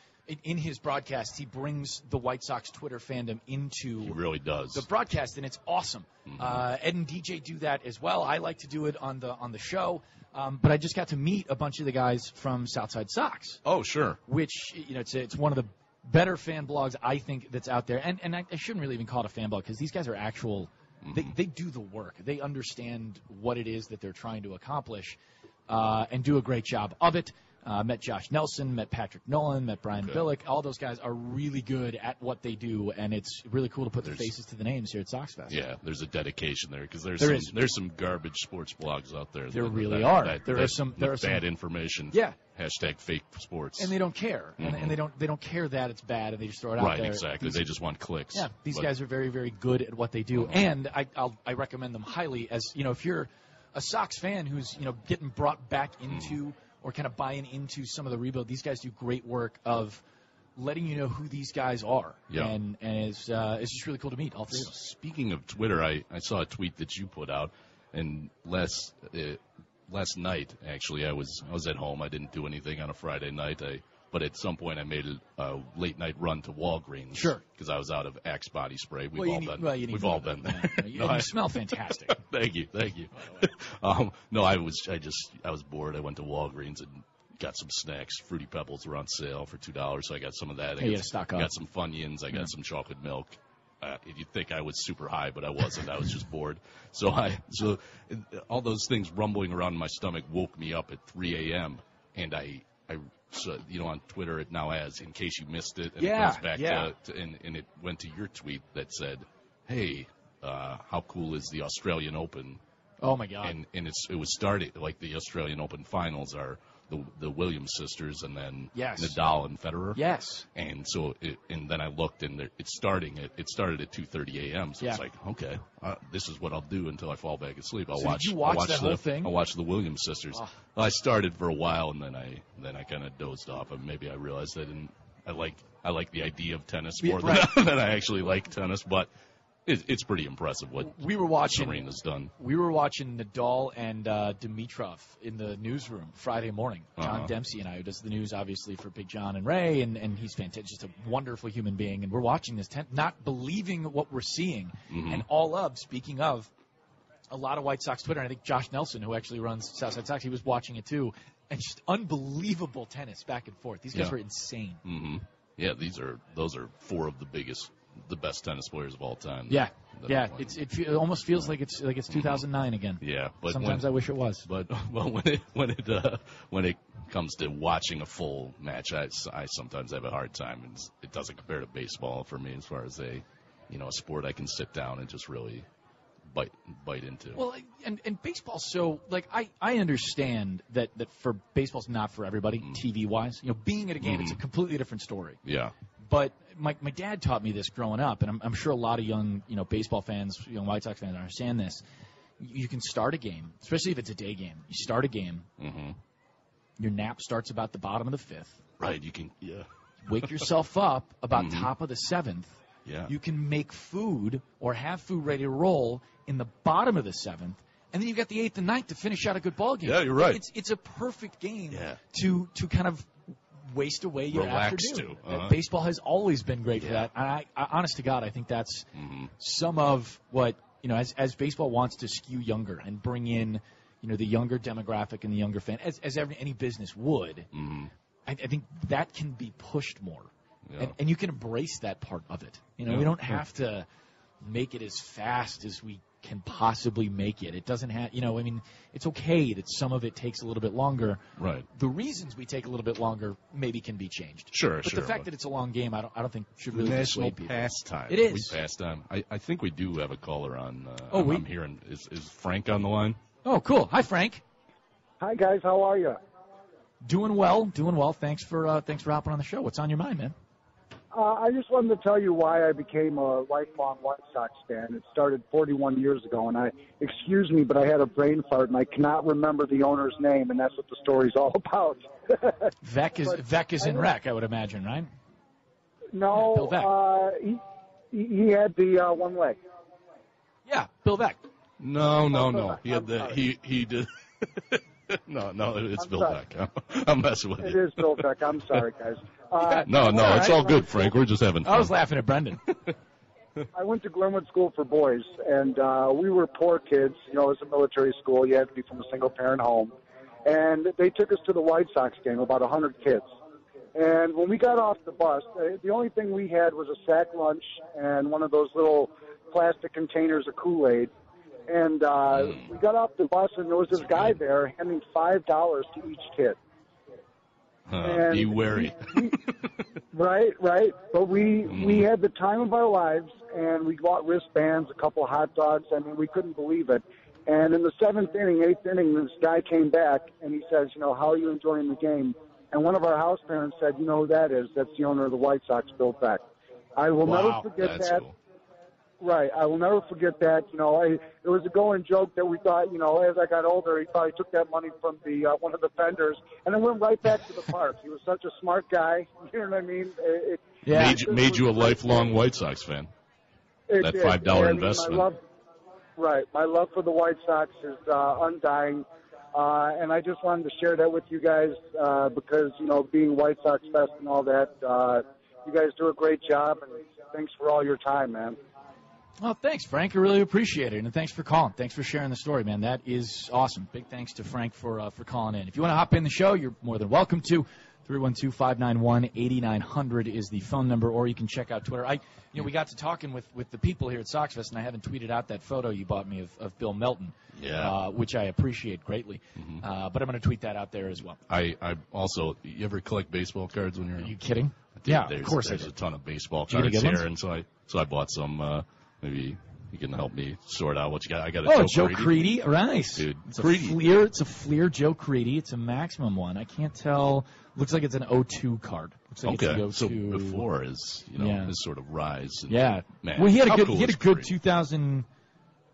F: in, his broadcast, he brings the White Sox Twitter fandom into
L: He really does.
F: the broadcast, and it's awesome. Uh, Ed and DJ do that as well. I like to do it on the on the show, um, but I just got to meet a bunch of the guys from Southside Sox.
L: Oh, sure.
F: Which you know, it's it's one of the better fan blogs I think that's out there, and and I, I shouldn't really even call it a fan blog because these guys are actual. They they do the work. They understand what it is that they're trying to accomplish, uh, and do a great job of it. Uh, met Josh Nelson, met Patrick Nolan, met Brian Billick. All those guys are really good at what they do, and it's really cool to put their faces to the names here at Sox Fest.
L: Yeah, there's a dedication there because there's
F: There
L: some,
F: is.
L: there's some garbage sports blogs out there.
F: There
L: that-
F: really
L: that-
F: are.
L: That,
F: There are some- there are some-
L: bad information.
F: Yeah.
L: Hashtag fake sports.
F: and they don't care, and,
L: Mhm.
F: and they don't they don't care that it's bad, and they just throw it out
L: right,
F: there.
L: exactly.
F: These-
L: they just want clicks.
F: Yeah, these
L: But-
F: guys are very, very good at what they do,
L: Mhm.
F: and I I'll, I recommend them highly. As you know, if you're a Sox fan who's you know getting brought back into or kind of buying into some of the rebuild, these guys do great work of letting you know who these guys are,
L: Yeah.
F: and and it's uh, it's just really cool to meet all three of them.
L: Speaking of Twitter, I, I saw a tweet that you put out, and last uh, last night actually I was I was at home. I didn't do anything on a Friday night. I but at some point I made a, late night run to Walgreens.
F: Sure.
L: Because I was out of Axe body spray. We've
F: Well,
L: all
F: need-
L: been.
F: well,
L: we've all been there.
F: You- (laughs) you smell fantastic. (laughs)
L: thank you, thank you. um, no, I was I just I was bored. I went to Walgreens and got some snacks. Fruity Pebbles were on sale for two dollars, so I got some of that. I
F: Hey,
L: got,
F: stock up.
L: got some Funyuns. I got
F: Yeah.
L: some chocolate milk. Uh, you'd think I was super high, but I wasn't. I was just bored. (laughs) So I so all those things rumbling around in my stomach woke me up at 3 a.m. and I I so, you know on Twitter it now has in case you missed it and
F: Yeah,
L: it goes back
F: yeah.
L: to, to and, and it went to your tweet that said, "Hey, uh, how cool is the Australian Open?"
F: Oh my God!
L: And and it's it was started like the Australian Open finals are the the Williams sisters and then
F: Yes.
L: Nadal and Federer.
F: Yes.
L: And so it, and then I looked and there- it's starting at it started at 2:30 a.m. So it's
F: Yeah.
L: like okay, uh, this is what I'll do until I fall back asleep. I'll
F: So did
L: watch.
F: you watch
L: watch the,
F: whole thing?
L: I'll watch the Williams sisters.
F: Oh.
L: I started for a while and then I then I kind of dozed off and maybe I realized I didn't. I like I like the idea of tennis
F: Yeah,
L: more
F: right.
L: than, (laughs) than I actually like tennis, but it, it's pretty impressive what
F: we were watching
L: Serena's done.
F: We were watching Nadal and uh, Dimitrov in the newsroom Friday morning. John
L: Uh-huh.
F: Dempsey and I, who does the news obviously for Big John and Ray, and, and he's fantastic, just a wonderful human being. And we're watching this, ten- not believing what we're seeing.
L: Mhm.
F: And all of, speaking of, a lot of White Sox Twitter, and I think Josh Nelson, who actually runs Southside Sox, he was watching it too. And just unbelievable tennis back and forth. These guys
L: Yeah.
F: were insane.
L: hmm Yeah, these are those are four of the biggest, the best tennis players of all time.
F: Yeah,
L: that
F: yeah. It's, it, fe- it almost feels like it's like it's 2009 again.
L: Yeah, but
F: sometimes
L: when-
F: I wish it was.
L: But (laughs) well, when it when it uh, when it comes to watching a full match, I, I sometimes have a hard time, and it doesn't compare to baseball for me as far as a you know a sport I can sit down and just really bite bite into.
F: Well, and and baseball, so like I I understand that that for baseball's not for everybody TV wise. You know, being at a game, it's a
L: Mhm.
F: completely different story.
L: yeah,
F: But my my dad taught me this growing up, and I'm, I'm sure a lot of young you know baseball fans, young White Sox fans understand this. You can start a game, especially if it's a day game. You start a game.
L: hmm
F: Your nap starts about the bottom of the fifth.
L: right. You can yeah,
F: Wake yourself up about
L: Mhm.
F: top of the seventh.
L: yeah.
F: You can make food or have food ready to roll in the bottom of the seventh, and then you've got the eighth and ninth to finish out a good ball game.
L: Yeah, you're right.
F: It's it's a perfect game
L: Yeah.
F: to to kind of waste away your
L: Relax
F: afternoon.
L: to, uh-huh.
F: Uh, Baseball has always been great for that. And I, I, honest to God, I think that's
L: hmm
F: some of what you know as as baseball wants to skew younger and bring in you know the younger demographic and the younger fan as as every, any business would.
L: hmm
F: I, I think that can be pushed more,
L: Yeah.
F: and, and you can embrace that part of it. You know,
L: Yeah.
F: we don't have to make it as fast as we can possibly make it. It doesn't have, you know, I mean, it's okay that some of it takes a little bit longer.
L: Right.
F: The reasons we take a little bit longer maybe can be changed.
L: Sure,
F: but
L: sure.
F: the fact that it's a long game, I don't, I don't think should really
L: National
F: dissuade people.
L: pastime.
F: It is.
L: We pastime. I, I think we do have a caller on. Uh,
F: Oh,
L: I'm,
F: we-
L: I'm hearing. Is, is Frank on the line?
F: Oh, cool. Hi, Frank.
Q: Hi guys, how are you?
F: Doing well, doing well. Thanks for uh, thanks for hopping on the show. What's on your mind, man?
Q: Uh, I just wanted to tell you why I became a lifelong White Sox fan. It started 41 years ago, and I, excuse me, but I had a brain fart, and I cannot remember the owner's name, and that's what the story's all (laughs) about.
F: Veeck is Veeck is in rec, I would imagine, right?
Q: no,
F: Bill Veeck.
Q: uh, he, he he had the uh, one leg.
F: Yeah, Bill Veeck.
L: No, no, no. He had the he he did. (laughs) (laughs) no, no, it's
Q: I'm
L: Bill
Q: sorry.
L: Beck. I'm, I'm messing with
Q: It
L: you.
Q: It is Bill Beck. I'm sorry, guys. (laughs) Uh,
L: No, no, it's all good, Frank. We're just having fun.
F: I was laughing at Brendan. (laughs)
Q: I went to Glenwood School for Boys, and uh, we were poor kids. You know, it was a military school. You had to be from a single parent home. And they took us to the White Sox game, about a 100 kids. And when we got off the bus, uh, the only thing we had was a sack lunch and one of those little plastic containers of Kool Aid. And uh, we got off the bus, and there was this guy there handing $5 to each kid.
L: Uh, be wary. (laughs)
Q: Right, right. But we we had the time of our lives, and we bought wristbands, a couple of hot dogs. I mean, we couldn't believe it. And in the seventh inning, eighth inning, this guy came back and he says, "You know, how are you enjoying the game?" And one of our house parents said, "You know who that is? That's the owner of the White Sox, Bill Beck." I will
L: Wow,
Q: never forget that.
L: cool.
Q: Right, I will never forget that. You know, I, it was a going joke that we thought, you know, as I got older, he probably took that money from the uh, one of the vendors and then went right back to the park. He was such a smart guy. (laughs) You know what I mean? It, it,
L: Made, you, made you a lifelong White Sox fan.
Q: It
L: That $5
Q: I mean,
L: investment.
Q: My love, right. My love for the White Sox is uh, undying. Uh, and I just wanted to share that with you guys uh, because, you know, being White Sox Fest and all that, uh, you guys do a great job. And thanks for all your time, man.
F: Well, thanks, Frank. I really appreciate it, and thanks for calling. Thanks for sharing the story, man. That is awesome. Big thanks to Frank for uh, for calling in. If you want to hop in the show, you're more than welcome to. 312-591-8900 is the phone number, or you can check out Twitter. I, you know, we got to talking with, with the people here at SoxFest, and I haven't tweeted out that photo you bought me of, of Bill Melton,
L: Yeah.
F: uh, which I appreciate greatly. Uh, but I'm going to tweet that out there as well.
L: I, I also, you ever collect baseball cards when you're? Are
F: you kidding?
L: Dude,
F: Yeah, of
L: there's,
F: course I
L: There's a ton of baseball
F: Did you get
L: cards here,
F: ones?
L: and so I, so I bought some. Uh, maybe you can help me sort out what you got. I got a
F: Oh,
L: Joe,
F: Joe Crede, nice,
L: dude.
F: It's a
L: Crede.
F: Fleer. It's a Fleer Joe Crede. It's a maximum one. I can't tell. Looks like it's an O2 card. Looks like
L: okay,
F: it's
L: so
F: the O2.
L: before his, you know,
F: Yeah.
L: his sort of rise.
F: Yeah.
L: man.
F: Well, he had a good.
L: cool
F: he had a good
L: Crede?
F: 2000.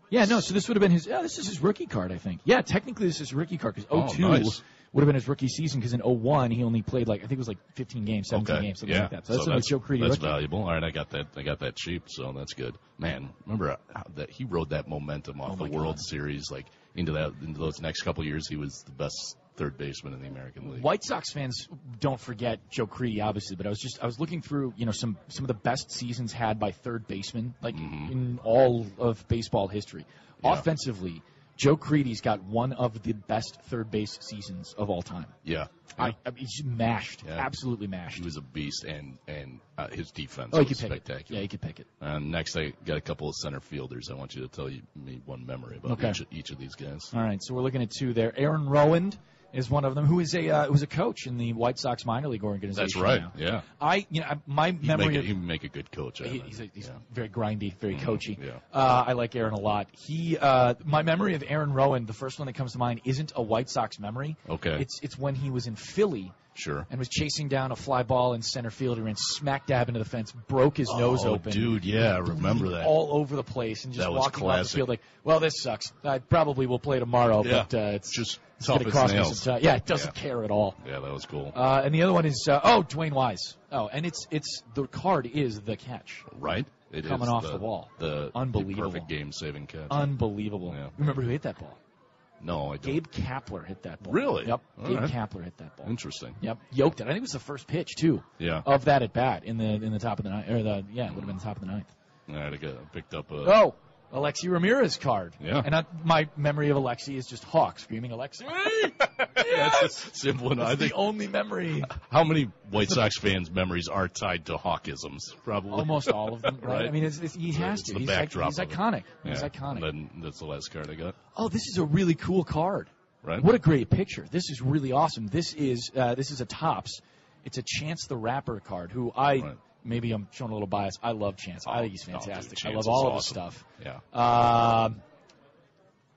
F: Yeah, no. So this would have been his. Yeah, this is his rookie card, I think. Yeah, technically this is his rookie card because
L: Oh,
F: 02
L: nice.
F: Would have been his rookie season because in 01 he only played like I think it was like 15 games, 17
L: Okay.
F: games, something
L: yeah.
F: like that. So that's, a Joe Crede
L: That's
F: rookie.
L: valuable. All right, I got that. I got that cheap, so that's good. Man, remember uh, how that he rode that momentum off
F: Oh
L: the World
F: God.
L: Series, like into that into those next couple years. He was the best third baseman in the American League.
F: White Sox fans don't forget Joe Crede, obviously, but I was just I was looking through you know some some of the best seasons had by third basemen like mm-hmm. in all of baseball history.
L: Yeah.
F: Offensively, Joe Crede's got one of the best third base seasons of all time.
L: Yeah,
F: I, I mean, he's mashed,
L: Yeah.
F: absolutely mashed.
L: he was a beast, and and uh, his defense
F: Oh,
L: was
F: could pick it.
L: spectacular.
F: Yeah, you could pick it.
L: And next, I got a couple of center fielders. I want you to tell you, me one memory about
F: Okay.
L: each, each of these guys.
F: All right, so we're looking at two there. Aaron Rowand is one of them, who is a uh, who's a coach in the White Sox minor league organization.
L: That's right.
F: now.
L: Yeah,
F: I you know I- my
L: he'd
F: memory
L: make a,
F: of
L: he'd make a good coach.
F: He- he's a, he's
L: Yeah.
F: very grindy, very coachy.
L: yeah.
F: Uh, I like Aaron a lot. He, uh, my memory of Aaron Rowand, the first one that comes to mind, isn't a White Sox memory.
L: Okay.
F: It's it's when he was in Philly
L: Sure.
F: and was chasing down a fly ball in center field. He ran smack dab into the fence, broke his nose
L: Oh,
F: open.
L: dude, yeah, I remember that.
F: All over the place and just
L: That
F: walking off the field like, well, this sucks. I probably will play tomorrow,
L: Yeah.
F: but uh, it's
L: Just
F: it's gonna
L: as
F: cost me
L: nails.
F: some time. Yeah, it doesn't care at all.
L: Yeah, that was cool.
F: Uh, and the other one is uh, oh, DeWayne Wise. Oh, and it's it's the card is the catch.
L: right? It
F: coming off
L: the,
F: the wall.
L: The
F: Unbelievable.
L: the perfect game-saving catch.
F: Unbelievable.
L: Yeah.
F: Remember who hit that ball?
L: no, I don't.
F: Gabe Kapler hit that ball.
L: Really?
F: Yep.
L: All
F: Gabe
L: right.
F: Kapler hit that ball.
L: Interesting.
F: Yep. Yoked it. I think it was the first pitch too.
L: Yeah.
F: Of that at bat in the in the top of the ninth or the yeah it would have been the top of the ninth.
L: I got I picked up a.
F: Oh, Alexei Ramirez card.
L: Yeah.
F: And I, my memory of Alexei is just Hawk screaming Alexei. (laughs)
L: That's a simple enough. I
F: That's
L: think.
F: the only memory.
L: How many White Sox fans' memories are tied to Hawkisms? Probably
F: Almost all of them, right?
L: Right.
F: I mean, it's, it's, he has
L: it's
F: to.
L: the
F: he's,
L: backdrop
F: he's
L: of it.
F: iconic. He's iconic.
L: And then that's the last card I got.
F: Oh, this is a really cool card.
L: Right.
F: What a great picture. This is really awesome. This is uh, this is a Topps. It's a Chance the Rapper card. Who I
L: Right.
F: Maybe I'm showing a little bias. I love Chance. I
L: Oh,
F: think he's
L: no, dude,
F: fantastic. I love all of his stuff.
L: Yeah.
F: Um,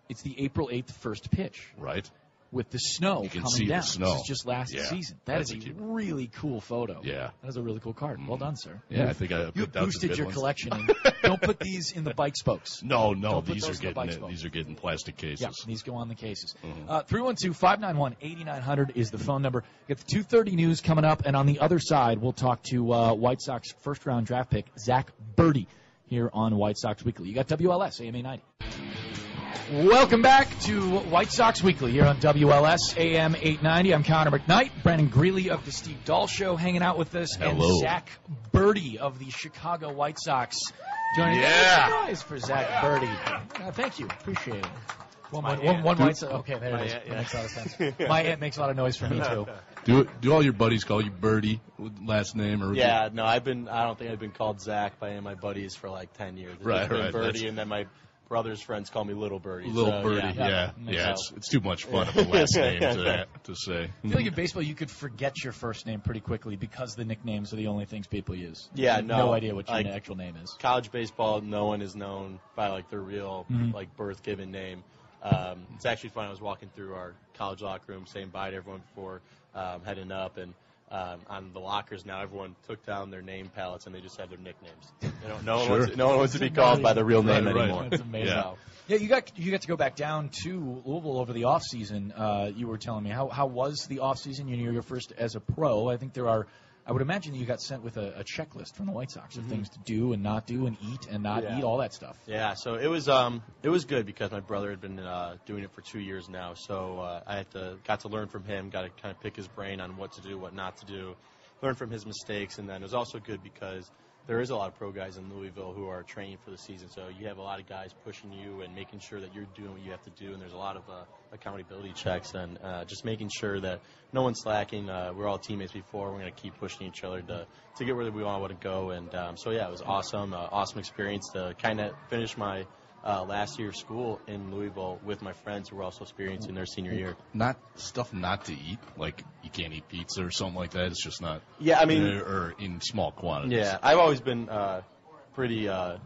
F: it's the April 8th first pitch
L: Right.
F: With the snow
L: You can
F: coming
L: see the
F: down.
L: snow.
F: This is just last
L: Yeah,
F: season. That
L: that's
F: is
L: a cute-
F: really cool photo.
L: Yeah.
F: That is a really cool card. Well done, sir.
L: Yeah, I think I
F: you
L: picked out some
F: boosted your
L: ones.
F: collection. (laughs) Don't put these in the bike spokes.
L: No, no,
F: Don't
L: these are
F: in the
L: getting these are getting plastic cases.
F: Yeah, these go on the cases.
L: Mhm.
F: Uh, 312-591-8900 is the phone number. Get the 2.30 news coming up, and on the other side, we'll talk to uh, White Sox first-round draft pick Zack Burdi here on White Sox Weekly. You got WLS, AMA 90. Welcome back to White Sox Weekly here on WLS AM 890. I'm Connor McKnight, Brendan Greeley of the Steve Dahl Show, hanging out with us,
L: Hello.
F: and Zack Burdi of the Chicago White Sox joining
L: Yeah.
F: us. Noise for Zack Burdi. Uh, thank you, appreciate it. One,
R: My
F: one, one,
R: aunt.
F: one
R: Do-
F: White Sox. Okay, there
R: My
F: it is.
R: aunt,
F: That
R: yeah.
F: makes a lot of sense. My aunt makes a lot of noise for me too. (laughs)
L: Do do all your buddies call you Burdi last name or
R: Yeah, no, I've been. I don't think I've been called Zack by any of my buddies for like ten years. It's
L: Right,
R: been
L: right,
R: Birdie,
L: that's-
R: and then my brother's friends call me Little Birdie.
L: Little
R: so,
L: Birdie? Yeah, yeah,
R: So-
L: it's, it's too much fun of a last name to (laughs) to say.
F: I feel like in baseball you could forget your first name pretty quickly because the nicknames are the only things people use.
R: Yeah, no,
F: no idea what your
R: like,
F: actual name is.
R: College baseball, no one is known by like their real
F: Mhm.
R: like birth given name. Um, it's actually fun. I was walking through our college locker room, saying bye to everyone before um, heading up, and um, on the lockers now, everyone took down their name palettes and they just had their nicknames. (laughs) They don't, no, one
L: Sure.
R: wants, no one wants to be called by the real name
L: Right, right.
R: anymore.
F: That's amazing.
R: So,
F: Yeah, you got you got to go back down to Louisville over the off season. Uh, you were telling me how how was the off season? You know, your first as a pro. I think there are. I would imagine you got sent with a, a checklist from the White Sox of
R: Mhm.
F: things to do and not do and eat and not
R: Yeah.
F: eat all that stuff.
R: Yeah, so it was um it was good because my brother had been uh, doing it for two years now, so uh, I had to got to learn from him, got to kind of pick his brain on what to do, what not to do, learn from his mistakes, and then it was also good because there is a lot of pro guys in Louisville who are training for the season, so you have a lot of guys pushing you and making sure that you're doing what you have to do, and there's a lot of uh, accountability checks and uh, just making sure that no one's slacking. Uh, we're all teammates before. We're going to keep pushing each other to to get where we all want to go, and um, so yeah, it was awesome, uh, awesome experience to kind of finish my uh, last year of school in Louisville with my friends who were also experiencing their senior year.
L: Not stuff not to eat, like you can't eat pizza or something like that. It's just not.
R: Yeah, I mean-
L: or, or in small quantities.
R: Yeah, I've always been uh, pretty uh,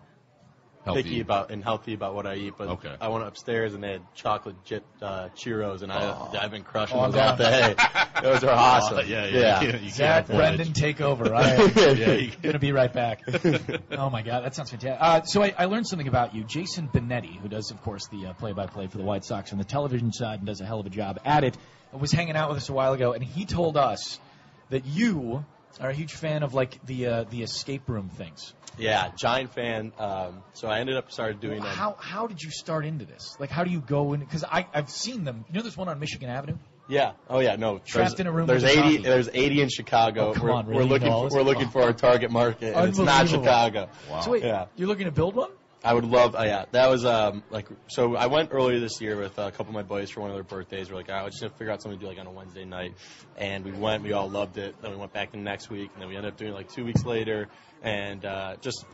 L: Healthy.
R: picky about and healthy about what I eat. But
L: Okay.
R: I went upstairs and they had chocolate chip uh, Cheeros, and I. I've been crushing
F: Oh, I'm
R: those all
F: down.
R: day. Those are awesome.
L: Oh, yeah, yeah, yeah, you Zack
F: Brendan, take over. (laughs) I,
L: Yeah, you-
F: am gonna be right back. oh my God, that sounds fantastic. Uh, so I, I learned something about you, Jason Benetti, who does, of course, the uh, play-by-play for the White Sox on the television side and does a hell of a job at it. Was hanging out with us a while ago, and he told us that you are a huge fan of like the uh, the escape room things.
R: Yeah, giant fan. Um, so I ended up started doing them.
F: How how did you start into this? Like, how do you go in? Because I I've seen them. You know, there's one on Michigan Avenue.
R: Yeah. Oh yeah. No.
F: Trapped
R: there's-
F: in a room
R: There's
F: with
R: 80.
F: zombie.
R: There's 80 in Chicago.
F: Oh, come
R: we're,
F: on, really?
R: we're looking.
F: know all
R: For, we're looking for our target market, and it's not
F: Unbelievable.
R: Chicago.
F: So wait,
R: Yeah.
F: you're looking to build one?
R: I would love. Uh, yeah, that was um like so. I went earlier this year with a couple of my buddies for one of their birthdays. We're like, I was just gonna figure out something to do like on a Wednesday night, and we went. We all loved it. Then we went back the next week, and then we ended up doing it like two weeks later, and uh, just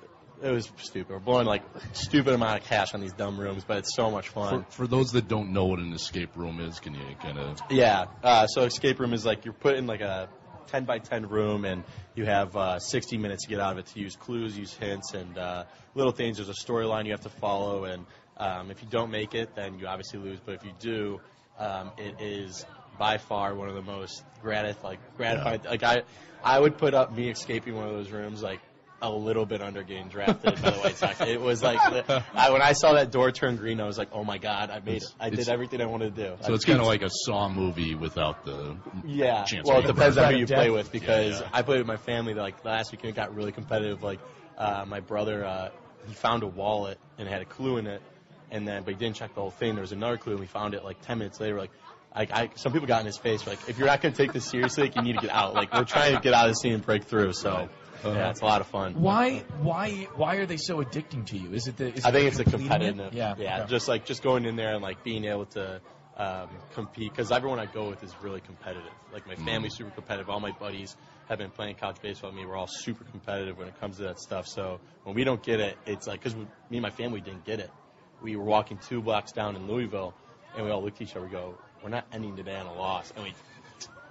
R: it was stupid. We're blowing like stupid amount of cash on these dumb rooms, but it's so much fun.
L: For, for those that don't know what an escape room is, can you kind of?
R: Yeah. Uh, so escape room is like you're put in like a 10 by 10 room, and you have uh, 60 minutes to get out of it to use clues, use hints, and uh, little things. There's a storyline you have to follow, and um, if you don't make it, then you obviously lose. But if you do, um, it is by far one of the most gratif- like gratifying. Like I, I would put up me escaping one of those rooms like a little bit under getting drafted by the White Sox. It was like I, when I saw that door turn green, I was like, oh my god, I made it. I did everything I wanted to do.
L: So
R: I
L: it's kind of like a Saw movie without the
R: Yeah.
L: chance.
R: Well, it depends on who you play with because
L: Yeah, yeah.
R: I played with my family. Like last weekend, it got really competitive. Like uh, my brother, uh, he found a wallet and it had a clue in it, and then but he didn't check the whole thing. There was another clue, and we found it like ten minutes later. Like. I, I, some people got in his face like, if you're not going to take this seriously, like, you need to get out. Like, we're trying to get out of the scene and break through. So, yeah, it's a lot of fun.
F: Why why why are they so addicting to you? Is it the? Is
R: I
F: it
R: think it's the
F: completing it?
R: competitive.
F: Yeah.
R: yeah.
F: okay.
R: Just like just going in there and like being able to um, compete because everyone I go with is really competitive. Like my family's super competitive. All my buddies have been playing college baseball with me. We're all super competitive when it comes to that stuff. So when we don't get it, it's like because me and my family didn't get it. We were walking two blocks down in Louisville, and we all looked at each other. and go, "We're not ending today on a loss." And we.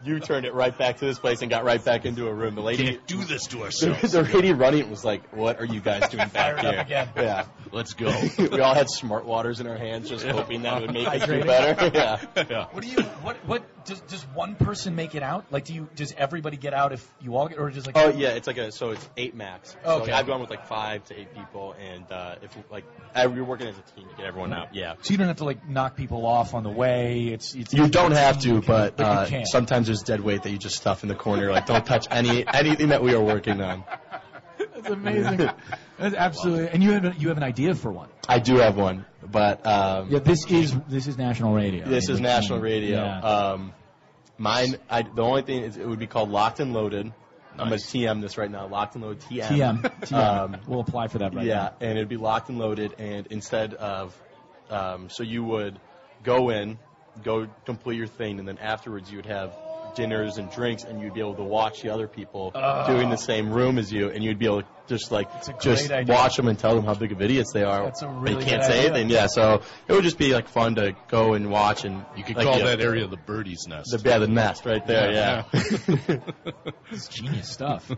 R: You turned it right back to this place and got right back into a room. The lady
L: Can't do this to (laughs)
R: the,
L: ourselves.
R: the lady running was like, "What are you guys doing (laughs) back
F: Fire it up
R: here?"
F: again.
R: Yeah,
L: Let's go. (laughs)
R: we all had smart waters in our hands, just hoping that it would make us
F: feel
R: better. yeah.
L: yeah.
F: What do you what what does does one person make it out? Like do you does everybody get out if you all get or just like
R: Oh yeah, it's like a so it's eight max. So
F: Okay.
R: like, I've gone with like five to eight people, and uh, if like every, you're working as a team to get everyone out. Yeah.
F: So you don't have to like knock people off on the way. It's, it's
R: You don't have to,
F: you can-
R: but
F: you
R: uh,
F: can.
R: sometimes there's dead weight that you just stuff in the corner. Like don't touch any anything that we are working on.
F: That's amazing. (laughs) That's absolutely. And you have a, you have an idea for one.
R: I do have one. But um,
F: Yeah, this is this is national radio.
R: This
F: I
R: is
F: mean,
R: national
F: yeah.
R: radio.
F: Yeah.
R: Um, mine, I, the only thing is it would be called Locked and Loaded. I'm gonna TM this right now. Locked and Loaded TM.
F: TM. (laughs) TM.
R: Um,
F: we'll apply for that right
R: yeah,
F: now.
R: and it'd be locked and loaded. And instead of, um, so you would go in, go complete your thing, and then afterwards you would have dinners and drinks, and you'd be able to watch the other people
F: Oh.
R: doing the same room as you, and you'd be able to just like just
F: idea.
R: watch them and tell them how big of idiots they are.
F: That's a really
R: you can't
F: good
R: say
F: idea.
R: anything. Yeah, so it would just be like fun to go and watch, and
L: You could
R: like,
L: call
R: yeah,
L: that area the birdie's nest.
R: The, yeah, the nest right there.
L: Yeah.
R: Yeah. (laughs) (laughs)
F: It's genius stuff.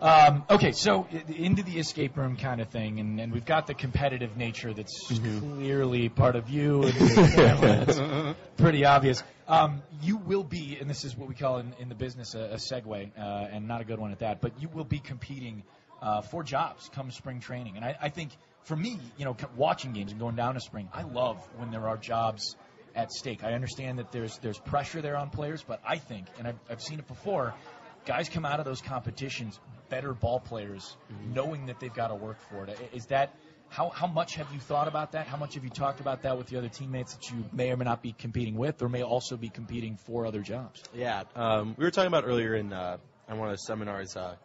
F: um, okay, so into the escape room kind of thing, and, and we've got the competitive nature that's
R: Mm-hmm.
F: clearly part of you. And your family. That's (laughs) pretty obvious. Um, you will be, and this is what we call in, in the business a, a segue, uh, and not a good one at that. But you will be competing uh, for jobs come spring training, and I, I think for me, you know, watching games and going down to spring, I love when there are jobs at stake. I understand that there's there's pressure there on players, but I think, and I've, I've seen it before, guys come out of those competitions better ball players, knowing that they've got to work for it. Is that how how much have you thought about that? How much have you talked about that with the other teammates that you may or may not be competing with, or may also be competing for other jobs?
R: Yeah, um, we were talking about earlier in uh, on one of the seminars. Uh,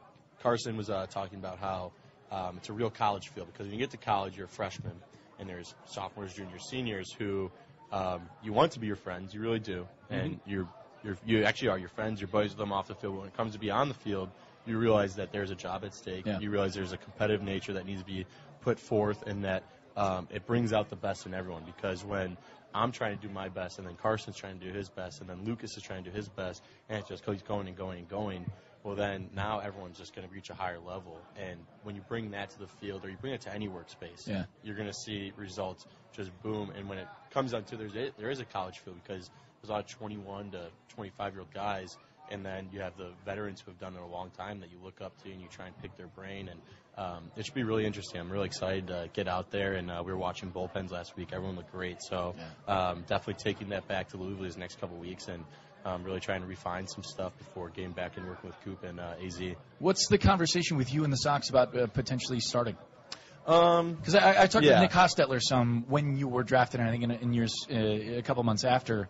R: Carson was uh, talking about how um, it's a real college feel because when you get to college, you're a freshman, and there's sophomores, juniors, seniors who um, you want to be your friends, you really do, and you're, you're you actually are your friends, you're buddies with them off the field. When it comes to be on the field, you realize that there's a job at stake.
F: Yeah.
R: You realize there's a competitive nature that needs to be put forth, and that um, it brings out the best in everyone. Because when I'm trying to do my best, and then Carson's trying to do his best, and then Lucas is trying to do his best, and it just keeps going and going and going. Well, then now everyone's just going to reach a higher level, and when you bring that to the field, or you bring it to any workspace,
F: Yeah.
R: you're going to see results just boom. And when it comes down to there's a, there is a college field because there's a lot of 21 to 25 year old guys, and then you have the veterans who have done it a long time that you look up to and you try and pick their brain. And um, it should be really interesting. I'm really excited to get out there. And uh, we were watching bullpens last week. Everyone looked great. So um, definitely taking that back to Louisville these next couple weeks and. Um, really trying to refine some stuff before getting back and working with Coop and uh, AZ.
F: What's the conversation with you and the Sox about uh, potentially starting?
R: Um,
F: Because I, I talked
R: yeah.
F: to Nick Hostetler some when you were drafted, and I think in, in years uh, a couple months after,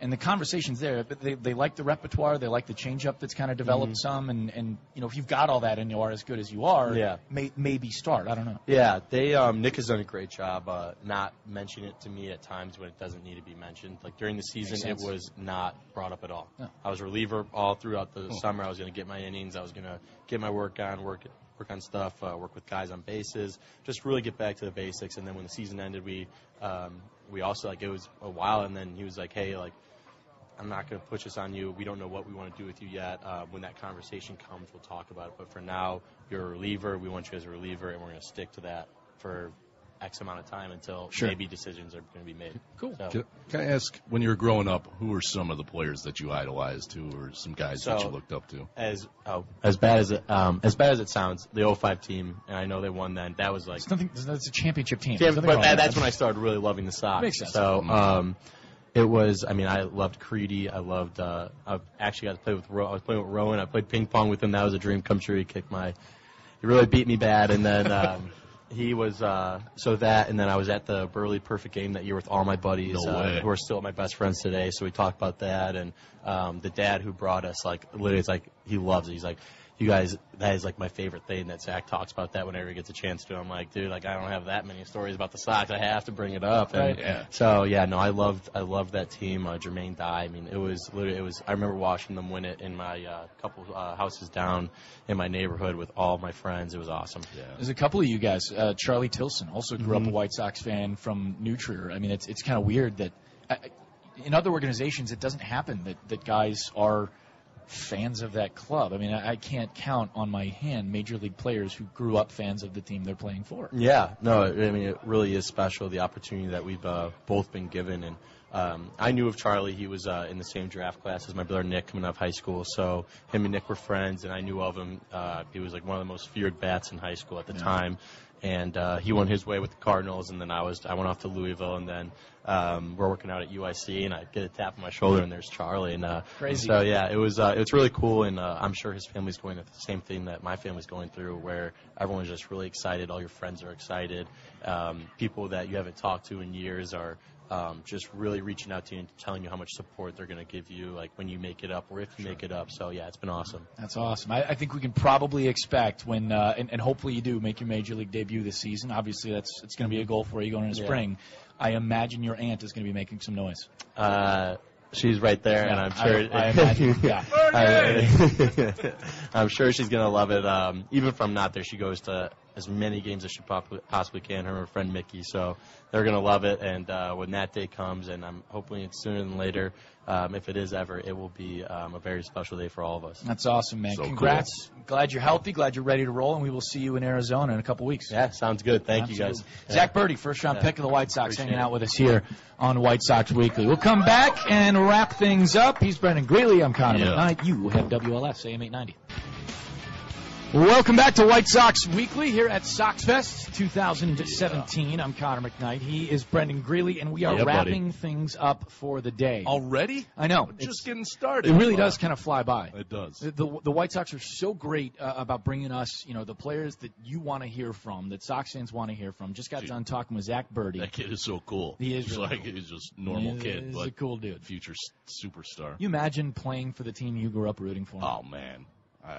F: and the conversations there. But they, they like the repertoire, they like the changeup that's kind of developed
R: Mhm.
F: some, and, and you know if you've got all that and you are as good as you are,
R: Yeah.
F: may, maybe start. I don't know.
R: Yeah, they um, Nick has done a great job uh, not mentioning it to me at times when it doesn't need to be mentioned. Like during the season, it was not brought up at all.
F: No.
R: I was a reliever all throughout the
F: Oh.
R: summer. I was going to get my innings. I was going to get my work on, work work on stuff, uh, work with guys on bases, just really get back to the basics. And then when the season ended, we um, we also like it was a while, and then he was like, "Hey, like." I'm not going to push this on you. We don't know what we want to do with you yet. Uh, when that conversation comes, we'll talk about it. But for now, you're a reliever. We want you as a reliever, and we're going to stick to that for X amount of time until
L: Sure.
R: maybe decisions are going to be made.
F: Cool.
R: So,
L: Can, can I ask, when you were growing up, who were some of the players that you idolized? Who were some guys that you looked up to?
R: as oh, as bad as it um, as bad as it sounds, the 05 team, and I know they won then. That was like
F: It's nothing. That's a championship team.
R: Yeah,
F: There's
R: but
F: nothing
R: that, that's when I started really loving the Sox.
F: Makes sense.
R: So
F: Mhm.
R: um, it was. I mean, I loved Crede. I loved. Uh, I actually got to play with. Ro- I was playing with Rowand. I played ping pong with him. That was a dream come true. He kicked my. He really beat me bad, and then. Um, (laughs) He was uh, so that, and then I was at the Buehrle Perfect Game that year with all my buddies
L: No
R: uh,
L: way.
R: who are still my best friends today. So we talked about that, and um, the dad who brought us, like literally, it's like he loves it. He's like, "You guys, that is like my favorite thing." That Zack talks about that whenever he gets a chance to. I'm like, dude, like I don't have that many stories about the Sox. I have to bring it up. And
F: Right.
L: Yeah.
R: So yeah, no, I loved I loved that team. Uh, Jermaine Dye. I mean, it was literally it was. I remember watching them win it in my uh, couple uh, houses down in my neighborhood with all my friends. It was awesome. Yeah.
F: There's a couple of you guys. Uh, Charlie Tilson also grew up
R: Mhm.
F: a White Sox fan from New Trier. I mean, it's it's kind of weird that uh, in other organizations it doesn't happen that that guys are fans of that club. I mean, I, I can't count on my hand major league players who grew up fans of the team they're playing for.
R: Yeah, no, I mean it really is special the opportunity that we've uh, both been given, and um, I knew of Charlie. He was uh, in the same draft class as my brother Nick coming out of high school, so him and Nick were friends, and I knew of him. Uh, he was like one of the most feared bats in high school at the
F: Yeah.
R: time, and uh, he went his way with the Cardinals, and then I was I went off to Louisville, and then um, we're working out at UIC, and I get a tap on my shoulder, and there's Charlie, and uh,
F: Crazy.
R: So yeah, it was uh, it's really cool, and uh, I'm sure his family's going through the same thing that my family's going through, where everyone's just really excited, all your friends are excited, um, people that you haven't talked to in years are um, just really reaching out to you and telling you how much support they're going to give you, like when you make it up or if you make it up. So yeah, it's been awesome.
F: That's awesome. I, I think we can probably expect when, uh, and, and hopefully you do make your major league debut this season. Obviously, that's it's going to be a goal for you going into
R: Yeah.
F: spring. I imagine your aunt is going to be making some noise.
R: Uh, she's right there, and I'm sure.
F: I- I imagine, yeah. (laughs)
R: I, am sure she's gonna love it. Um, even from not there, she goes to as many games as she possibly, possibly can. Her and her friend Mickey, so they're gonna love it. And uh, when that day comes, and I'm hoping it's sooner than later, um, if it is ever, it will be um, a very special day for all of us.
F: That's awesome, man.
R: So
F: Congrats. Glad you're healthy. Glad you're ready to roll, and we will see you in Arizona in a couple weeks.
R: Yeah, sounds good. Thank you, guys.
F: Absolutely. Zack Burdi, first round
R: Yeah.
F: pick of the White Sox,
R: Appreciate
F: hanging out with us here on White Sox Weekly. We'll come back and wrap things up. He's Brendan Greeley. I'm Connor
P: Yeah.
F: McKnight. You have WLS AM 890. Welcome back to White Sox Weekly here at SoxFest 2017. I'm Connor McKnight. He is Brendan Greeley, and we are
L: Yeah, buddy.
F: wrapping things up for the day.
L: Already?
F: I know.
L: We're just getting started.
F: It really does kind of fly by.
L: It does.
F: The, the, the White Sox are so great uh, about bringing us, you know, the players that you want to hear from, that Sox fans want to hear from. Just got done talking with Zack Burdi.
L: That kid is so cool.
F: He is
L: He's
F: really
L: like
F: cool.
L: he's just normal
F: He
L: kid,
F: is
L: but
F: a cool dude.
L: future superstar.
F: You imagine playing for the team you grew up rooting for?
L: Oh man,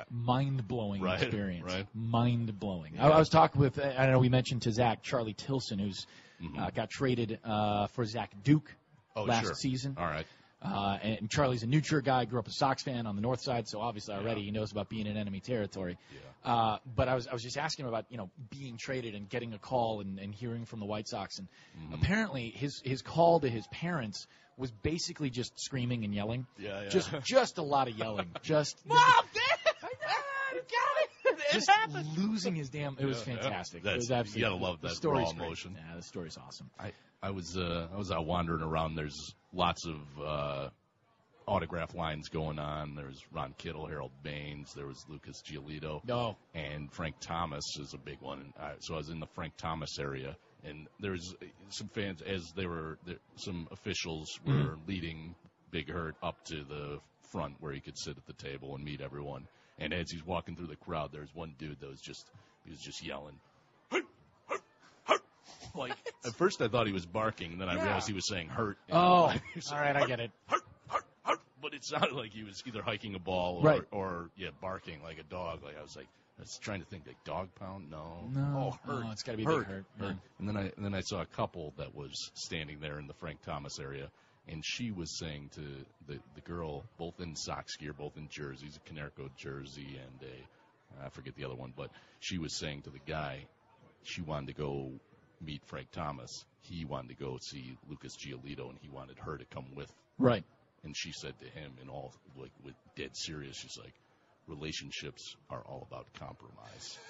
F: mind blowing
L: Right,
F: experience.
L: right.
F: Mind blowing.
L: Yeah.
F: I, I was talking with, I don't know, we mentioned to Zack Charlie Tilson, who's
L: Mhm.
F: uh, got traded uh, for Zach Duke
L: Oh,
F: last
L: sure.
F: season.
L: All right.
F: Uh, and Charlie's a New Trier guy, grew up a Sox fan on the north side, so obviously already he knows about being in enemy territory. Uh, but I was I was just asking him about you know being traded and getting a call and, and hearing from the White Sox, and
L: Mm-hmm.
F: apparently his his call to his parents was basically just screaming and yelling.
L: Yeah, yeah.
F: Just just a lot of yelling. (laughs) Just
B: Mom, Dad, I (laughs) got it. (laughs) It
F: just
B: happened.
F: losing his damn. It was
L: Yeah, yeah.
F: fantastic.
L: That's-
F: it was absolutely.
L: you gotta love
F: the
L: that
F: story's
L: raw
F: great.
L: emotion.
F: Yeah, the story's awesome.
L: I I was uh, I was out wandering around. There's lots of uh, autograph lines going on. There's Ron Kittle, Harold Baines. There was Lucas Giolito.
F: No.
L: And Frank Thomas is a big one. And I, so I was in the Frank Thomas area, and there was some fans as they were there, some officials were
F: Mhm.
L: leading Big Hurt up to the front where he could sit at the table and meet everyone. And as he's walking through the crowd, there's one dude that was just he was just yelling. Like at first, I thought he was barking, and then I
F: Yeah.
L: realized he was saying "hurt."
F: Oh,
L: know,
F: all
L: like, he was
F: right, I get it.
L: But it sounded like he was either hiking a ball or,
F: Right.
L: or yeah, barking like a dog. Like I was like, I was trying to think like dog pound. No,
F: No.
L: oh, hurt.
F: It's gotta be big hurt, yeah.
L: And then I and then I saw a couple that was standing there in the Frank Thomas area, and she was saying to the the girl, both in Sox gear, both in jerseys, a Konerko jersey and a I forget the other one, but she was saying to the guy, she wanted to go meet Frank Thomas. He wanted to go see Lucas Giolito, and he wanted her to come with.
F: Right.
L: And she said to him, in all like with dead serious, she's like, relationships are all about compromise. (laughs)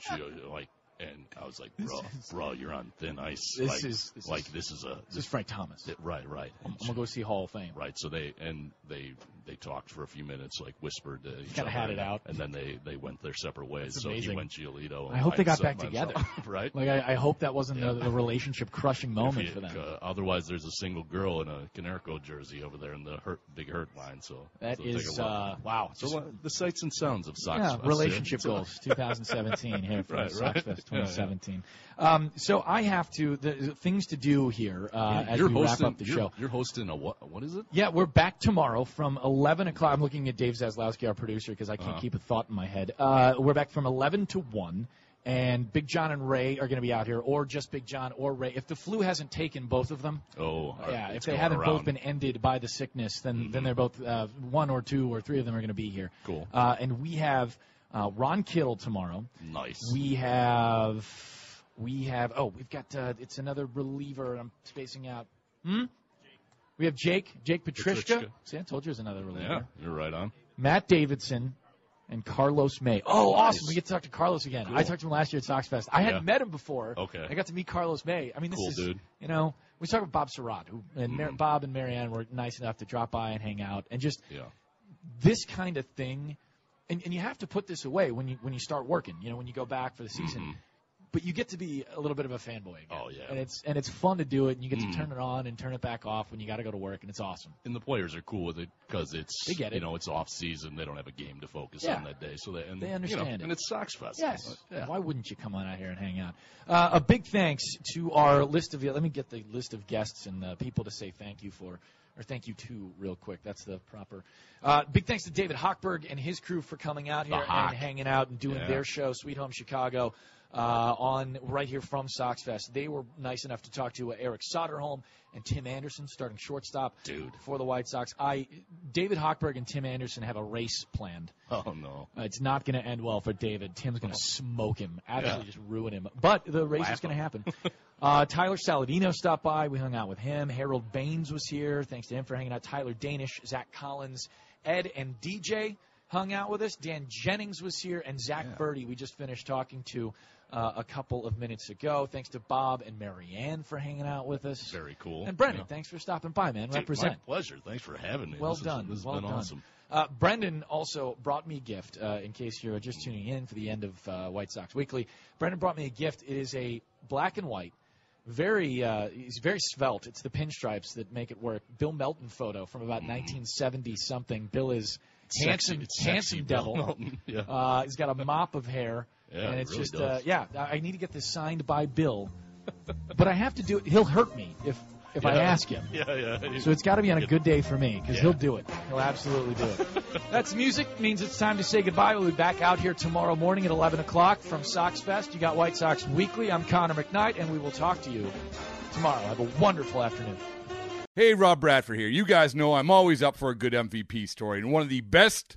L: She like, and I was like, bro, bro, you're on thin ice.
F: This
L: like,
F: is- this
L: like
F: is-
L: this is a
F: This is Frank Thomas.
L: Th- right, right.
F: I'm, I'm gonna go see Hall of Fame.
L: Right. So they and they they talked for a few minutes, like whispered to each other,
F: had it out.
L: and then they they went their separate ways.
F: That's
L: so
F: amazing.
L: he went Giolito.
F: I hope they got back together. (laughs)
L: right.
F: Like I, I hope that wasn't
L: Yeah.
F: the, the relationship crushing (laughs) moment
L: you-
F: for them.
L: uh, otherwise, there's a single girl in a Konerko jersey over there in the hurt, big hurt line. So
F: That
L: so
F: is, uh, wow.
L: So uh, the sights and sounds of Sox.
F: Yeah,
L: Fest,
F: relationship goals, 2017 here (laughs) for
L: Right,
F: Sox
L: right.
F: Fest
L: Yeah, yeah.
F: 2017. Um, so I have to the, things to do here uh, as
L: you're
F: we
L: hosting,
F: wrap up the
L: you're,
F: show.
L: You're hosting a what? What is it?
F: Yeah, we're back tomorrow from 11 o'clock. I'm looking at Dave Zaslowski, our producer, because I can't
L: Uh-huh.
F: keep a thought in my head. Uh, we're back from 11 to 1, and Big John and Ray are going to be out here, or just Big John or Ray. If the flu hasn't taken both of them,
L: Oh,
F: yeah, if they haven't
L: around. Mm-hmm.
F: both been ended by the sickness, then then they're both uh, one or two or three of them are going to be here.
L: Cool.
F: Uh, and we have uh, Ron Kittle tomorrow.
L: Nice.
F: We have we have oh we've got uh, it's another reliever. I'm spacing out. Hmm. We have Jake Jake
L: Petricka.
F: See, I told you it was another reliever.
L: Yeah, you're right on.
F: Matt Davidson and Carlos May. Oh,
L: Nice.
F: awesome! We get to talk to Carlos again.
L: Cool.
F: I talked to him last year at Sox Fest. I
L: Yeah.
F: hadn't met him before.
L: Okay.
F: I got to meet Carlos May. I mean, this
L: Cool
F: is
L: dude.
F: you know we talked with Bob Sirott, who and Mar-
L: Mhm.
F: Bob and Marianne were nice enough to drop by and hang out, and just
L: Yeah.
F: this kind of thing. And, and you have to put this away when you when you start working. You know, when you go back for the season.
L: Mhm.
F: but you get to be a little bit of a fanboy. Again.
L: Oh yeah,
F: and it's and it's fun to do it, and you get
L: Mm.
F: to turn it on and turn it back off when you got to go to work, and it's awesome.
L: and the players are cool with it because it's
F: They get it.
L: you know it's off season. They don't have a game to focus
F: Yeah.
L: on that day, so they and
F: They
L: you know,
F: understand it.
L: and it's Sox Fest.
F: Yes.
L: Yeah.
F: Why wouldn't you come on out here and hang out? Uh, a big thanks to our list of. Let me get the list of guests and uh, people to say thank you for, or thank you to, real quick. That's the proper. Uh, big thanks to David Hochberg and his crew for coming out here and hanging out and doing
L: Yeah.
F: their show, Sweet Home Chicago. Uh, on right here from Sox Fest, they were nice enough to talk to uh, Eric Soderholm and Tim Anderson, starting shortstop
L: Dude.
F: for the White Sox. I, David Hochberg and Tim Anderson have a race planned.
L: Oh no.
F: Uh, it's not going to end well for David. Tim's going to smoke him, absolutely
L: Yeah.
F: just ruin him. But the race is going to happen. (laughs) uh, Tyler Saladino stopped by. We hung out with him. Harold Baines was here. Thanks to him for hanging out. Tyler Danish, Zach Collins, Ed, and DJ hung out with us. Dan Jennings was here, and Zack Burdi. We just finished talking to uh, a couple of minutes ago. Thanks to Bob and Marianne for hanging out with us.
L: Very cool.
F: And Brendan,
L: Yeah.
F: thanks for stopping by, man.
L: Dude,
F: Represent.
L: My pleasure. Thanks for having me.
F: Well
L: This is-
F: done.
L: this has
F: well
L: been
F: done.
L: awesome.
F: Uh, Brendan also brought me a gift. Uh, in case you're just tuning in for the end of uh, White Sox Weekly, Brendan brought me a gift. It is a black and white, very uh, he's very svelte. It's the pinstripes that make it work. Bill Melton photo from about 1970 something. Bill is handsome,
L: sexy
F: handsome devil. (laughs)
L: Yeah.
F: uh, he's got a mop of hair,
L: Yeah,
F: and
L: it
F: it's
L: really
F: just
L: does.
F: uh, yeah. I I need to get this signed by Bill, (laughs) but I have to do it. He'll hurt me if if I ask him. (laughs)
L: Yeah, yeah.
F: So it's got to be on a good day for me because
L: Yeah.
F: he'll do it. He'll absolutely do it. (laughs) That's music. Means it's time to say goodbye. We'll be back out here tomorrow morning at 11 o'clock from Sox Fest. You got White Sox Weekly. I'm Connor McKnight, and we will talk to you tomorrow. Have a wonderful afternoon.
S: Hey, Rob Bradford here. You guys know I'm always up for a good MVP story, and one of the best